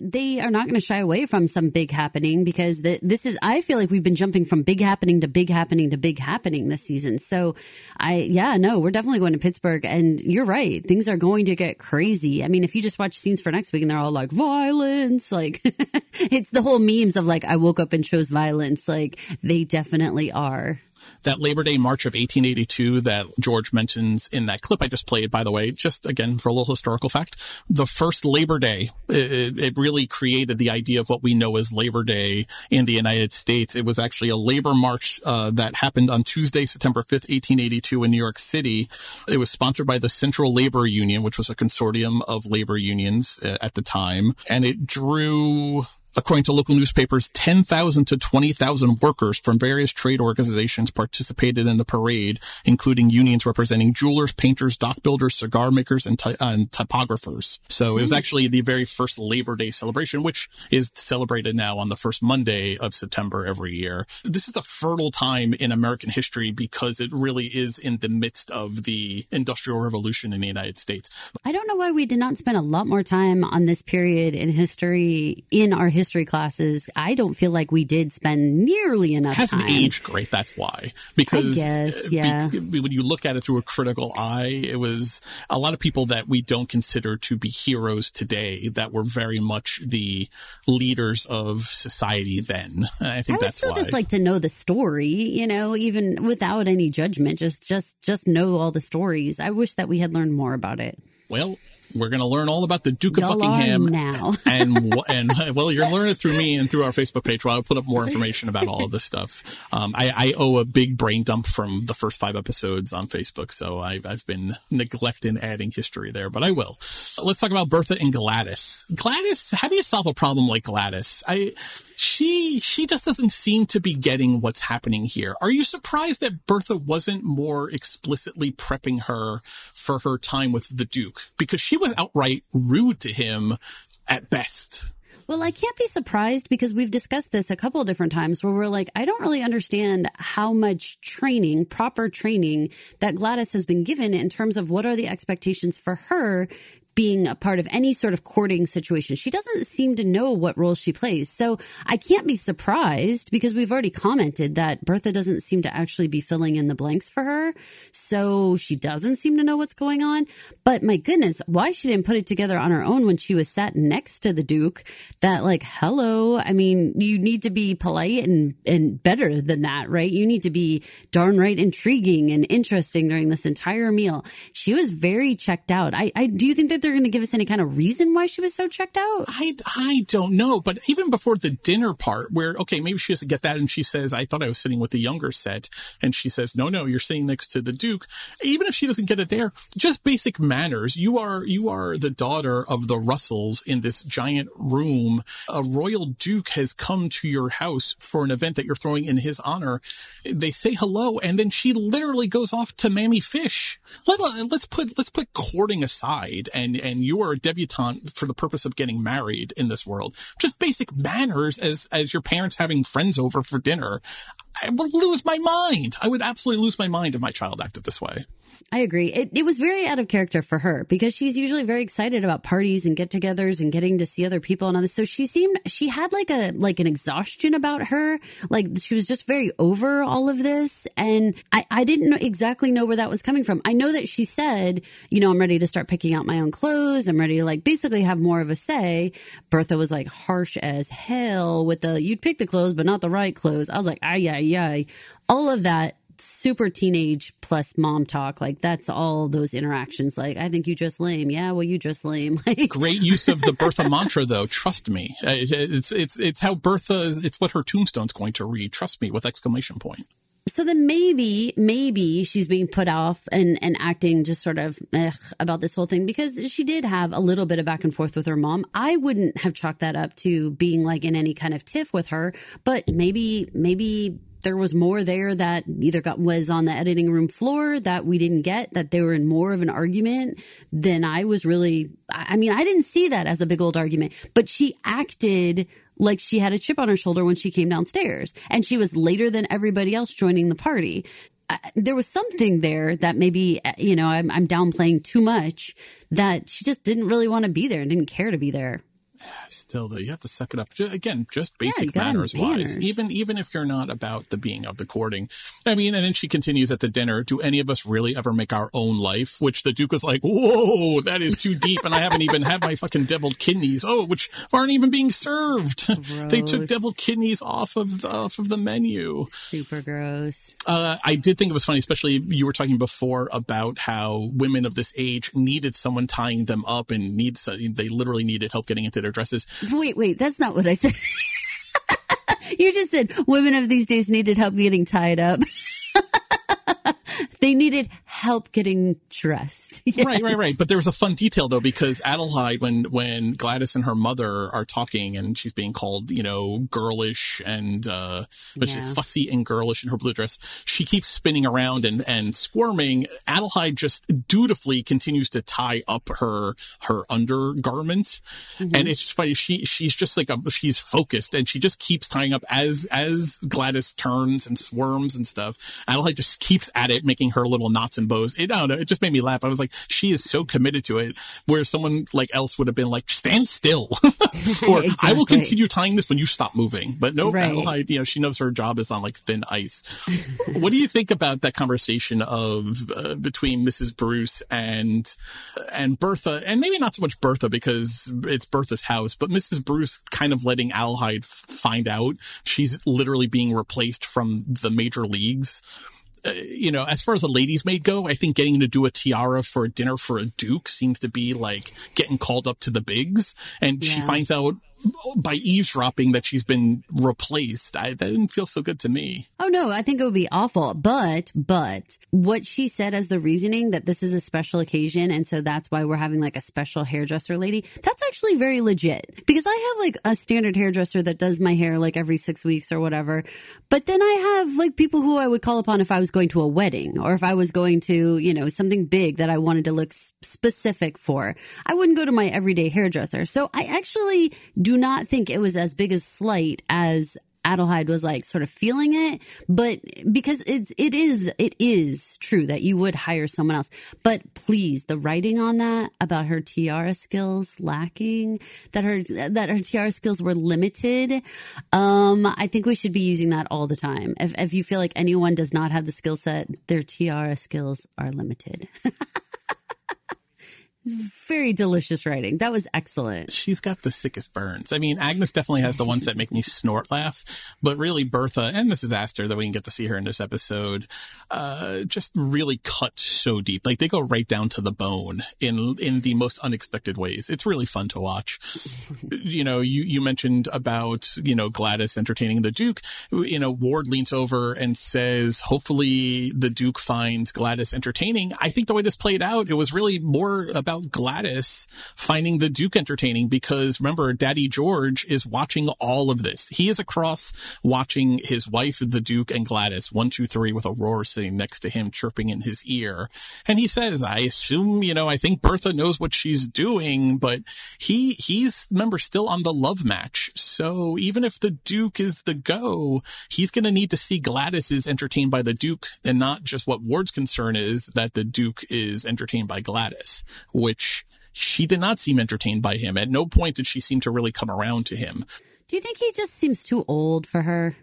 they are not going to shy away from some big happening because the, this is, I feel like we've been jumping from big happening to big happening to big happening this season. So I, yeah, no, we're definitely going to Pittsburgh and you're right. Things are going to get crazy. I mean, if you just watch scenes for next week and they're all like violence, like [laughs] it's the whole memes of like, I woke up and chose violence. Like they definitely are that Labor Day March of 1882 that George mentions in that clip I just played, by the way, just again for a little historical fact, the first Labor Day, it, it really created the idea of what we know as Labor Day in the United States. It was actually a labor march uh, that happened on Tuesday, September 5th, 1882 in New York City. It was sponsored by the Central Labor Union, which was a consortium of labor unions uh, at the time, and it drew According to local newspapers, 10,000 to 20,000 workers from various trade organizations participated in the parade, including unions representing jewelers, painters, dock builders, cigar makers, and, ty- and typographers. So it was hmm. actually the very first Labor Day celebration, which is celebrated now on the first Monday of September every year. This is a fertile time in American history because it really is in the midst of the Industrial Revolution in the United States. I don't know why we did not spend a lot more time on this period in history in our history history classes, I don't feel like we did spend nearly enough hasn't time. aged great. That's why. Because guess, uh, yeah. Be, when you look at it through a critical eye, it was a lot of people that we don't consider to be heroes today that were very much the leaders of society then. And I think I that's still why. just like to know the story, you know, even without any judgment, just, just, just know all the stories. I wish that we had learned more about it. Well, we're going to learn all about the Duke of Y'all Buckingham now. [laughs] and and [laughs] well, you're learning it through me and through our Facebook page. Where I'll put up more information about all of this stuff. Um, I, I, owe a big brain dump from the first five episodes on Facebook, so I, I've been neglecting adding history there, but I will. Let's talk about Bertha and Gladys. Gladys, how do you solve a problem like Gladys? I she she just doesn't seem to be getting what's happening here. Are you surprised that Bertha wasn't more explicitly prepping her for her time with the Duke? Because she was outright rude to him at best. Well, I can't be surprised because we've discussed this a couple different times where we're like, I don't really understand how much training, proper training that Gladys has been given in terms of what are the expectations for her being a part of any sort of courting situation. She doesn't seem to know what role she plays. So I can't be surprised because we've already commented that Bertha doesn't seem to actually be filling in the blanks for her. So she doesn't seem to know what's going on. But my goodness, why she didn't put it together on her own when she was sat next to the Duke that like, hello. I mean, you need to be polite and, and better than that, right? You need to be darn right intriguing and interesting during this entire meal. She was very checked out. I, I do you think that going to give us any kind of reason why she was so checked out? I, I don't know. But even before the dinner part where, okay, maybe she doesn't get that. And she says, I thought I was sitting with the younger set. And she says, no, no, you're sitting next to the Duke. Even if she doesn't get it there, just basic manners. You are, you are the daughter of the Russells in this giant room. A royal Duke has come to your house for an event that you're throwing in his honor. They say hello. And then she literally goes off to Mamie Fish. Let, uh, let's put, let's put courting aside and, and you are a debutante for the purpose of getting married in this world. Just basic manners as, as your parents having friends over for dinner. I would lose my mind. I would absolutely lose my mind if my child acted this way. I agree. It, it was very out of character for her because she's usually very excited about parties and get togethers and getting to see other people and all this. So she seemed, she had like a, like an exhaustion about her. Like she was just very over all of this. And I, I didn't know exactly know where that was coming from. I know that she said, you know, I'm ready to start picking out my own clothes. I'm ready to like basically have more of a say. Bertha was like harsh as hell with the, you'd pick the clothes, but not the right clothes. I was like, ay, ay, ay. All of that super teenage plus mom talk. Like that's all those interactions. Like, I think you just lame. Yeah, well, you just lame. [laughs] Like, Great use of the Bertha [laughs] mantra, though. Trust me. It's it's it's how Bertha. It's what her tombstone's going to read. Trust me with exclamation point. So then maybe, maybe she's being put off and, and acting just sort of ugh, about this whole thing because she did have a little bit of back and forth with her mom. I wouldn't have chalked that up to being like in any kind of tiff with her, but maybe, maybe there was more there that either got was on the editing room floor that we didn't get that they were in more of an argument than I was really I mean I didn't see that as a big old argument but she acted like she had a chip on her shoulder when she came downstairs and she was later than everybody else joining the party. There was something there that maybe you know I'm, I'm downplaying too much that she just didn't really want to be there and didn't care to be there still though you have to suck it up. Just, again just basic yeah, manners, manners. Wise even even if you're not about the being of the courting. I mean and then she continues at the dinner do any of us really ever make our own life? Which the duke was like whoa that is too deep and i haven't even had my fucking deviled kidneys. Oh which aren't even being served. [laughs] They took deviled kidneys off of the, off of the menu. Super gross. Uh, i did think it was funny especially you were talking before about how women of this age needed someone tying them up and needs they literally needed help getting into their dresses Wait, wait, that's not what I said. [laughs] you just said women of these days needed help getting tied up. [laughs] they needed help getting dressed. Yes. [laughs] Right, right, right. But there was a fun detail though, because Adelheid, when, when Gladys and her mother are talking and she's being called, you know, girlish and, uh, yeah. fussy and girlish in her blue dress, she keeps spinning around and, and squirming. Adelheid just dutifully continues to tie up her, her undergarment. Mm-hmm. And it's just funny. She, she's just like a, she's focused and she just keeps tying up as, as Gladys turns and squirms and stuff. Adelheid just keeps at it, making her little knots and bows. It, I don't know. It just made me laugh. I was like, she is so committed to it where someone like else would have been like, stand still [laughs] or exactly. I will continue tying this when you stop moving. But no, right. Adelheid, you know, she knows her job is on like thin ice. what do you think about that conversation of uh, between Mrs. Bruce and, and Bertha and maybe not so much Bertha because it's Bertha's house, but Mrs. Bruce kind of letting Adelheid find out she's literally being replaced from the major leagues uh, you know, as far as a ladies' maid go, I think getting to do a tiara for a dinner for a duke seems to be like getting called up to the bigs. And yeah. she finds out by eavesdropping that she's been replaced. I, that didn't feel so good to me. Oh no, I think it would be awful. But, but what she said as the reasoning that this is a special occasion. And so that's why we're having like a special hairdresser lady. That's actually very legit because I have like a standard hairdresser that does my hair like every six weeks or whatever. But then I have like people who I would call upon if I was going to a wedding or if I was going to, you know, something big that I wanted to look specific for. I wouldn't go to my everyday hairdresser. So I actually do do not think it was as big a slight as Adelheid was like sort of feeling it, but because it's it is it is true that you would hire someone else. But please, the writing on that about her tiara skills lacking, that her that her tiara skills were limited. Um, I think we should be using that all the time. If if you feel like anyone does not have the skill set, their tiara skills are limited. [laughs] It's very delicious writing. That was excellent. She's got the sickest burns. I mean, Agnes definitely has the ones that make me snort laugh, but really Bertha and Mrs. Astor that we can get to see her in this episode, uh, just really cut so deep. Like they go right down to the bone in, in the most unexpected ways. It's really fun to watch. [laughs] you know, you, you mentioned about, you know, Gladys entertaining the Duke. You know, Ward leans over and says, hopefully the Duke finds Gladys entertaining. I think the way this played out, it was really more about Gladys finding the Duke entertaining because remember, Daddy George is watching all of this. He is across watching his wife, the Duke, and Gladys, one, two, three, with Aurora sitting next to him, chirping in his ear. And he says, I assume, you know, I think Bertha knows what she's doing, but he, he's, remember, still on the love match. So even if the Duke is the go, he's going to need to see Gladys is entertained by the Duke and not just what Ward's concern is that the Duke is entertained by Gladys, which she did not seem entertained by him. At no point did she seem to really come around to him. Do you think he just seems too old for her?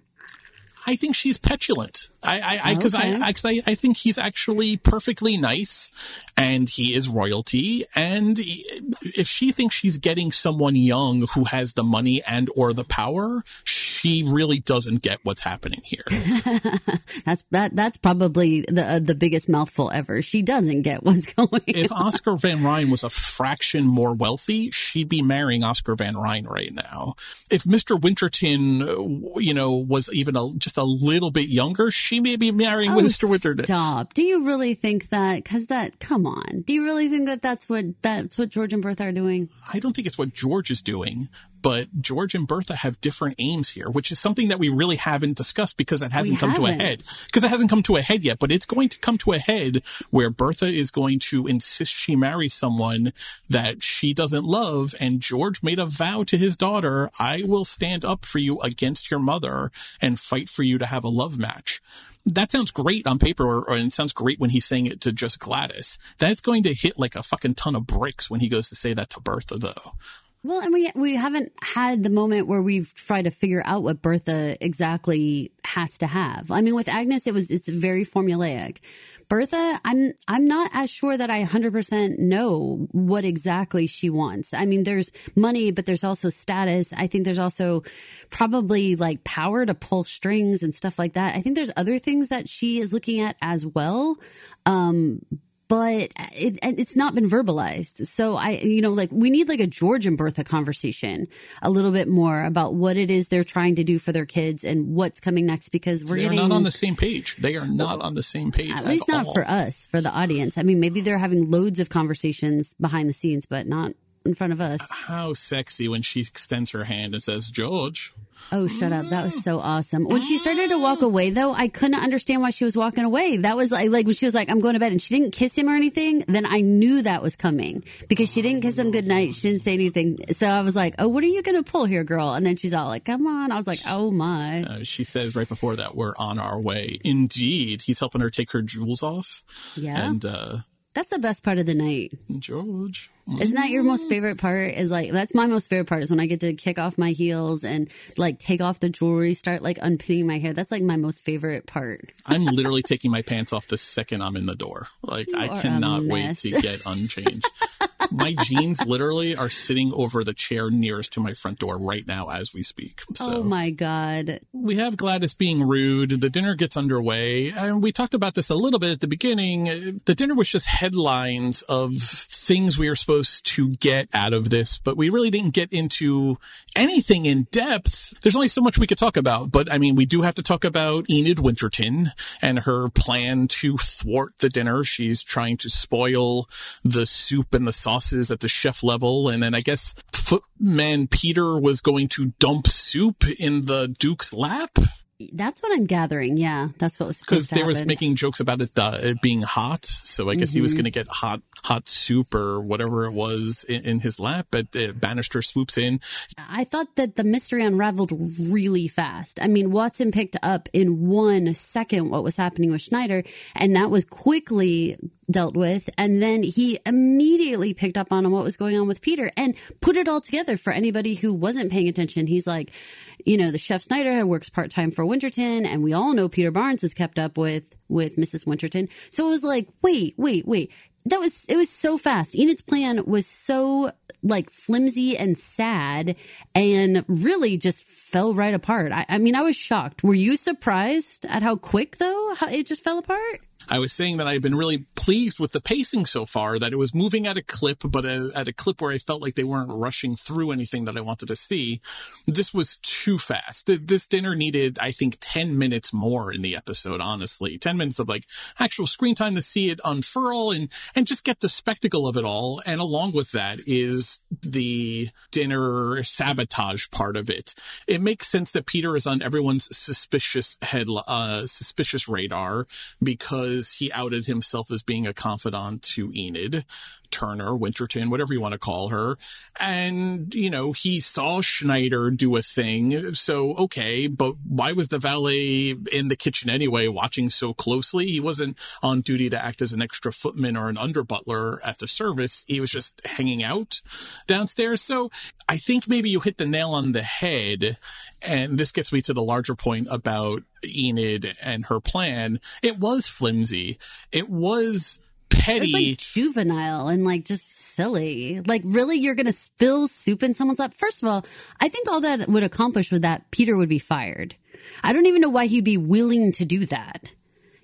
I think she's petulant. I, I, because I, I, cause I, I think he's actually perfectly nice and he is royalty. And if she thinks she's getting someone young who has the money and or the power, she really doesn't get what's happening here. [laughs] that's, that, that's probably the, uh, the biggest mouthful ever. She doesn't get what's [laughs] going on. If Oscar Van Rhijn was a fraction more wealthy, she'd be marrying Oscar Van Rhijn right now. If Mr. Winterton, you know, was even a, just a little bit younger, she may be marrying oh, Mr. Winterton. Stop. Do you really think that? Because that, come on. Do you really think that that's what that's what George and Bertha are doing? I don't think it's what George is doing. But George and Bertha have different aims here, which is something that we really haven't discussed because it hasn't we come haven't. to a head. Because it hasn't come to a head yet, but it's going to come to a head where Bertha is going to insist she marry someone that she doesn't love. And George made a vow to his daughter, I will stand up for you against your mother and fight for you to have a love match that sounds great on paper, or, or, it sounds great when he's saying it to just Gladys. That's going to hit like a fucking ton of bricks when he goes to say that to Bertha, though. Well, and we we haven't had the moment where we've tried to figure out what Bertha exactly has to have. I mean, with Agnes, it was it's very formulaic. Bertha, I'm I'm not as sure that I 100% know what exactly she wants. I mean, there's money, but there's also status. I think there's also probably like power to pull strings and stuff like that. I think there's other things that she is looking at as well. Um, but it, it's not been verbalized. So I, you know, like we need like a George and Bertha conversation a little bit more about what it is they're trying to do for their kids and what's coming next because we're they getting not on the same page. They are not on the same page. At, at least not all. for us, for the audience. I mean, maybe they're having loads of conversations behind the scenes, but not in front of us. How sexy when she extends her hand and says, George. Oh, shut up. That was so awesome. When she started to walk away, though, I couldn't understand why she was walking away. That was like, like when she was like, I'm going to bed and she didn't kiss him or anything, then I knew that was coming because she didn't kiss him goodnight. She didn't say anything. So I was like, oh, what are you going to pull here, girl? And then she's all like, come on. I was like, oh my. Uh, she says right before that, we're on our way. Indeed. He's helping her take her jewels off. Yeah. And, uh, that's the best part of the night. George. Isn't that your most favorite part? Is like, that's my most favorite part is when I get to kick off my heels and like take off the jewelry, start like unpinning my hair. That's like my most favorite part. I'm [laughs] literally taking my pants off the second I'm in the door. Like, You I cannot wait to get unchanged. [laughs] my jeans literally are sitting over the chair nearest to my front door right now as we speak. Oh so. Oh my God. We have Gladys being rude. The dinner gets underway. And we talked about this a little bit at the beginning. The dinner was just headlines of things we were supposed to get out of this, but we really didn't get into anything in depth. There's only so much we could talk about, but I mean, we do have to talk about Enid Winterton and her plan to thwart the dinner. She's trying to spoil the soup and the sauces at the chef level. And then I guess footman Peter was going to dump soup in the Duke's lap. That's what I'm gathering. Yeah, that's what was because they was making jokes about it, uh, it being hot. So I guess he was Mhm. going to get hot hot soup or whatever it was in, in his lap. But uh, Bannister swoops in. I thought that the mystery unraveled really fast. I mean, Watson picked up in one second what was happening with Schneider, and that was quickly dealt with. And then he immediately picked up on what was going on with Peter and put it all together for anybody who wasn't paying attention. He's like, you know, the chef Schneider works part time for Winterton, and we all know Peter Barnes is kept up with with Mrs. Winterton. So it was like, wait, wait, wait. That was it was so fast. Enid's plan was so like flimsy and sad and really just fell right apart. I, I mean, I was shocked. Were you surprised at how quick though? How it just fell apart? I was saying that I've been really pleased with the pacing so far, that it was moving at a clip, but a, at a clip where I felt like they weren't rushing through anything that I wanted to see. This was too fast. This dinner needed, I think, 10 minutes more in the episode, honestly. 10 minutes of like actual screen time to see it unfurl and, and just get the spectacle of it all. And along with that is the dinner sabotage part of it. It makes sense that Peter is on everyone's suspicious head, uh, suspicious radar because he outed himself as being a confidant to Enid. Turner, Winterton, whatever you want to call her. And, you know, he saw Schneider do a thing. So, okay, but why was the valet in the kitchen anyway, watching so closely? He wasn't on duty to act as an extra footman or an under butler at the service. He was just hanging out downstairs. So I think maybe you hit the nail on the head. And this gets me to the larger point about Enid and her plan. It was flimsy. It was petty. Was like juvenile and like just silly. Like, really, you're going to spill soup in someone's lap? First of all, I think all that would accomplish with that Peter would be fired. I don't even know why he'd be willing to do that.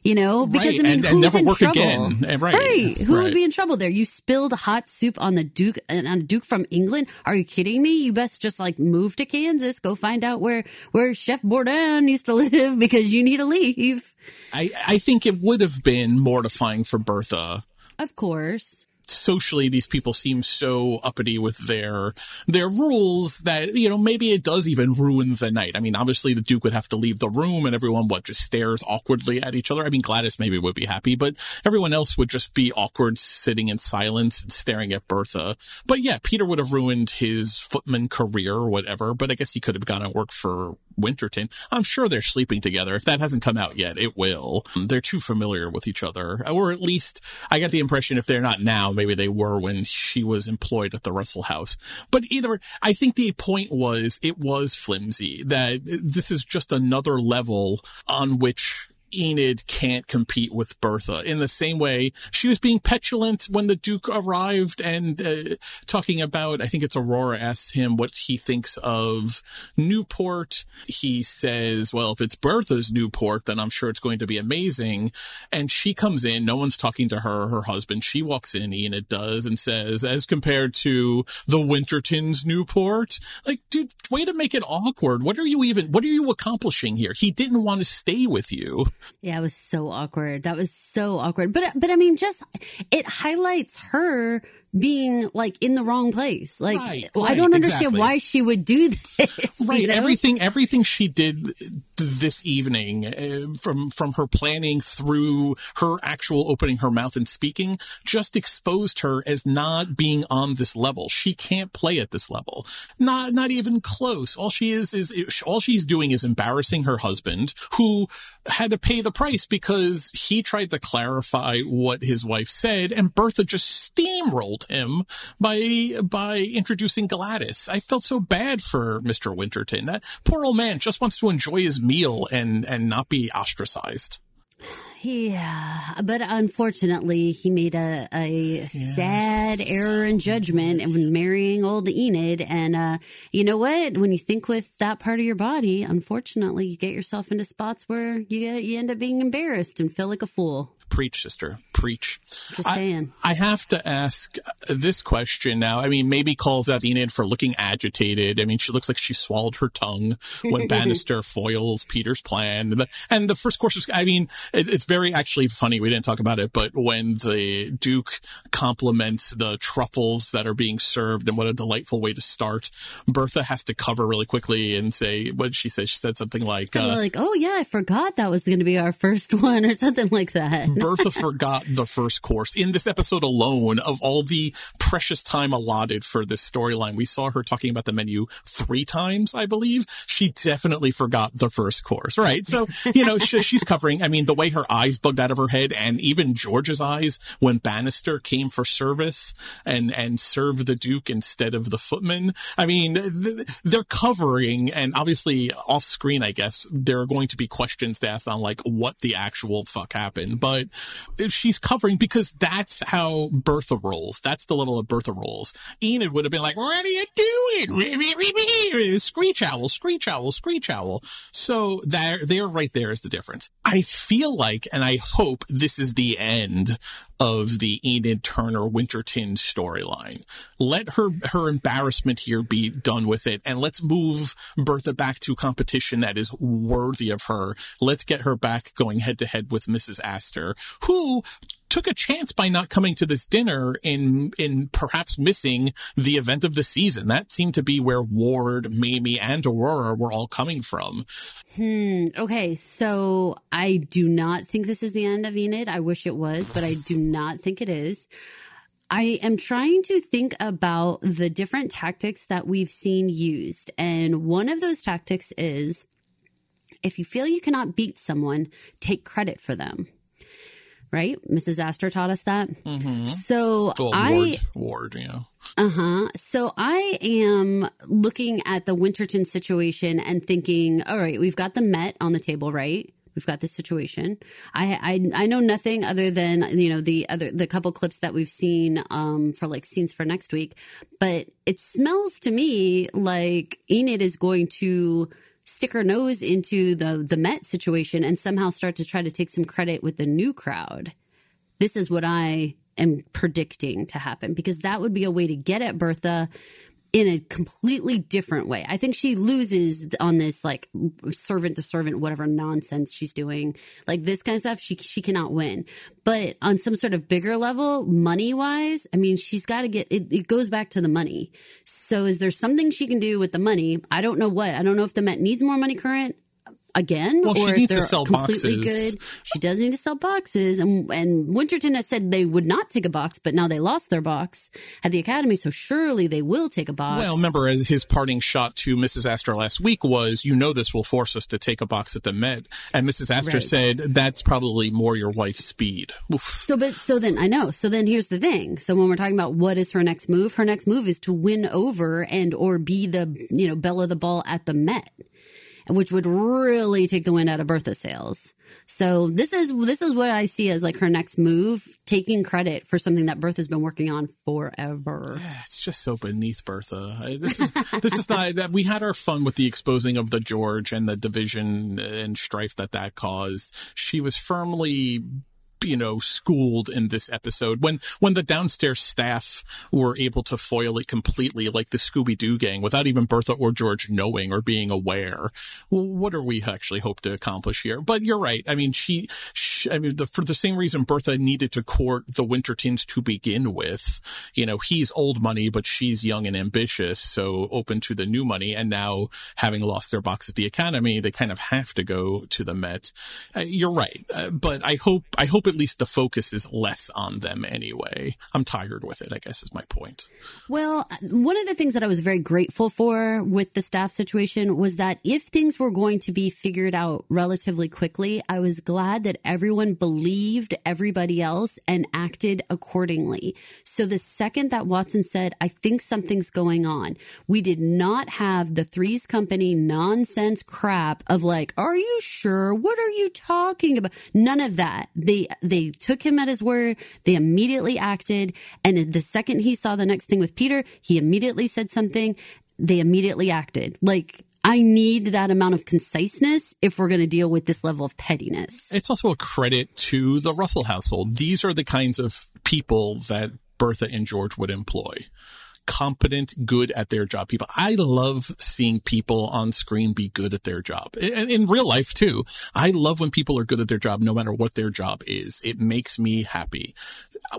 You know, because Right, I mean, and- and who's never in work trouble? again. Eh, right, Who right. would be in trouble there? You spilled hot soup on the Duke, and on Duke from England. Are you kidding me? You best just like move to Kansas, go find out where where Chef Baudin used to [laughs] live because you need to leave. I, I think it would have been mortifying for Bertha. Of course. Socially, these people seem so uppity with their their rules that you know maybe it does even ruin the night. I mean, obviously the Duke would have to leave the room, and everyone what just stares awkwardly at each other. I mean, Gladys maybe would be happy, but everyone else would just be awkward, sitting in silence and staring at Bertha. But yeah, Peter would have ruined his footman career or whatever. But I guess he could have gone and worked for Winterton. I'm sure they're sleeping together. If that hasn't come out yet, it will. They're too familiar with each other. Or at least I got the impression if they're not now, maybe they were when she was employed at the Russell House. But either, way, I think the point was it was flimsy that this is just another level on which Enid can't compete with Bertha in the same way she was being petulant when the Duke arrived and uh, talking about, I think it's Aurora asks him what he thinks of Newport. He says, well, if it's Bertha's Newport, then I'm sure it's going to be amazing. And she comes in, no one's talking to her, her husband. She walks in, Enid does, and says, as compared to the Winterton's Newport, like, dude, way to make it awkward. What are you even, what are you accomplishing here? He didn't want to stay with you. Yeah, it was so awkward. That was so awkward. But but I mean, just it highlights her being like in the wrong place. Like Right, I right, don't understand exactly. why she would do [laughs] this. you right know? everything everything she did this evening uh, from from her planning through her actual opening her mouth and speaking just exposed her as not being on this level she can't play at this level not not even close all she is is all she's doing is embarrassing her husband who had to pay the price because he tried to clarify what his wife said and Bertha just steamrolled him by by introducing Gladys. I felt so bad for Mr. Winterton. That poor old man just wants to enjoy his meal and and not be ostracized. Yeah, but unfortunately, he made a, a sad error in judgment and marrying old Enid. And uh, you know what? When you think with that part of your body, unfortunately, you get yourself into spots where you get, you end up being embarrassed and feel like a fool. Preach, sister. Preach. Just I- saying. I have to ask this question now. I mean, maybe calls out Enid for looking agitated. I mean, she looks like she swallowed her tongue when [laughs] Bannister foils Peter's plan. And the, and the first course is, I mean, it, it's very actually funny. We didn't talk about it, but when the Duke compliments the truffles that are being served and what a delightful way to start, Bertha has to cover really quickly and say, what did she say? She said something like, uh, like, oh yeah, I forgot that was going to be our first [laughs] one or something like that. Bertha forgot the first course. In this episode alone, of all the precious time allotted for this storyline, we saw her talking about the menu three times, I believe. She definitely forgot the first course, right? So, you know, she, she's covering, I mean, the way her eyes bugged out of her head and even George's eyes when Bannister came for service and, and served the Duke instead of the footman. I mean, th- they're covering and obviously off screen, I guess, there are going to be questions to ask on like what the actual fuck happened, but she's covering because that's how Bertha rolls. That's the level of Bertha rolls. Enid would have been like, what are you doing? Screech owl, screech owl, screech owl. So there, there right there is the difference. I feel like, and I hope this is the end of the Enid Turner Winterton storyline. Let her, her embarrassment here be done with it and let's move Bertha back to competition that is worthy of her. Let's get her back going head to head with Mrs. Astor, who took a chance by not coming to this dinner in in perhaps missing the event of the season. That seemed to be where Ward, Mamie, and Aurora were all coming from. Hmm. Okay. So I do not think this is the end of Enid. I wish it was, but I do not think it is. I am trying to think about the different tactics that we've seen used. And one of those tactics is if you feel you cannot beat someone, take credit for them. Right? Mrs. Astor taught us that. Mm-hmm. So Well, I. Ward, Ward, you know. Uh huh. So I am looking at the Winterton situation and thinking, all right, we've got the Met on the table, right? We've got this situation. I, I I know nothing other than you know the other the couple clips that we've seen um for like scenes for next week, but it smells to me like Enid is going to stick her nose into the the Met situation and somehow start to try to take some credit with the new crowd. This is what I am predicting to happen because that would be a way to get at Bertha in a completely different way. I think she loses on this like servant to servant whatever nonsense she's doing. Like this kind of stuff she she cannot win. But on some sort of bigger level, money-wise, I mean, she's got to get it, it goes back to the money. So is there something she can do with the money? I don't know what. I don't know if the Met needs more money current again Well, she or if needs to they're sell completely boxes. good. She does need to sell boxes, and and Winterton has said they would not take a box, but now they lost their box at the academy, so surely they will take a box. Well, remember uh, his parting shot to Mrs. Astor last week was, you know, this will force us to take a box at the Met. And Mrs. Astor Right. said, that's probably more your wife's speed. Oof. So, but so then I know. So then here's the thing. So when we're talking about what is her next move, her next move is to win over and or be the you know belle of the ball at the Met, which would really take the wind out of Bertha's sails. So this is this is what I see as like her next move, taking credit for something that Bertha's been working on forever. It's just so beneath Bertha. I- This is [laughs] this is not that we had our fun with the exposing of the George and the division and strife that that caused. She was firmly you know schooled in this episode. When when the downstairs staff were able to foil it completely like the scooby-doo gang without even bertha or george knowing or being aware. Well, what are we actually hope to accomplish here? But you're right. I mean she, she i mean the, for the same reason bertha needed to court the wintertons to begin with. You know he's old money but she's young and ambitious so open to the new money. And now having lost their box at the academy they kind of have to go to the met. Uh, you're right uh, but i hope i hope at least the focus is less on them anyway. I'm tired with it i guess is my point. Well, one of the things that I was very grateful for with the staff situation was that if things were going to be figured out relatively quickly, I was glad that everyone believed everybody else and acted accordingly. So the second that Watson said, I think something's going on, we did not have the Threes Company nonsense crap of like, are you sure? What are you talking about? None of that. They, they took him at his word. They immediately acted. And the second he saw the next thing with Peter, he immediately said something. They immediately acted. Like, I need that amount of conciseness if we're going to deal with this level of pettiness. It's also a credit to the Russell household. These are the kinds of people that Bertha and George would employ competent, good at their job people. I love seeing people on screen be good at their job. And in real life too. I love when people are good at their job, no matter what their job is. It makes me happy.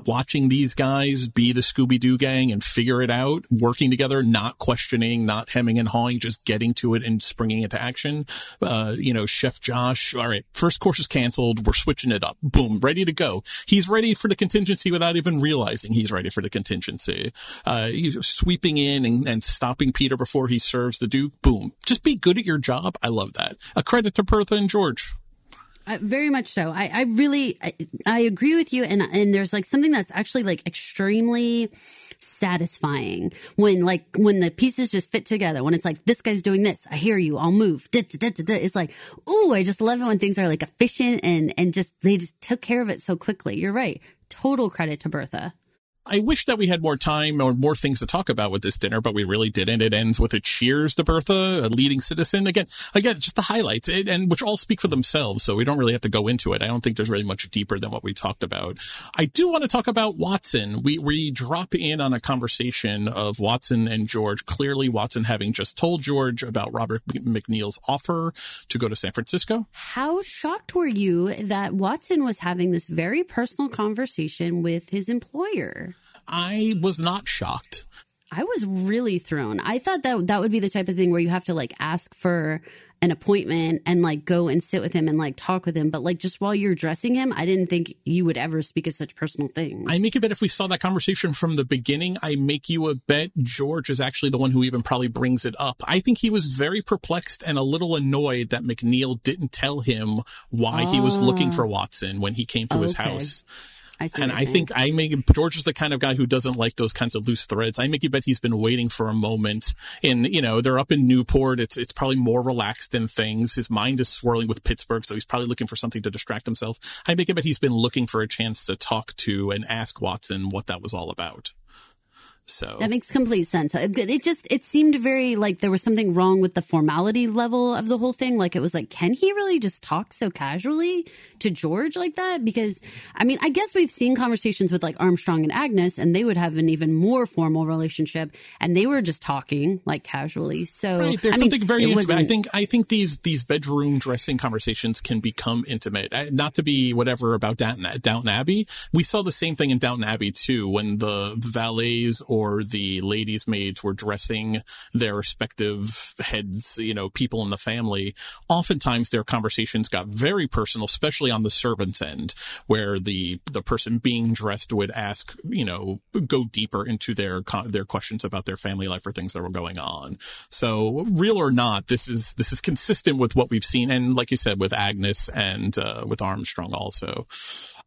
Watching these guys be the Scooby-Doo gang and figure it out, working together, not questioning, not hemming and hawing, just getting to it and springing into action. Uh, you know, Chef Josh, all right, first course is canceled. We're switching it up. Boom, ready to go. He's ready for the contingency without even realizing he's ready for the contingency. Uh, sweeping in and, and stopping Peter before he serves the Duke. Boom. Just be good at your job. I love that. A credit to Bertha and George. Very much so. I, I really, I, I, agree with you. And, and there's like something that's actually like extremely satisfying when like, when the pieces just fit together, when it's like, this guy's doing this. I hear you. I'll move. It's like, ooh, I just love it when things are like efficient and, and just, they just took care of it so quickly. You're right. Total credit to Bertha. I wish that we had more time or more things to talk about with this dinner, but we really didn't. It ends with a cheers to Bertha, a leading citizen. Again, again, just the highlights and which all speak for themselves. So we don't really have to go into it. I don't think there's really much deeper than what we talked about. I do want to talk about Watson. We, we drop in on a conversation of Watson and George. Clearly Watson having just told George about Robert McNeil's offer to go to San Francisco. How shocked were you that Watson was having this very personal conversation with his employer? I was not shocked. I was really thrown. I thought that that would be the type of thing where you have to like ask for an appointment and like go and sit with him and like talk with him. But like just while you're dressing him, I didn't think you would ever speak of such personal things. I make a bet if we saw that conversation from the beginning, I make you a bet George is actually the one who even probably brings it up. I think he was very perplexed and a little annoyed that McNeil didn't tell him why he was looking ah. for Watson when he came to his house. I and I think I make George is the kind of guy who doesn't like those kinds of loose threads. I make you bet he's been waiting for a moment. And you know, they're up in Newport. It's it's probably more relaxed than things. His mind is swirling with Pittsburgh, so he's probably looking for something to distract himself. I make you bet he's been looking for a chance to talk to and ask Watson what that was all about. So that makes complete sense. Uh, it just it seemed very like there was something wrong with the formality level of the whole thing. Like it was like, can he really just talk so casually to George like that? Because I mean, I guess we've seen conversations with like Armstrong and Agnes, and they would have an even more formal relationship, and they were just talking like casually. So right, there's I something mean, very intimate. I think I think these these bedroom dressing conversations can become intimate. Not to be whatever about Downton, Downton Abbey. We saw the same thing in Downton Abbey too, when the valets or the ladies' maids were dressing their respective heads, you know, people in the family, oftentimes their conversations got very personal, especially on the servant's end, where the the person being dressed would ask, you know, go deeper into their their questions about their family life or things that were going on. So, real or not, this is this is consistent with what we've seen, and like you said, with Agnes and uh, with Armstrong also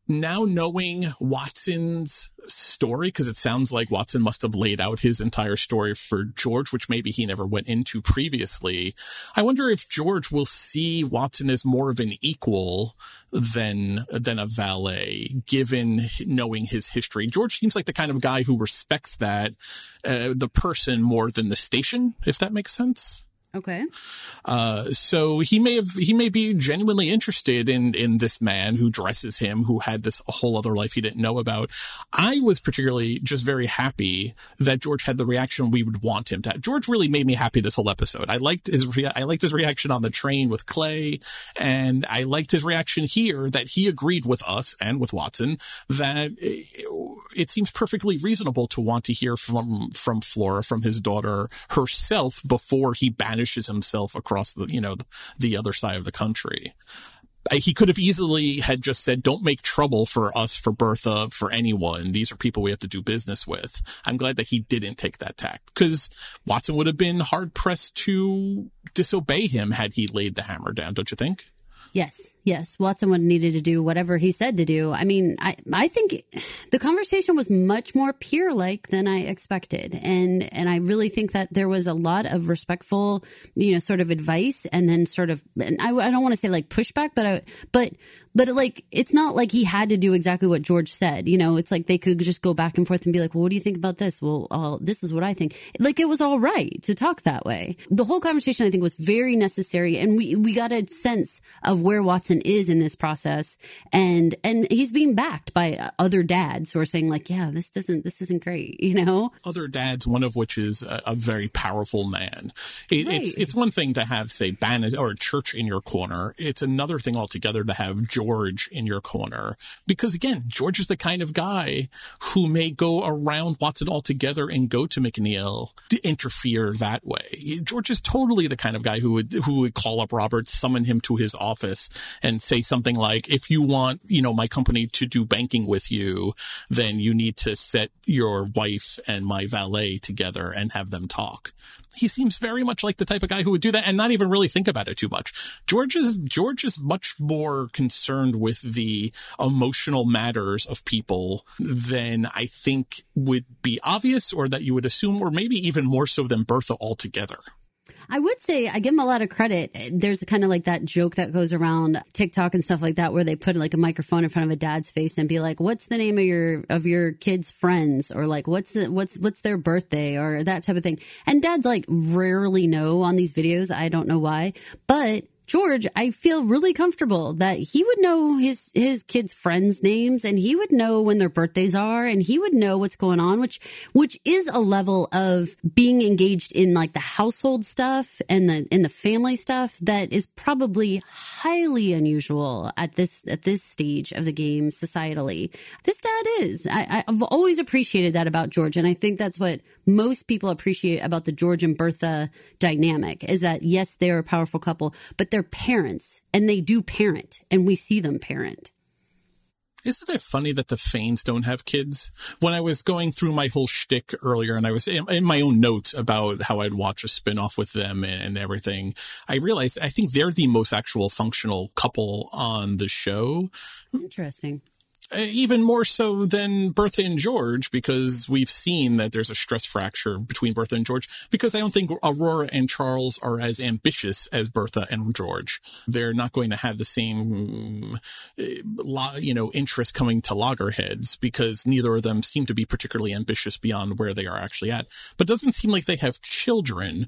now knowing Watson's story, because it sounds like Watson must have laid out his entire story for George, which maybe he never went into previously. I wonder if George will see Watson as more of an equal than, than a valet, given knowing his history. George seems like the kind of guy who respects that, uh, the person more than the station, if that makes sense. Okay. Uh, so he may have, he may be genuinely interested in, in this man who dresses him, who had this a whole other life he didn't know about. I was particularly just very happy that George had the reaction we would want him to have. George really made me happy this whole episode. I liked his, I liked his reaction on the train with Clay and I liked his reaction here that he agreed with us and with Watson that it, it seems perfectly reasonable to want to hear from, from Flora, from his daughter herself before he himself across the, you know, the other side of the country he could have easily had just said, don't make trouble for us, for Bertha, for anyone. These are people we have to do business with. I'm glad that he didn't take that tack because Watson would have been hard pressed to disobey him had he laid the hammer down. Don't you think? Yes, yes. Watson would needed to do whatever he said to do. I mean, I I think the conversation was much more peer like than I expected, and and I really think that there was a lot of respectful, you know, sort of advice, and then sort of, and I, I don't want to say like pushback, but I but but like it's not like he had to do exactly what George said. You know, it's like they could just go back and forth and be like, "Well, what do you think about this?" Well, this is what I think. Like it was all right to talk that way. The whole conversation I think was very necessary, and we we got a sense of where Watson is in this process, and and he's being backed by other dads who are saying like, "Yeah, this doesn't this isn't great," [laughs] you know. Other dads, one of which is a, a very powerful man. It, Right. It's it's one thing to have say Ban or a church in your corner. It's another thing altogether to have George in your corner because again, George is the kind of guy who may go around Watson altogether and go to McNeil to interfere that way. George is totally the kind of guy who would who would call up Robert, summon him to his office, and say something like, "If you want, you know, my company to do banking with you, then you need to set your wife and my valet together and have them talk." He seems very much like the type of guy who would do that and not even really think about it too much. George is George is much more concerned with the emotional matters of people than I think would be obvious or that you would assume, or maybe even more so than Bertha altogether. I would say I give him a lot of credit. There's kind of like that joke that goes around TikTok and stuff like that, where they put like a microphone in front of a dad's face and be like, "What's the name of your of your kids' friends?" or like, "What's the what's what's their birthday?" or that type of thing. And dads like rarely know on these videos. I don't know why, but George, I feel really comfortable that he would know his his kids' friends' names and he would know when their birthdays are and he would know what's going on, which which is a level of being engaged in like the household stuff and the in the family stuff that is probably highly unusual at this at this stage of the game societally. This dad is. I, I've always appreciated that about George, and I think that's what most people appreciate about the George and Bertha dynamic is that yes, they're a powerful couple, but they're parents and they do parent and we see them parent. Isn't it funny that the Fanes don't have kids? When I was going through my whole shtick earlier and I was in, in my own notes about how I'd watch a spinoff with them and, and everything, I realized I think they're the most actual functional couple on the show. Interesting. Uh, even more so than Bertha and George, because we've seen that there's a stress fracture between Bertha and George, because I don't think Aurora and Charles are as ambitious as Bertha and George. They're not going to have the same, uh, you know, interest coming to loggerheads because neither of them seem to be particularly ambitious beyond where they are actually at. But it doesn't seem like they have children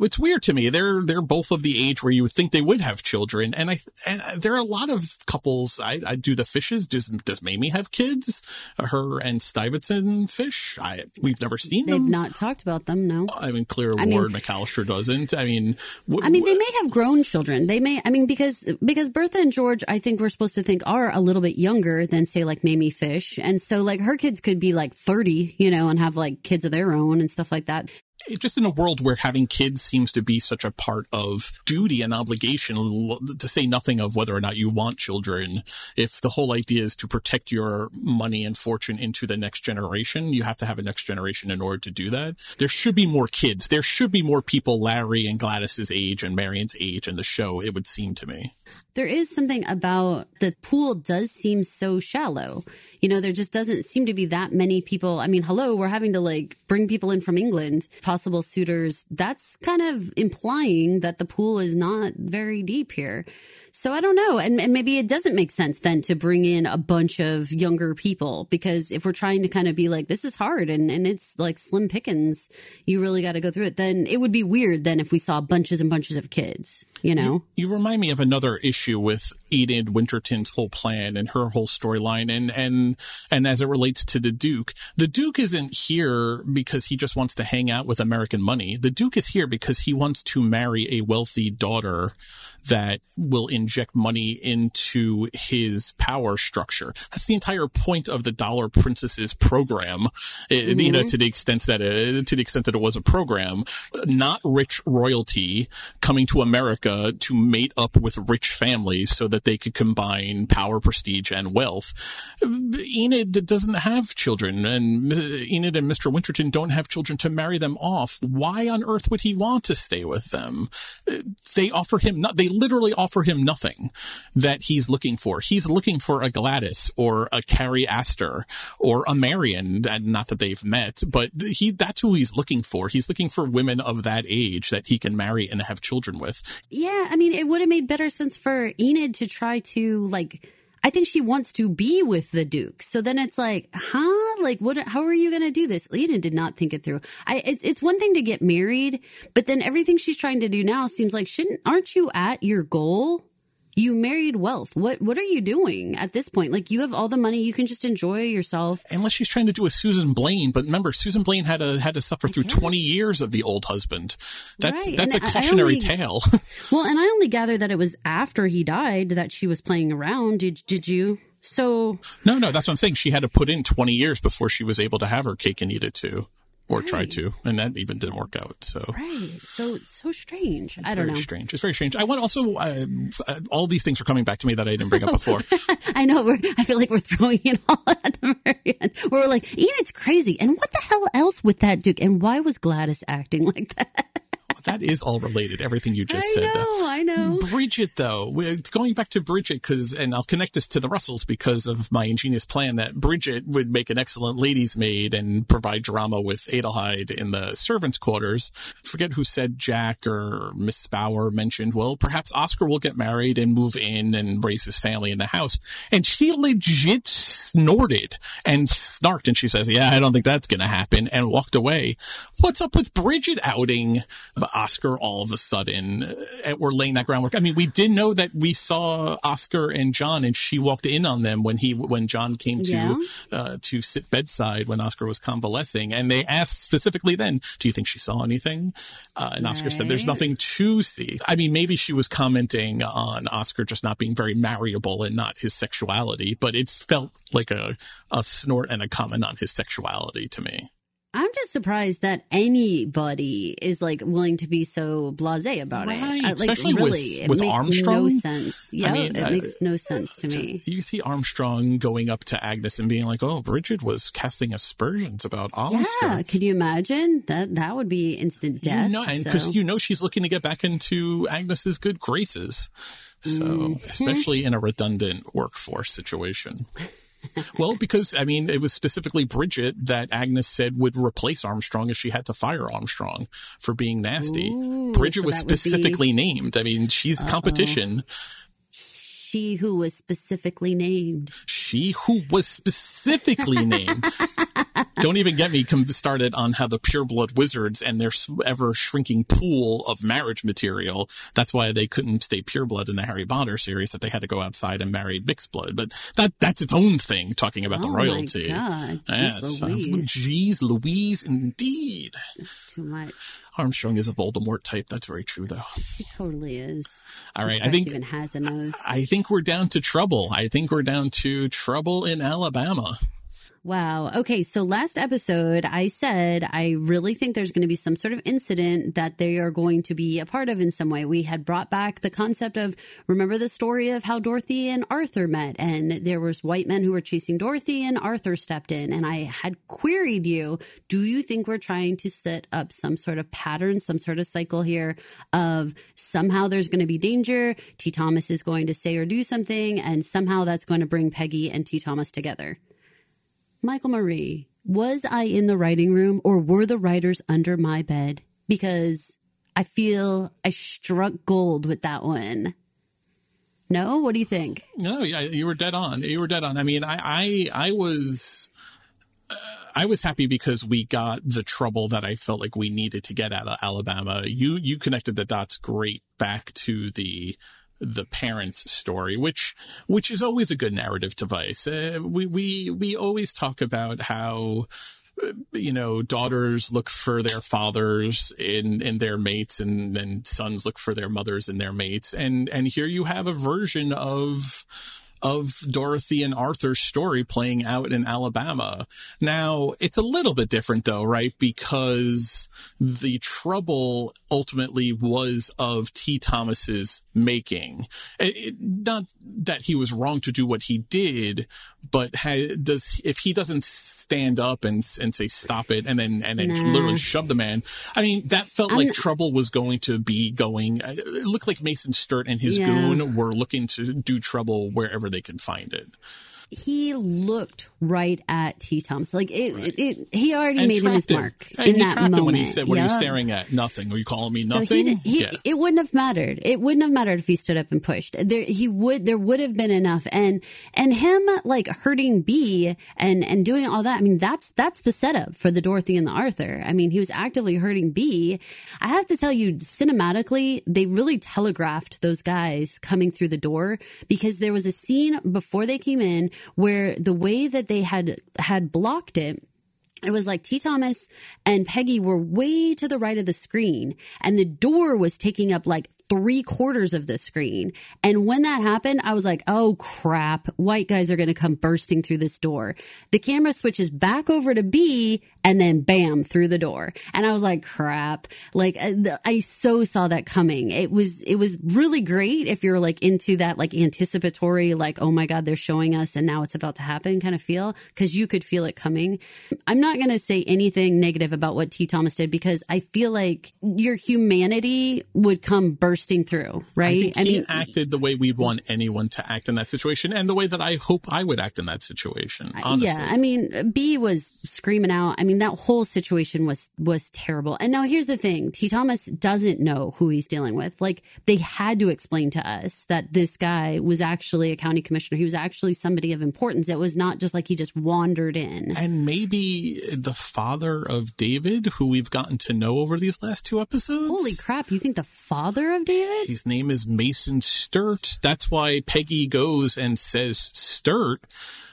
it's weird to me. They're they're both of the age where you would think they would have children, and I and there are a lot of couples. I, I do the fishes. Does does Mamie have kids? Her and Stuyvesant Fish. I we've never seen them. They've not talked about them, no. I mean, Clear I mean- Ward McAllister doesn't. I mean, w- I mean, they may have grown children. They may, I mean, because, because Bertha and George, I think we're supposed to think are a little bit younger than say like Mamie Fish. And so like her kids could be like 30, you know, and have like kids of their own and stuff like that. Just in a world where having kids seems to be such a part of duty and obligation, to say nothing of whether or not you want children, if the whole idea is to protect your money and fortune into the next generation, you have to have a next generation in order to do that. There should be more kids. There should be more people Larry and Gladys's age and Marion's age in the show, it would seem to me. There is something about the pool does seem so shallow. You know, there just doesn't seem to be that many people. I mean, hello, we're having to like bring people in from England, possible suitors. That's kind of implying that the pool is not very deep here. So I don't know. And, and maybe it doesn't make sense then to bring in a bunch of younger people because if we're trying to kind of be like, this is hard and, and it's like slim pickings, you really got to go through it, then it would be weird then if we saw bunches and bunches of kids, you know? You remind me of another issue with Enid Winterton's whole plan and her whole storyline and and and as it relates to the Duke. The Duke isn't here because he just wants to hang out with American money. The Duke is here because he wants to marry a wealthy daughter that will inject money into his power structure. That's the entire point of the Dollar Princesses program. It- You know, Mhm. to the extent that it, to the extent that it was a program, not rich royalty coming to America to mate up with rich families so that they could combine power, prestige, and wealth. Enid doesn't have children, and Enid and Mr. Winterton don't have children to marry them off. Why on earth would he want to stay with them? They offer him not, they literally offer him nothing that he's looking for. He's looking for a Gladys or a Carrie Astor or a Marion, and not that they've met, but he, that's who he's looking for. He's looking for women of that age that he can marry and have children with. Yeah, I mean, it would have made better sense for Enid to try to like. I think she wants to be with the Duke. So then it's like, huh? Like, what? How are you going to do this? Enid did not think it through. I, it's it's one thing to get married, but then everything she's trying to do now seems like shouldn't aren't you at your goal? You married wealth. What what are you doing at this point? Like you have all the money, you can just enjoy yourself. Unless she's trying to do a Susan Blaine, but remember Susan Blaine had to had to suffer through twenty years of the old husband. That's Right, that's and a cautionary only- tale. [laughs] Well, and I only gather that it was after he died that she was playing around. Did did you? So no, no, that's what I'm saying. She had to put in twenty years before she was able to have her cake and eat it too. Or tried to, and that even didn't work out. So right, so so strange. It's I don't very know. strange. It's very strange. I want also uh, uh, all these things are coming back to me that I didn't bring up before. [laughs] I know. We're, I feel like we're throwing it all [laughs] at the very end. We're like, Ian, it's crazy. And what the hell else with that Duke? And why was Gladys acting [laughs] like that? That is all related. Everything you just I said. know, I know. Bridget, though, we're going back to Bridget because, and I'll connect this to the Russells because of my ingenious plan that Bridget would make an excellent lady's maid and provide drama with Adelheid in the servants' quarters. Forget who said Jack or Miss Bauer mentioned, well, perhaps Oscar will get married and move in and raise his family in the house. And she legit snorted and snarked and she says, yeah, I don't think that's going to happen and walked away. What's up with Bridget outing Oscar all of a sudden? Uh, We're laying that groundwork. I mean, we did know that we saw Oscar and John and she walked in on them when he, when John came to, Yeah. uh, to sit bedside when Oscar was convalescing. And they asked specifically then, do you think she saw anything? Uh, and Oscar said, there's nothing to see. I mean, maybe she was commenting on Oscar just not being very marriable and not his sexuality, but it's felt like a, a snort and a comment on his sexuality to me. I'm just surprised that anybody is like willing to be so blasé about Right, it. Like especially with- really, it with makes no sense. Yeah, mean, it uh, makes no sense to me. [laughs] You see Armstrong going up to Agnes and being like, "Oh, Bridget was casting aspersions about Oscar." Yeah, could you imagine that? That would be instant death. You know, and because so- you know she's looking to get back into Agnes's good graces. So, Mm-hmm. especially in a redundant workforce situation. [laughs] well, because I mean, it was specifically Bridget that Agnes said would replace Armstrong if she had to fire Armstrong for being nasty. Ooh, Bridget so was would be- specifically named. I mean, she's Uh-oh. competition. she who was specifically named. She who was specifically named. [laughs] Don't even get me started on how the pureblood wizards and their ever shrinking pool of marriage material. That's why they couldn't stay pureblood in the Harry Potter series. That they had to go outside and marry mixed blood. But that that's its own thing. Talking about Oh the my royalty. God. Jeez Yes. Um, Louise. Jeez Louise, indeed. Too much. Armstrong is a Voldemort type. That's very true, though. She totally is. All right, I think- even has a nose. I think we're down to trouble. I think we're down to trouble in Alabama. Wow. Okay. So last episode, I said I really think there's going to be some sort of incident that they are going to be a part of in some way. We had brought back the concept of remember the story of how Dorothy and Arthur met, and there was white men who were chasing Dorothy, and Arthur stepped in. And I had queried you: Do you think we're trying to set up some sort of pattern, some sort of cycle here of somehow there's going to be danger? T. Thomas is going to say or do something, and somehow that's going to bring Peggy and T. Thomas together. Michael Marie, was I in the writing room or were the writers under my bed? Because I feel I struck gold with that one. No? What do you think? No, yeah, you were dead on. You were dead on. I mean, I, I, I was, uh, I was happy because we got the trouble that I felt like we needed to get out of Alabama. You, you connected the dots great back to the, the parents story, which, which is always a good narrative device. Uh, we, we, we always talk about how, uh, you know, daughters look for their fathers in, in their mates and then sons look for their mothers in their mates. And, and here you have a version of, of Dorothy and Arthur's story playing out in Alabama. Now, it's a little bit different though, right? Because the trouble ultimately was of T. Thomas's making. It, not that he was wrong to do what he did, but ha- does if he doesn't stand up and and say stop it and then and then Nah. literally shove the man. I mean, that felt I'm like trouble was going to be going. uh, It looked like Mason Sturt and his Yeah. goon were looking to do trouble wherever they could find it. He looked right at T. Thomas. Like it, it, it he already And made him his him. mark And in that moment. when he said, "What are you staring at? Nothing. Are you calling me So he nothing?" did, he, yeah. it wouldn't have mattered. It wouldn't have mattered if he stood up and pushed. There, he would, there would have been enough. And, and him like hurting B and, and doing all that. I mean, that's, that's the setup for the Dorothy and the Arthur. I mean, he was actively hurting B. I have to tell you, cinematically, they really telegraphed those guys coming through the door because there was a scene before they came in where the way that they had, had blocked it, it was like T. Thomas and Peggy were way to the right of the screen, and the door was taking up like three quarters of the screen. And when that happened, I was like, oh crap, white guys are going to come bursting through this door. The camera switches back over to B and then bam, through the door. And I was like, crap. Like uh, I so saw that coming. It was, it was really great if you're like into that like anticipatory, like, oh my God, they're showing us and now it's about to happen kind of feel because you could feel it coming. I'm not going to say anything negative about what T. Thomas did because I feel like your humanity would come bursting through, right? I, think he acted the way we'd want anyone to act in that situation, and the way that I hope I would act in that situation. Honestly, Yeah, I mean, B was screaming out. I mean, that whole situation was was terrible. And now here's the thing: T. Thomas doesn't know who he's dealing with. Like they had to explain to us that this guy was actually a county commissioner. He was actually somebody of importance. It was not just like he just wandered in. and maybe the father of David, who we've gotten to know over these last two episodes. Holy crap! You think the father of David? His name is Mason Sturt. That's why Peggy goes and says Sturt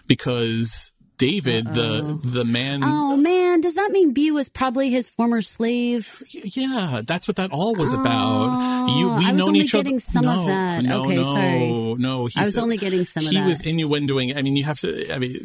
because David, the the man. Oh man, does that mean B was probably his former slave? Yeah, that's what that all was about. Oh, you, Oh, we I was known only each other. getting some no, of that. No, Okay, no, sorry. No, I was only getting some of he that. was innuendoing. I mean, you have to. I mean,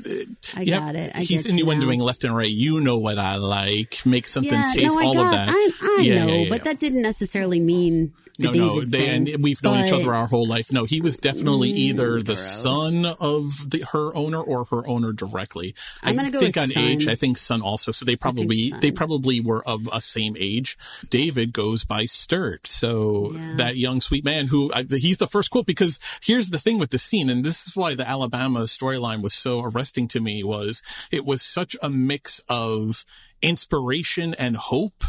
I got it. I he's get you now. innuendoing left and right. You know what I like. Make something yeah, taste. all got. of that. I, I Yeah, know, yeah, but that didn't necessarily mean no, David no, they, thing. and we've known each other our whole life. No, he was definitely either the son of the, her owner or her owner directly. I'm I gonna go think with on son. age, I think son also. So they probably they probably were of a same age. David goes by Sturt, so that young sweet man who I, he's the first quote because here's the thing with the scene, and this is why the Alabama storyline was so arresting to me was it was such a mix of inspiration and hope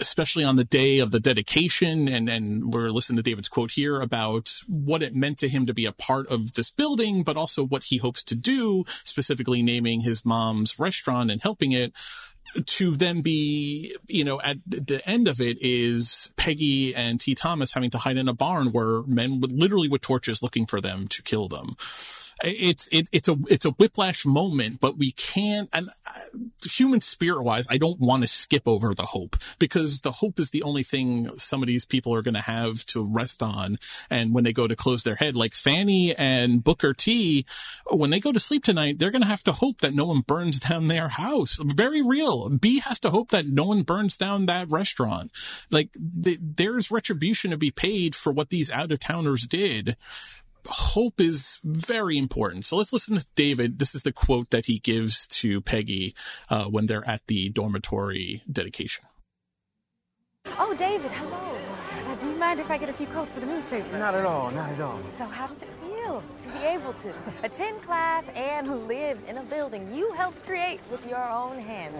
especially on the day of the dedication and and we're listening to David's quote here about what it meant to him to be a part of this building but also what he hopes to do specifically naming his mom's restaurant and helping it to then be, you know, at the end of it is Peggy and T. Thomas having to hide in a barn where men literally with torches looking for them to kill them. It's it, it's a it's a whiplash moment, but we can't. And uh, human spirit wise, I don't want to skip over the hope because the hope is the only thing some of these people are going to have to rest on. And when they go to close their head, like Fanny and Booker T, when they go to sleep tonight, they're going to have to hope that no one burns down their house. Very real. B has to hope that no one burns down that restaurant. Like th- there's retribution to be paid for what these out of towners did hope is very important. So let's listen to David. This is the quote that he gives to Peggy uh, when they're at the dormitory dedication. Oh, David, hello. Uh, do you mind if I get a few quotes for the newspaper? Not at all, not at all. So, how does it feel to be able to attend class and live in a building you helped create with your own hands?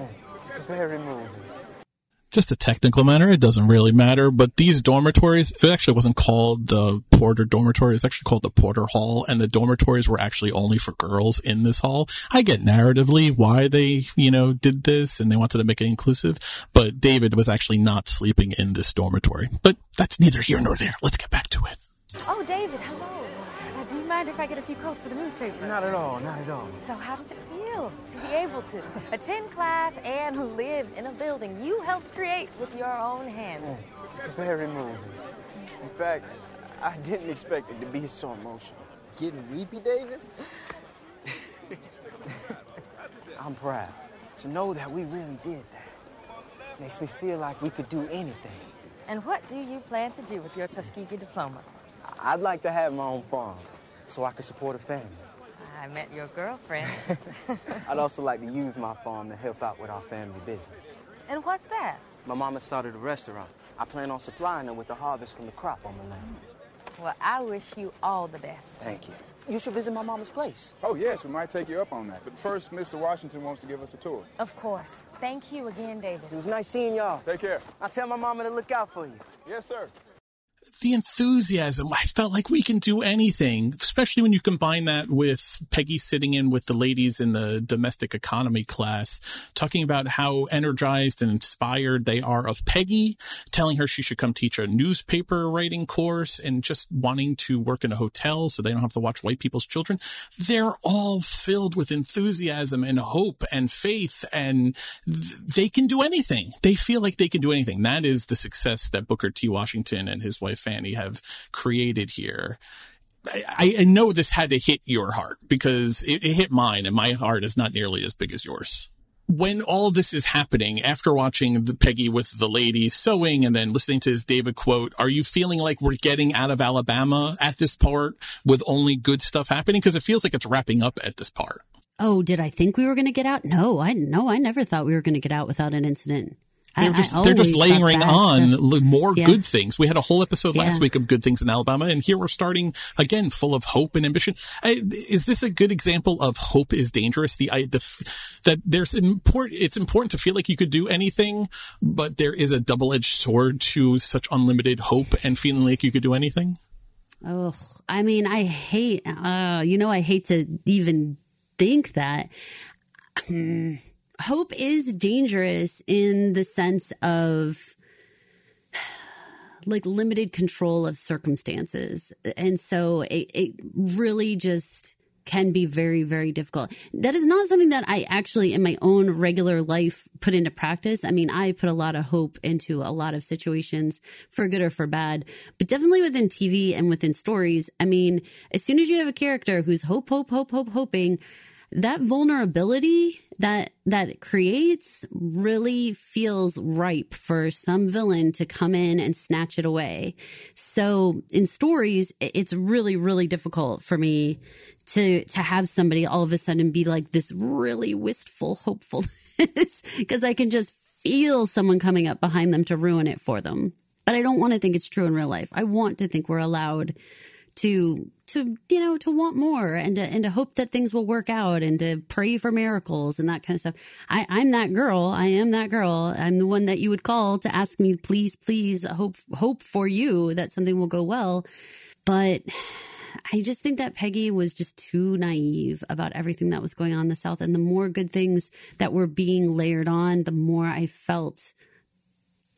It's very moving. Just a technical matter. It doesn't really matter. But these dormitories, it actually wasn't called the Porter dormitory. It's actually called the Porter Hall. And the dormitories were actually only for girls in this hall. I get narratively why they, you know, did this and they wanted to make it inclusive. But David was actually not sleeping in this dormitory. But that's neither here nor there. Let's get back to it. Oh, David, hello. Uh, do you mind if I get a few quotes for the newspaper? Not at all, not at all. So, how does it to be able to attend class and live in a building you helped create with your own hands? Oh, it's very moving. In fact, I didn't expect it to be so emotional. Getting weepy, David? [laughs] I'm proud to know that we really did that. Makes me feel like we could do anything. And what do you plan to do with your Tuskegee diploma? I'd like to have my own farm so I could support a family. I met your girlfriend. [laughs] I'd also like to use my farm to help out with our family business. and what's that? My mama started a restaurant. I plan on supplying them with the harvest from the crop on the land. Well, I wish you all the best. Thank you. You should visit my mama's place. Oh, yes, we might take you up on that. But first, Mr. Washington wants to give us a tour. Of course. Thank you again, David. It was nice seeing y'all. Take care. I'll tell my mama to look out for you. Yes, sir. The enthusiasm. I felt like we can do anything, especially when you combine that with Peggy sitting in with the ladies in the domestic economy class, talking about how energized and inspired they are of Peggy, telling her she should come teach a newspaper writing course and just wanting to work in a hotel so they don't have to watch white people's children. They're all filled with enthusiasm and hope and faith and th- they can do anything. They feel like they can do anything. That is the success that Booker T. Washington and his wife Fanny have created here. I, I know this had to hit your heart because it, it hit mine and my heart is not nearly as big as yours. When all this is happening, after watching the Peggy with the ladies sewing and then listening to his David quote, are you feeling like we're getting out of Alabama at this part with only good stuff happening? Because it feels like it's wrapping up at this part. Oh, did I think we were going to get out? No, I no, I never thought we were going to get out without an incident. They're just I they're just layering on stuff- more Yeah. good things. We had a whole episode last Yeah. week of good things in Alabama, and here we're starting again full of hope and ambition. I, is this a good example of hope is dangerous? The, I, the that there's important. It's important to feel like you could do anything, but there is a double edged sword to such unlimited hope and feeling like you could do anything. Oh, I mean, I hate, uh, you know, I hate to even think that. Hope is dangerous in the sense of [sighs] like limited control of circumstances. And so it, it really just can be very, very difficult. That is not something that I actually, in my own regular life, put into practice. I mean, I put a lot of hope into a lot of situations for good or for bad, but definitely within TV and within stories. I mean, as soon as you have a character who's hope, hope, hope, hope, hoping, that vulnerability that that creates really feels ripe for some villain to come in and snatch it away. So in stories, it's really really difficult for me to to have somebody all of a sudden be like this really wistful hopefulness [laughs] because I can just feel someone coming up behind them to ruin it for them. But I don't want to think it's true in real life. I want to think we're allowed to to you know to want more and to and to hope that things will work out and to pray for miracles and that kind of stuff. I I'm that girl. I am that girl. I'm the one that you would call to ask me please please hope hope for you that something will go well. But [sighs] I just think that Peggy was just too naive about everything that was going on in the South. And the more good things that were being layered on, the more I felt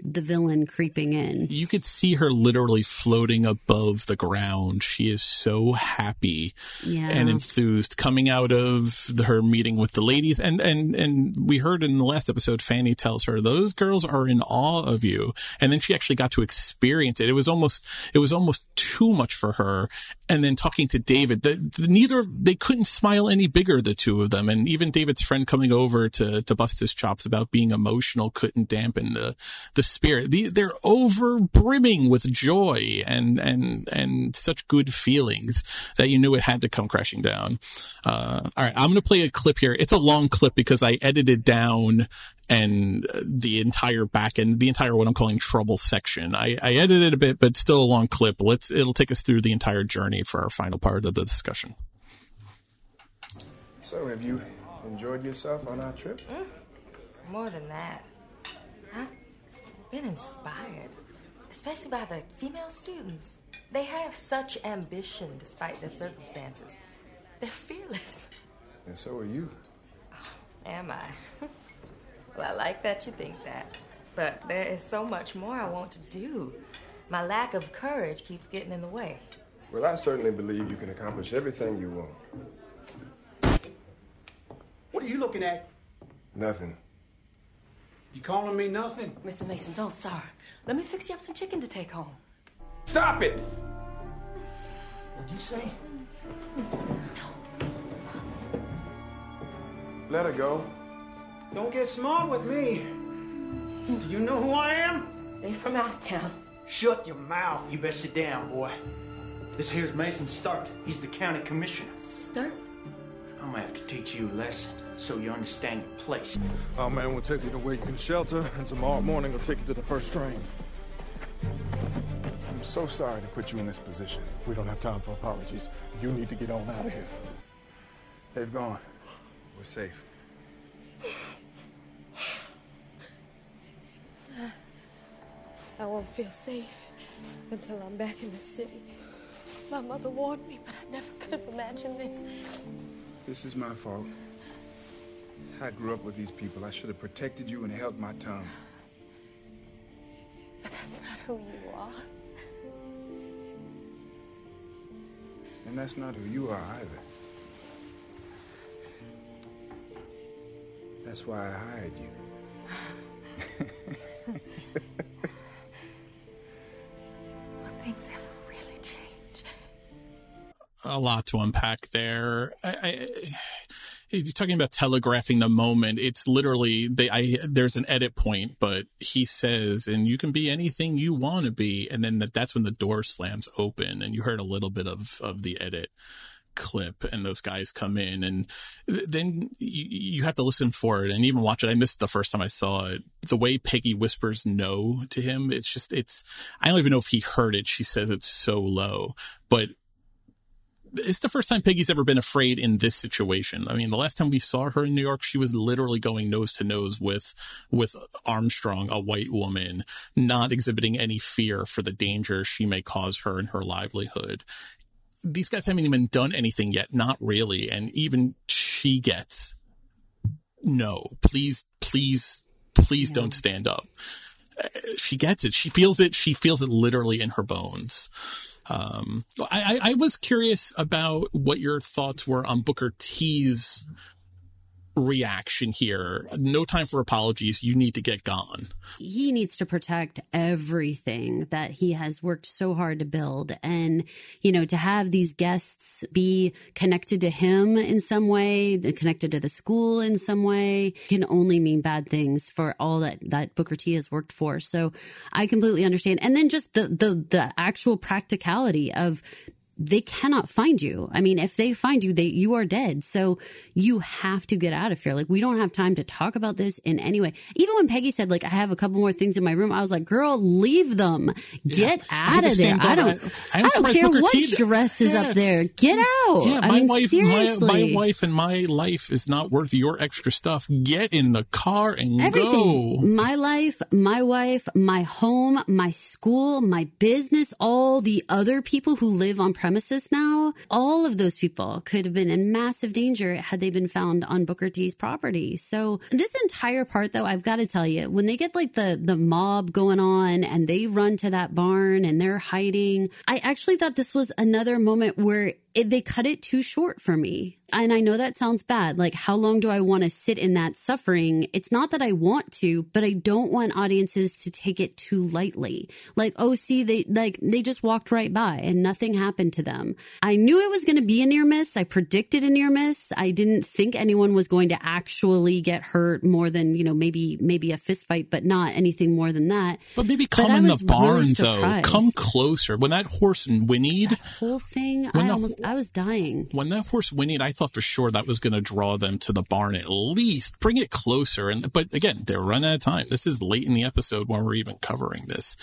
the villain creeping in. You could see her literally floating above the ground. She is so happy Yeah. and enthused coming out of the, her meeting with the ladies. And, and, and we heard in the last episode, Fanny tells her, those girls are in awe of you. And then she actually got to experience it. It was almost, it was almost too much for her. And then talking to David, the, the, neither, they couldn't smile any bigger, the two of them. And even David's friend coming over to, to bust his chops about being emotional couldn't dampen the, the spirit. They're over brimming with joy and, and, and such good feelings that you knew it had to come crashing down. Uh, all right. I'm going to play a clip here. It's a long clip because I edited down and uh, the entire back end, the entire what I'm calling trouble section. I, I edited a bit, but still a long clip. Let's, it'll take us through the entire journey for our final part of the discussion. So, have you enjoyed yourself on our trip? More than that, I've been inspired, especially by the female students. They have such ambition despite their circumstances. They're fearless. And so are you. Oh, am I? [laughs] well, I like that you think that. But there is so much more I want to do. My lack of courage keeps getting in the way. Well, I certainly believe you can accomplish everything you want. What are you looking at? Nothing. You calling me nothing? Mr. Mason, don't start. Let me fix you up some chicken to take home. Stop it! What'd you say? No. Let her go. Don't get smart with me. Do you know who I am? They from out of town. Shut your mouth. You better sit down, boy. This here's Mason Stark. He's the county commissioner. Stark? I'm gonna have to teach you a lesson so you understand your place. Our man will take you to where you can shelter, and tomorrow morning will take you to the first train. I'm so sorry to put you in this position. We don't have time for apologies. You need to get on out of here. They've gone. We're safe. I won't feel safe until I'm back in the city. My mother warned me, but I never could have imagined this. This is my fault. I grew up with these people. I should have protected you and held my tongue. But that's not who you are. And that's not who you are either. That's why I hired you. [laughs] Will things ever really change? a lot to unpack there. I, I, you're talking about telegraphing the moment. It's literally they. I there's an edit point, but he says, "And you can be anything you want to be," and then that, that's when the door slams open, and you heard a little bit of of the edit clip and those guys come in and then you, you have to listen for it and even watch it. I missed it the first time I saw it. The way Peggy whispers no to him, it's just, it's, I don't even know if he heard it. She says it's so low, but it's the first time Peggy's ever been afraid in this situation. I mean, the last time we saw her in New York, she was literally going nose to nose with, with Armstrong, a white woman, not exhibiting any fear for the danger she may cause her and her livelihood. These guys haven't even done anything yet. Not really. And even she gets, no, please, please, please don't stand up. She gets it. She feels it. She feels it literally in her bones. Um, I, I, I was curious about what your thoughts were on Booker T's reaction here. No time for apologies. You need to get gone. he needs to protect everything that he has worked so hard to build. And, you know, to have these guests be connected to him in some way, connected to the school in some way, can only mean bad things for all that, that Booker T has worked for. So I completely understand. And then just the, the, the actual practicality of they cannot find you. I mean, if they find you, they you are dead. So you have to get out of here. Like we don't have time to talk about this in any way. Even when Peggy said, like, I have a couple more things in my room, I was like, girl, leave them. Get out of there. I don't I, I'm don't care Booker what T- dress is Yeah. up there. Get out. Yeah, I my mean, wife, my, seriously. my wife and my life is not worth your extra stuff. Get in the car and Everything. go. My life, my wife, my home, my school, my business, all the other people who live on now, all of those people could have been in massive danger had they been found on Booker T's property. So this entire part though, I've got to tell you, when they get like the, the mob going on and they run to that barn and they're hiding, I actually thought this was another moment where it, they cut it too short for me. And I know that sounds bad. Like, how long do I want to sit in that suffering? It's not that I want to, but I don't want audiences to take it too lightly. Like, oh, see, they, like, they just walked right by and nothing happened to them. I knew it was going to be a near miss. I predicted a near miss. I didn't think anyone was going to actually get hurt more than, you know, maybe, maybe a fist fight, but not anything more than that. But maybe come I in the barn really though. Come closer. When that horse whinnied, Whole thing, When I the- almost, I was dying. when that horse whinnied, I thought for sure that was going to draw them to the barn at least. Bring it closer. And but again, they're running out of time. This is late in the episode when we're even covering this.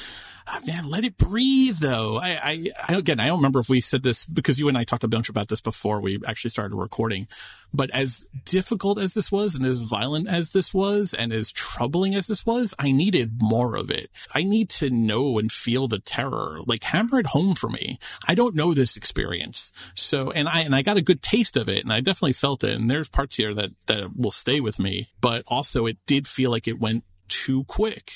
Ah, man, let it breathe though. I, I, I again, I don't remember if we said this because you and I talked a bunch about this before we actually started recording. But as difficult as this was, and as violent as this was, and as troubling as this was, I needed more of it. I need to know and feel the terror. Like hammer it home for me. I don't know this experience, so and I and I got a good taste of it, and I definitely felt it. And there's parts here that that will stay with me, but also it did feel like it went too quick.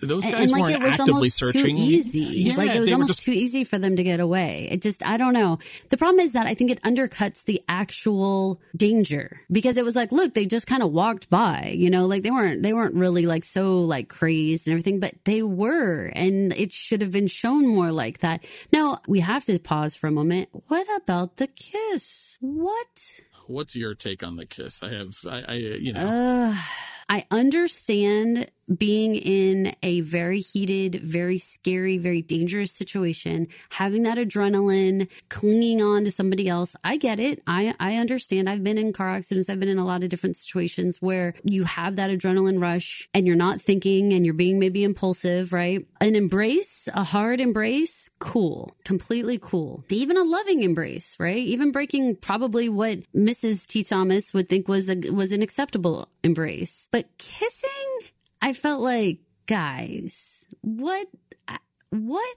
Those guys and, like, weren't actively searching. Too easy. Yeah, like it was almost just too easy for them to get away. It just, I don't know. The problem is that I think it undercuts the actual danger because it was like, look, they just kind of walked by, you know, like they weren't, they weren't really like so like crazed and everything, but they were, and it should have been shown more like that. Now we have to pause for a moment. What about the kiss? What? What's your take on the kiss? I have, I, I you know. Uh, I understand being in a very heated, very scary, very dangerous situation, having that adrenaline, clinging on to somebody else. I get it. I, I understand. I've been in car accidents. I've been in a lot of different situations where you have that adrenaline rush and you're not thinking and you're being maybe impulsive, right? An embrace, a hard embrace, cool, completely cool. Even a loving embrace, right? Even breaking probably what Mrs. T. Thomas would think was a, was an acceptable embrace. But kissing, I felt like, guys, what, uh, what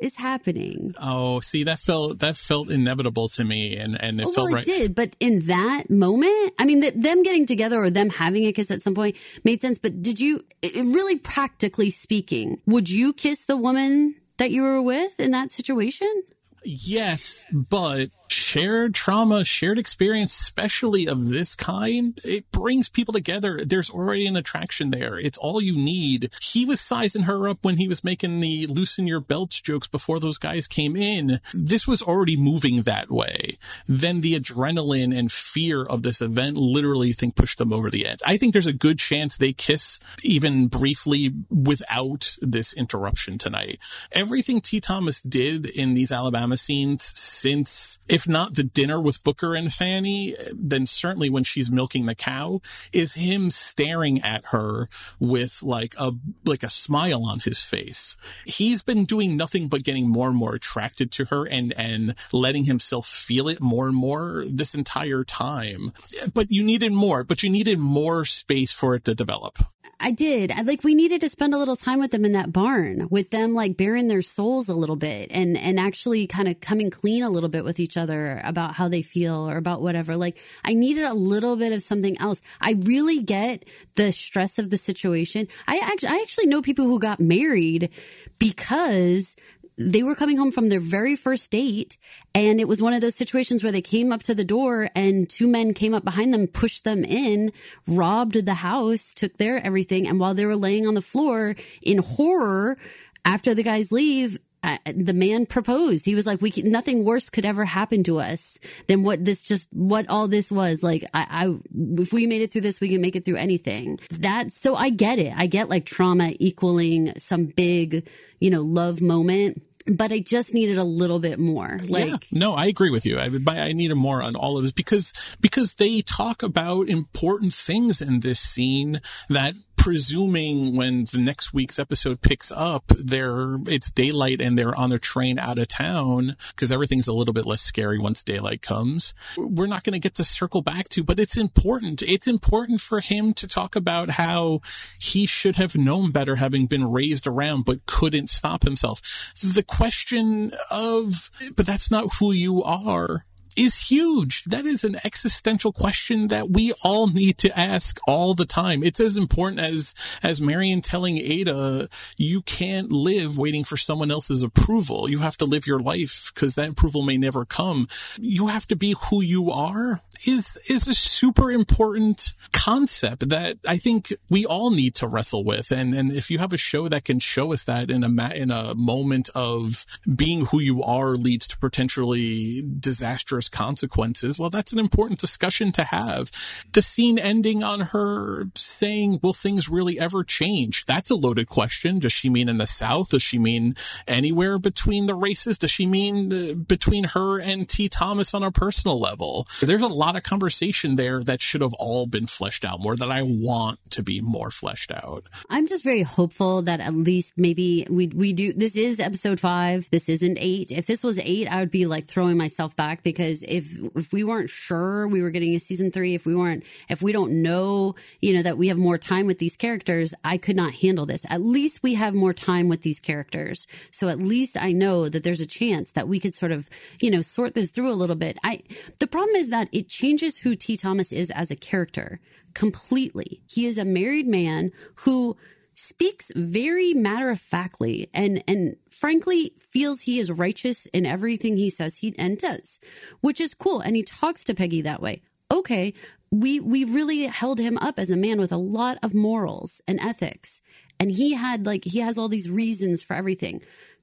is happening? Oh, see, that felt that felt inevitable to me, and and it Oh, felt well, right. it did, but in that moment, I mean, th- them getting together or them having a kiss at some point made sense. But did you, it- really practically speaking, would you kiss the woman that you were with in that situation? Yes, but shared trauma, shared experience, especially of this kind, it brings people together. There's already an attraction there. It's all you need. He was sizing her up when he was making the loosen your belts jokes before those guys came in. This was already moving that way. Then the adrenaline and fear of this event literally think pushed them over the edge. I think there's a good chance they kiss even briefly without this interruption tonight. Everything T. Thomas did in these Alabama scenes since, if not the dinner with Booker and Fanny, then certainly when she's milking the cow, is him staring at her with like a, like a smile on his face. He's been doing nothing but getting more and more attracted to her and, and letting himself feel it more and more this entire time. But you needed more, but you needed more space for it to develop. I did. I like we needed to spend a little time with them in that barn, with them like bearing their souls a little bit and and actually kind of coming clean a little bit with each other about how they feel or about whatever. Like I needed a little bit of something else. I really get the stress of the situation. I actually I actually know people who got married because they were coming home from their very first date and it was one of those situations where they came up to the door and two men came up behind them pushed them in robbed the house took their everything and while they were laying on the floor in horror after the guys leave uh, the man proposed. He was like, "We can, nothing worse could ever happen to us than what this just what all this was. Like, I, I if we made it through this, we can make it through anything. That's so I get it. I get like trauma equaling some big, you know, love moment." But I just needed a little bit more. Like, yeah, no, I agree with you. I, I needed more on all of this because because they talk about important things in this scene that presuming when the next week's episode picks up, they're it's daylight and they're on their train out of town because everything's a little bit less scary once daylight comes. We're not going to get to circle back to, but it's important. It's important for him to talk about how he should have known better having been raised around but couldn't stop himself. The question of, but that's not who you are is huge. That is an existential question that we all need to ask all the time. It's as important as, as Marion telling Ada, you can't live waiting for someone else's approval. You have to live your life because that approval may never come. You have to be who you are is, is a super important concept that I think we all need to wrestle with. And, and if you have a show that can show us that in a, in a moment of being who you are leads to potentially disastrous consequences, well, that's an important discussion to have. The scene ending on her saying, will things really ever change? That's a loaded question. Does she mean in the South? Does she mean anywhere between the races? Does she mean uh, between her and T. Thomas on a personal level? There's a lot of conversation there that should have all been fleshed out more that I want to be more fleshed out. I'm just very hopeful that at least maybe we we do. This is episode five. This isn't eight. If this was eight, I would be like throwing myself back because if if we weren't sure we were getting a season three, if we weren't, if we don't know, you know, that we have more time with these characters, I could not handle this. At least we have more time with these characters, so at least I know that there's a chance that we could sort of, you know, sort this through a little bit. I the problem is that it changes who T. Thomas is as a character completely. He is a married man who speaks very matter of factly and and frankly feels he is righteous in everything he says he and does, which is cool. And he talks to Peggy that way. Okay, we we really held him up as a man with a lot of morals and ethics, and he had like he has all these reasons for everything.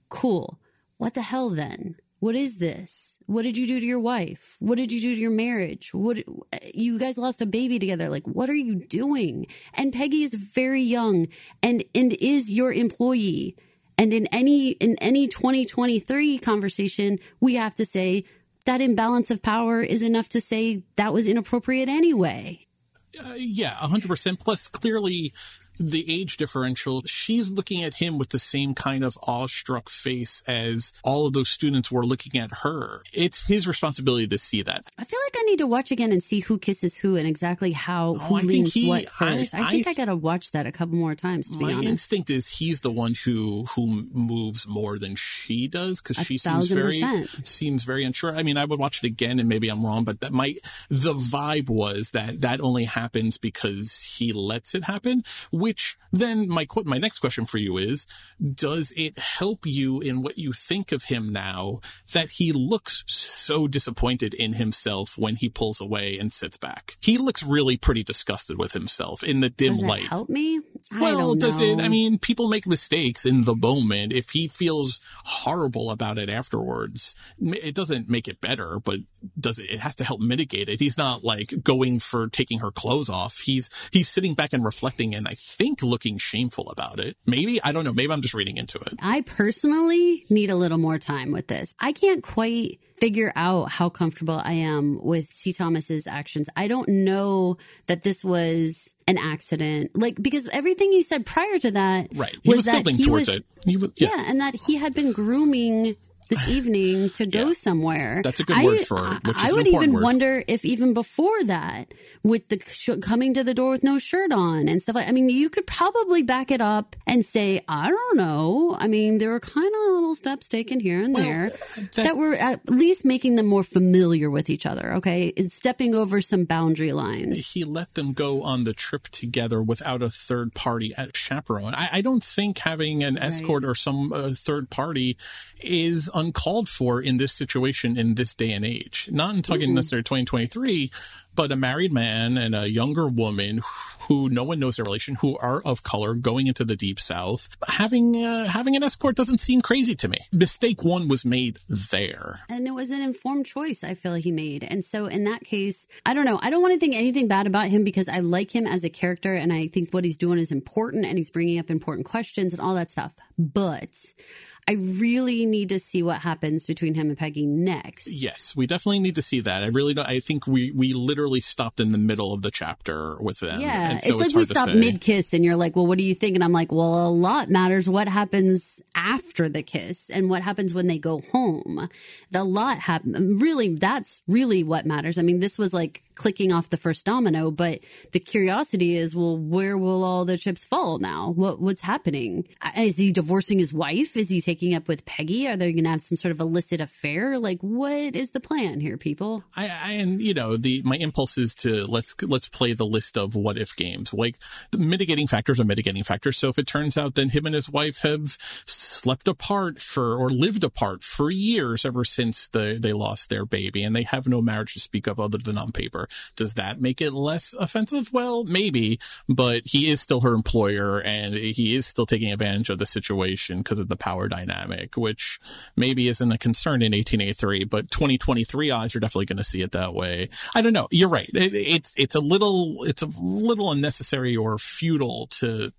Cool. What the hell then? What is this? What did you do to your wife? What did you do to your marriage? What you guys lost a baby together. Like what are you doing? And Peggy is very young and and is your employee. And in any in any 2023 conversation, we have to say that imbalance of power is enough to say that was inappropriate anyway. Uh, yeah, 100%. Plus, clearly, the age differential, she's looking at him with the same kind of awestruck face as all of those students were looking at her. It's his responsibility to see that. I feel like I need to watch again and see who kisses who and exactly how oh, who Oh, I think leans he- what first. I, I- think I- I, gotta watch that a couple more times to be My honest. instinct is he's the one who who moves more than she does because she seems very percent. seems very unsure. I mean, I would watch it again and maybe I'm wrong, but that might the vibe was that that only happens because he lets it happen. Which then my qu- my next question for you is: Does it help you in what you think of him now that he looks so disappointed in himself when he pulls away and sits back? He looks really pretty disgusted with himself in the dim Does light. help me? I Well, does it? I mean, people make mistakes in the moment. If he feels horrible about it afterwards, it doesn't make it better, but does it? It has to help mitigate it. He's not like going for taking her clothes off. He's he's sitting back and reflecting, and I think looking shameful about it. Maybe I don't know. Maybe I'm just reading into it. I personally need a little more time with this. I can't quite figure out how comfortable I am with T. Thomas's actions. I don't know that this was an accident. Like because everything you said prior to that Right. He was, that building he was it. He was, yeah. yeah. and that he had been grooming this [sighs] evening to go somewhere. That's a good I- word for it, which is I would even word. wonder if even before that, with the sh- coming to the door with no shirt on and stuff like, I mean, you could probably back it up and say, I don't know. I mean, there were kind of little steps taken here and there that, were at least making them more familiar with each other. Okay, It's stepping over some boundary lines. he let them go on the trip together without a third party at chaperone. I, I don't think having an escort or some uh, third party is uncalled for in this situation in this day and age. Not in talking Mm-mm. necessarily 2023, but a married man and a younger woman who no one knows their relation, who are of color, going into the deep south. Having uh, having an escort doesn't seem crazy to me. Mistake one was made there. And it was an informed choice I feel he made. And so in that case, I don't know. I don't want to think anything bad about him because I like him as a character and I think what he's doing is important and he's bringing up important questions and all that stuff. But I really need to see what happens between him and Peggy next. Yes, we definitely need to see that. I really don't. I think we we literally stopped in the middle of the chapter with them. Yeah, and so it's like we hard to stop mid kiss and you're like, well, what do you think? And I'm like, well, a lot matters what happens after the kiss and what happens when they go home. The lot happen. Really, that's really what matters. I mean, this was like clicking off the first domino, but the curiosity is, well, where will all the chips fall now? What what's happening? Is he divorcing his wife? Is he taking up with Peggy? Are they going to have some sort of illicit affair? Like, what is the plan here, people? I, I and you know the my impulse is to let's let's play the list of what if games. Like the mitigating factors are mitigating factors. So if it turns out then him and his wife have slept apart for or lived apart for years ever since the, they lost their baby and they have no marriage to speak of other than on paper, does that make it less offensive? Well, maybe, but he is still her employer and he is still taking advantage of the situation because of the power dynamic, which maybe isn't a concern in 1883, but 2023 eyes are definitely going to see it that way. I don't know. You're right. It, it's, it's a little, it's a little unnecessary or futile to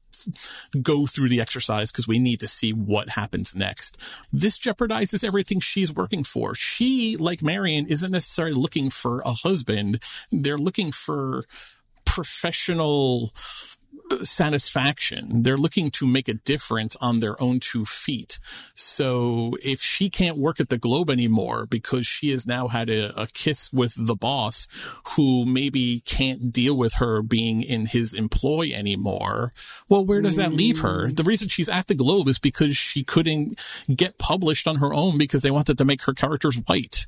go through the exercise because we need to see what happens next. This jeopardizes everything she's working for. She, like Marion, isn't necessarily looking for a husband. They're looking for professional satisfaction. They're looking to make a difference on their own two feet. So if she can't work at the Globe anymore because she has now had a, a kiss with the boss who maybe can't deal with her being in his employ anymore, well, where does that leave her? The reason she's at the Globe is because she couldn't get published on her own because they wanted to make her characters white.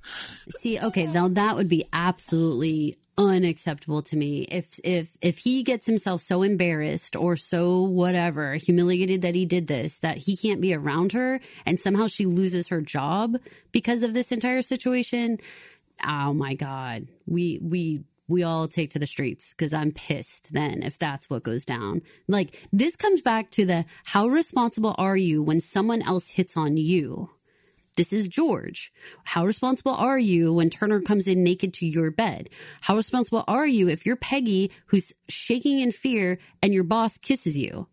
See, okay, now that would be absolutely unacceptable to me. If if if he gets himself so embarrassed or so whatever, humiliated that he did this, that he can't be around her and somehow she loses her job because of this entire situation, oh my god. We we we all take to the streets because I'm pissed then if that's what goes down. Like this comes back to the how responsible are you when someone else hits on you? This is George. How responsible are you when Turner comes in naked to your bed? How responsible are you if you're Peggy who's shaking in fear and your boss kisses you?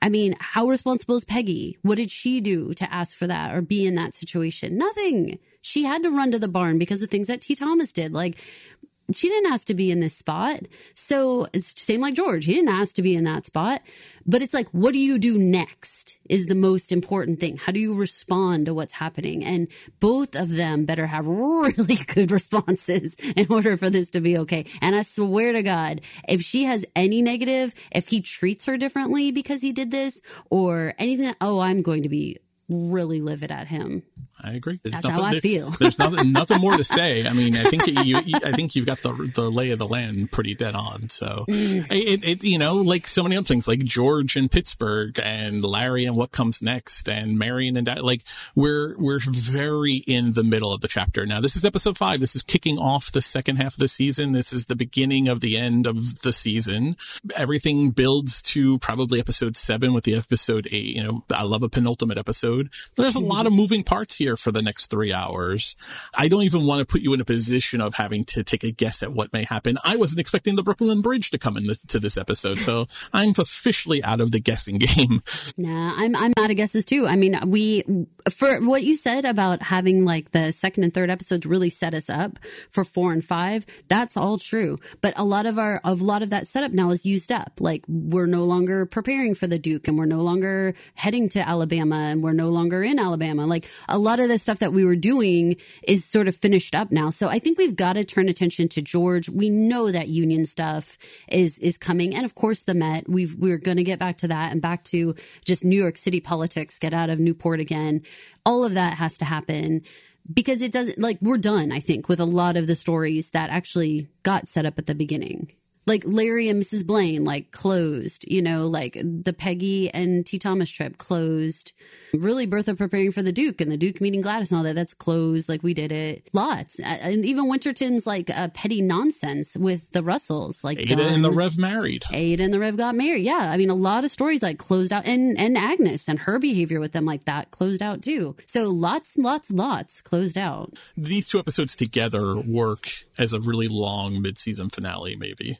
I mean, how responsible is Peggy? What did she do to ask for that or be in that situation? Nothing. She had to run to the barn because of things that T. Thomas did. Like, she didn't ask to be in this spot. So it's same like George. He didn't ask to be in that spot. But it's like, what do you do next is the most important thing. How do you respond to what's happening? And both of them better have [laughs] really good responses in order for this to be okay. And I swear to God, if she has any negative, if he treats her differently because he did this or anything, oh, I'm going to be really livid at him. I agree. There's That's nothing, how I there- feel. [laughs] there's nothing, nothing more to [laughs] say. I mean, I think you, I think you've got the the lay of the land pretty dead on. So, Mm. it, it, you know, like so many other things, like George and Pittsburgh, and Larry and what comes next, and Marion and like we're we're very in the middle of the chapter now. This is episode five. This is kicking off the second half of the season. This is the beginning of the end of the season. Everything builds to probably episode seven with the episode eight. You know, I love a penultimate episode. There's a lot of moving parts here for the next three hours. I don't even want to put you in a position of having to take a guess at what may happen. I wasn't expecting the Brooklyn Bridge to come into this episode, so I'm officially out of the guessing [laughs] game. Nah, I'm I'm out of guesses too. I mean, we for what you said about having like the second and third episodes really set us up for four and five. That's all true, but a lot of our a lot of that setup now is used up. Like we're no longer preparing for the Duke, and we're no longer heading to Alabama, and we're no longer in Alabama. Like a lot of the stuff that we were doing is sort of finished up now. So I think we've got to turn attention to George. We know that union stuff is is coming, and of course the Met. We've we're going to get back to that and back to just New York City politics. Get out of Newport again. All of that has to happen because it doesn't like we're done. I think with a lot of the stories that actually got set up at the beginning. Like Larry and Mrs. Blane, like closed, you know, like the Peggy and T. Thomas trip closed. Really, Bertha preparing for the Duke and the Duke meeting Gladys and all that, that's closed. Like we did it. Lots. And even Winterton's like uh, petty nonsense with the Russells. Like Ada and the. Rev married. Ada and the Rev got married. Yeah. I mean, a lot of stories like closed out and, and Agnes and her behavior with them like that closed out too. So lots, lots, lots closed out. These two episodes together work as a really long mid-season finale, maybe.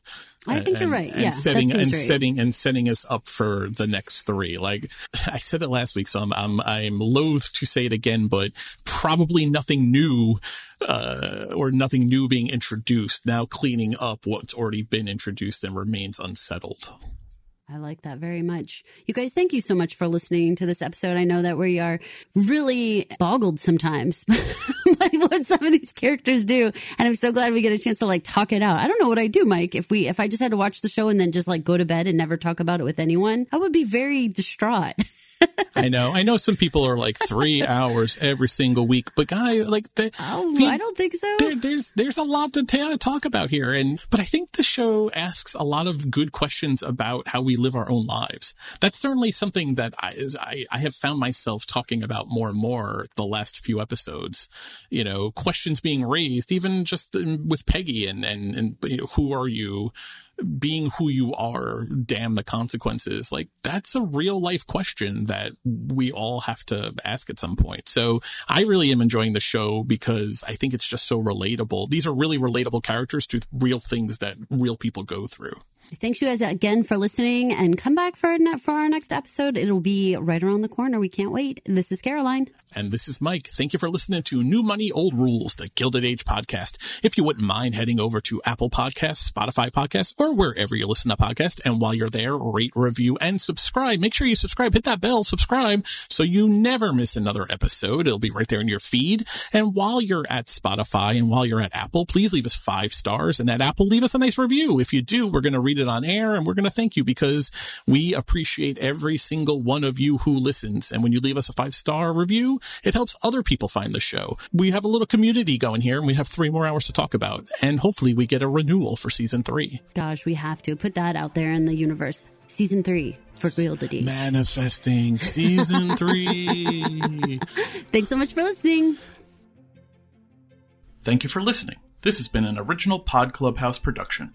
I think you're right. And Yeah, setting and right. setting and setting us up for the next three. Like [laughs] I said it last week, so I'm I'm, I'm loath to say it again, but probably nothing new, uh, or nothing new being introduced. Now cleaning up what's already been introduced and remains unsettled. I like that very much. You guys, thank you so much for listening to this episode. I know that we are really boggled sometimes [laughs] by what some of these characters do. And I'm so glad we get a chance to like talk it out. I don't know what I'd do, Mike, if we, if I just had to watch the show and then just like go to bed and never talk about it with anyone. I would be very distraught. [laughs] [laughs] I know. I know some people are like three [laughs] hours every single week, but guy, like the, oh, I don't think so. There, there's there's a lot to ta- talk about here, and but I think the show asks a lot of good questions about how we live our own lives. That's certainly something that I is- I, I have found myself talking about more and more the last few episodes. You know, questions being raised, even just in- with Peggy and and and you know, who are you? Being who you are, damn the consequences. Like that's a real life question that we all have to ask at some point. So I really am enjoying the show because I think it's just so relatable. These are really relatable characters to real things that real people go through. Thanks you guys again for listening and come back for, for our next episode. It'll be right around the corner. We can't wait. This is Caroline. And this is Mike. Thank you for listening to New Money, Old Rules, the Gilded Age podcast. If you wouldn't mind heading over to Apple Podcasts, Spotify Podcasts, or wherever you listen to podcasts, and while you're there, rate, review, and subscribe. Make sure you subscribe, hit that bell, subscribe, so you never miss another episode. It'll be right there in your feed. And while you're at Spotify and while you're at Apple, please leave us five stars. And at Apple, leave us a nice review. If you do, we're going to read read it on air and we're going to thank you because we appreciate every single one of you who listens. And when you leave us a five star review, it helps other people find the show. We have a little community going here and we have three more hours to talk about. And hopefully we get a renewal for season three. Gosh, we have to put that out there in the universe. Season three for Guildity. Manifesting season [laughs] three. Thanks so much for listening. Thank you for listening. This has been an original Pod Clubhouse production.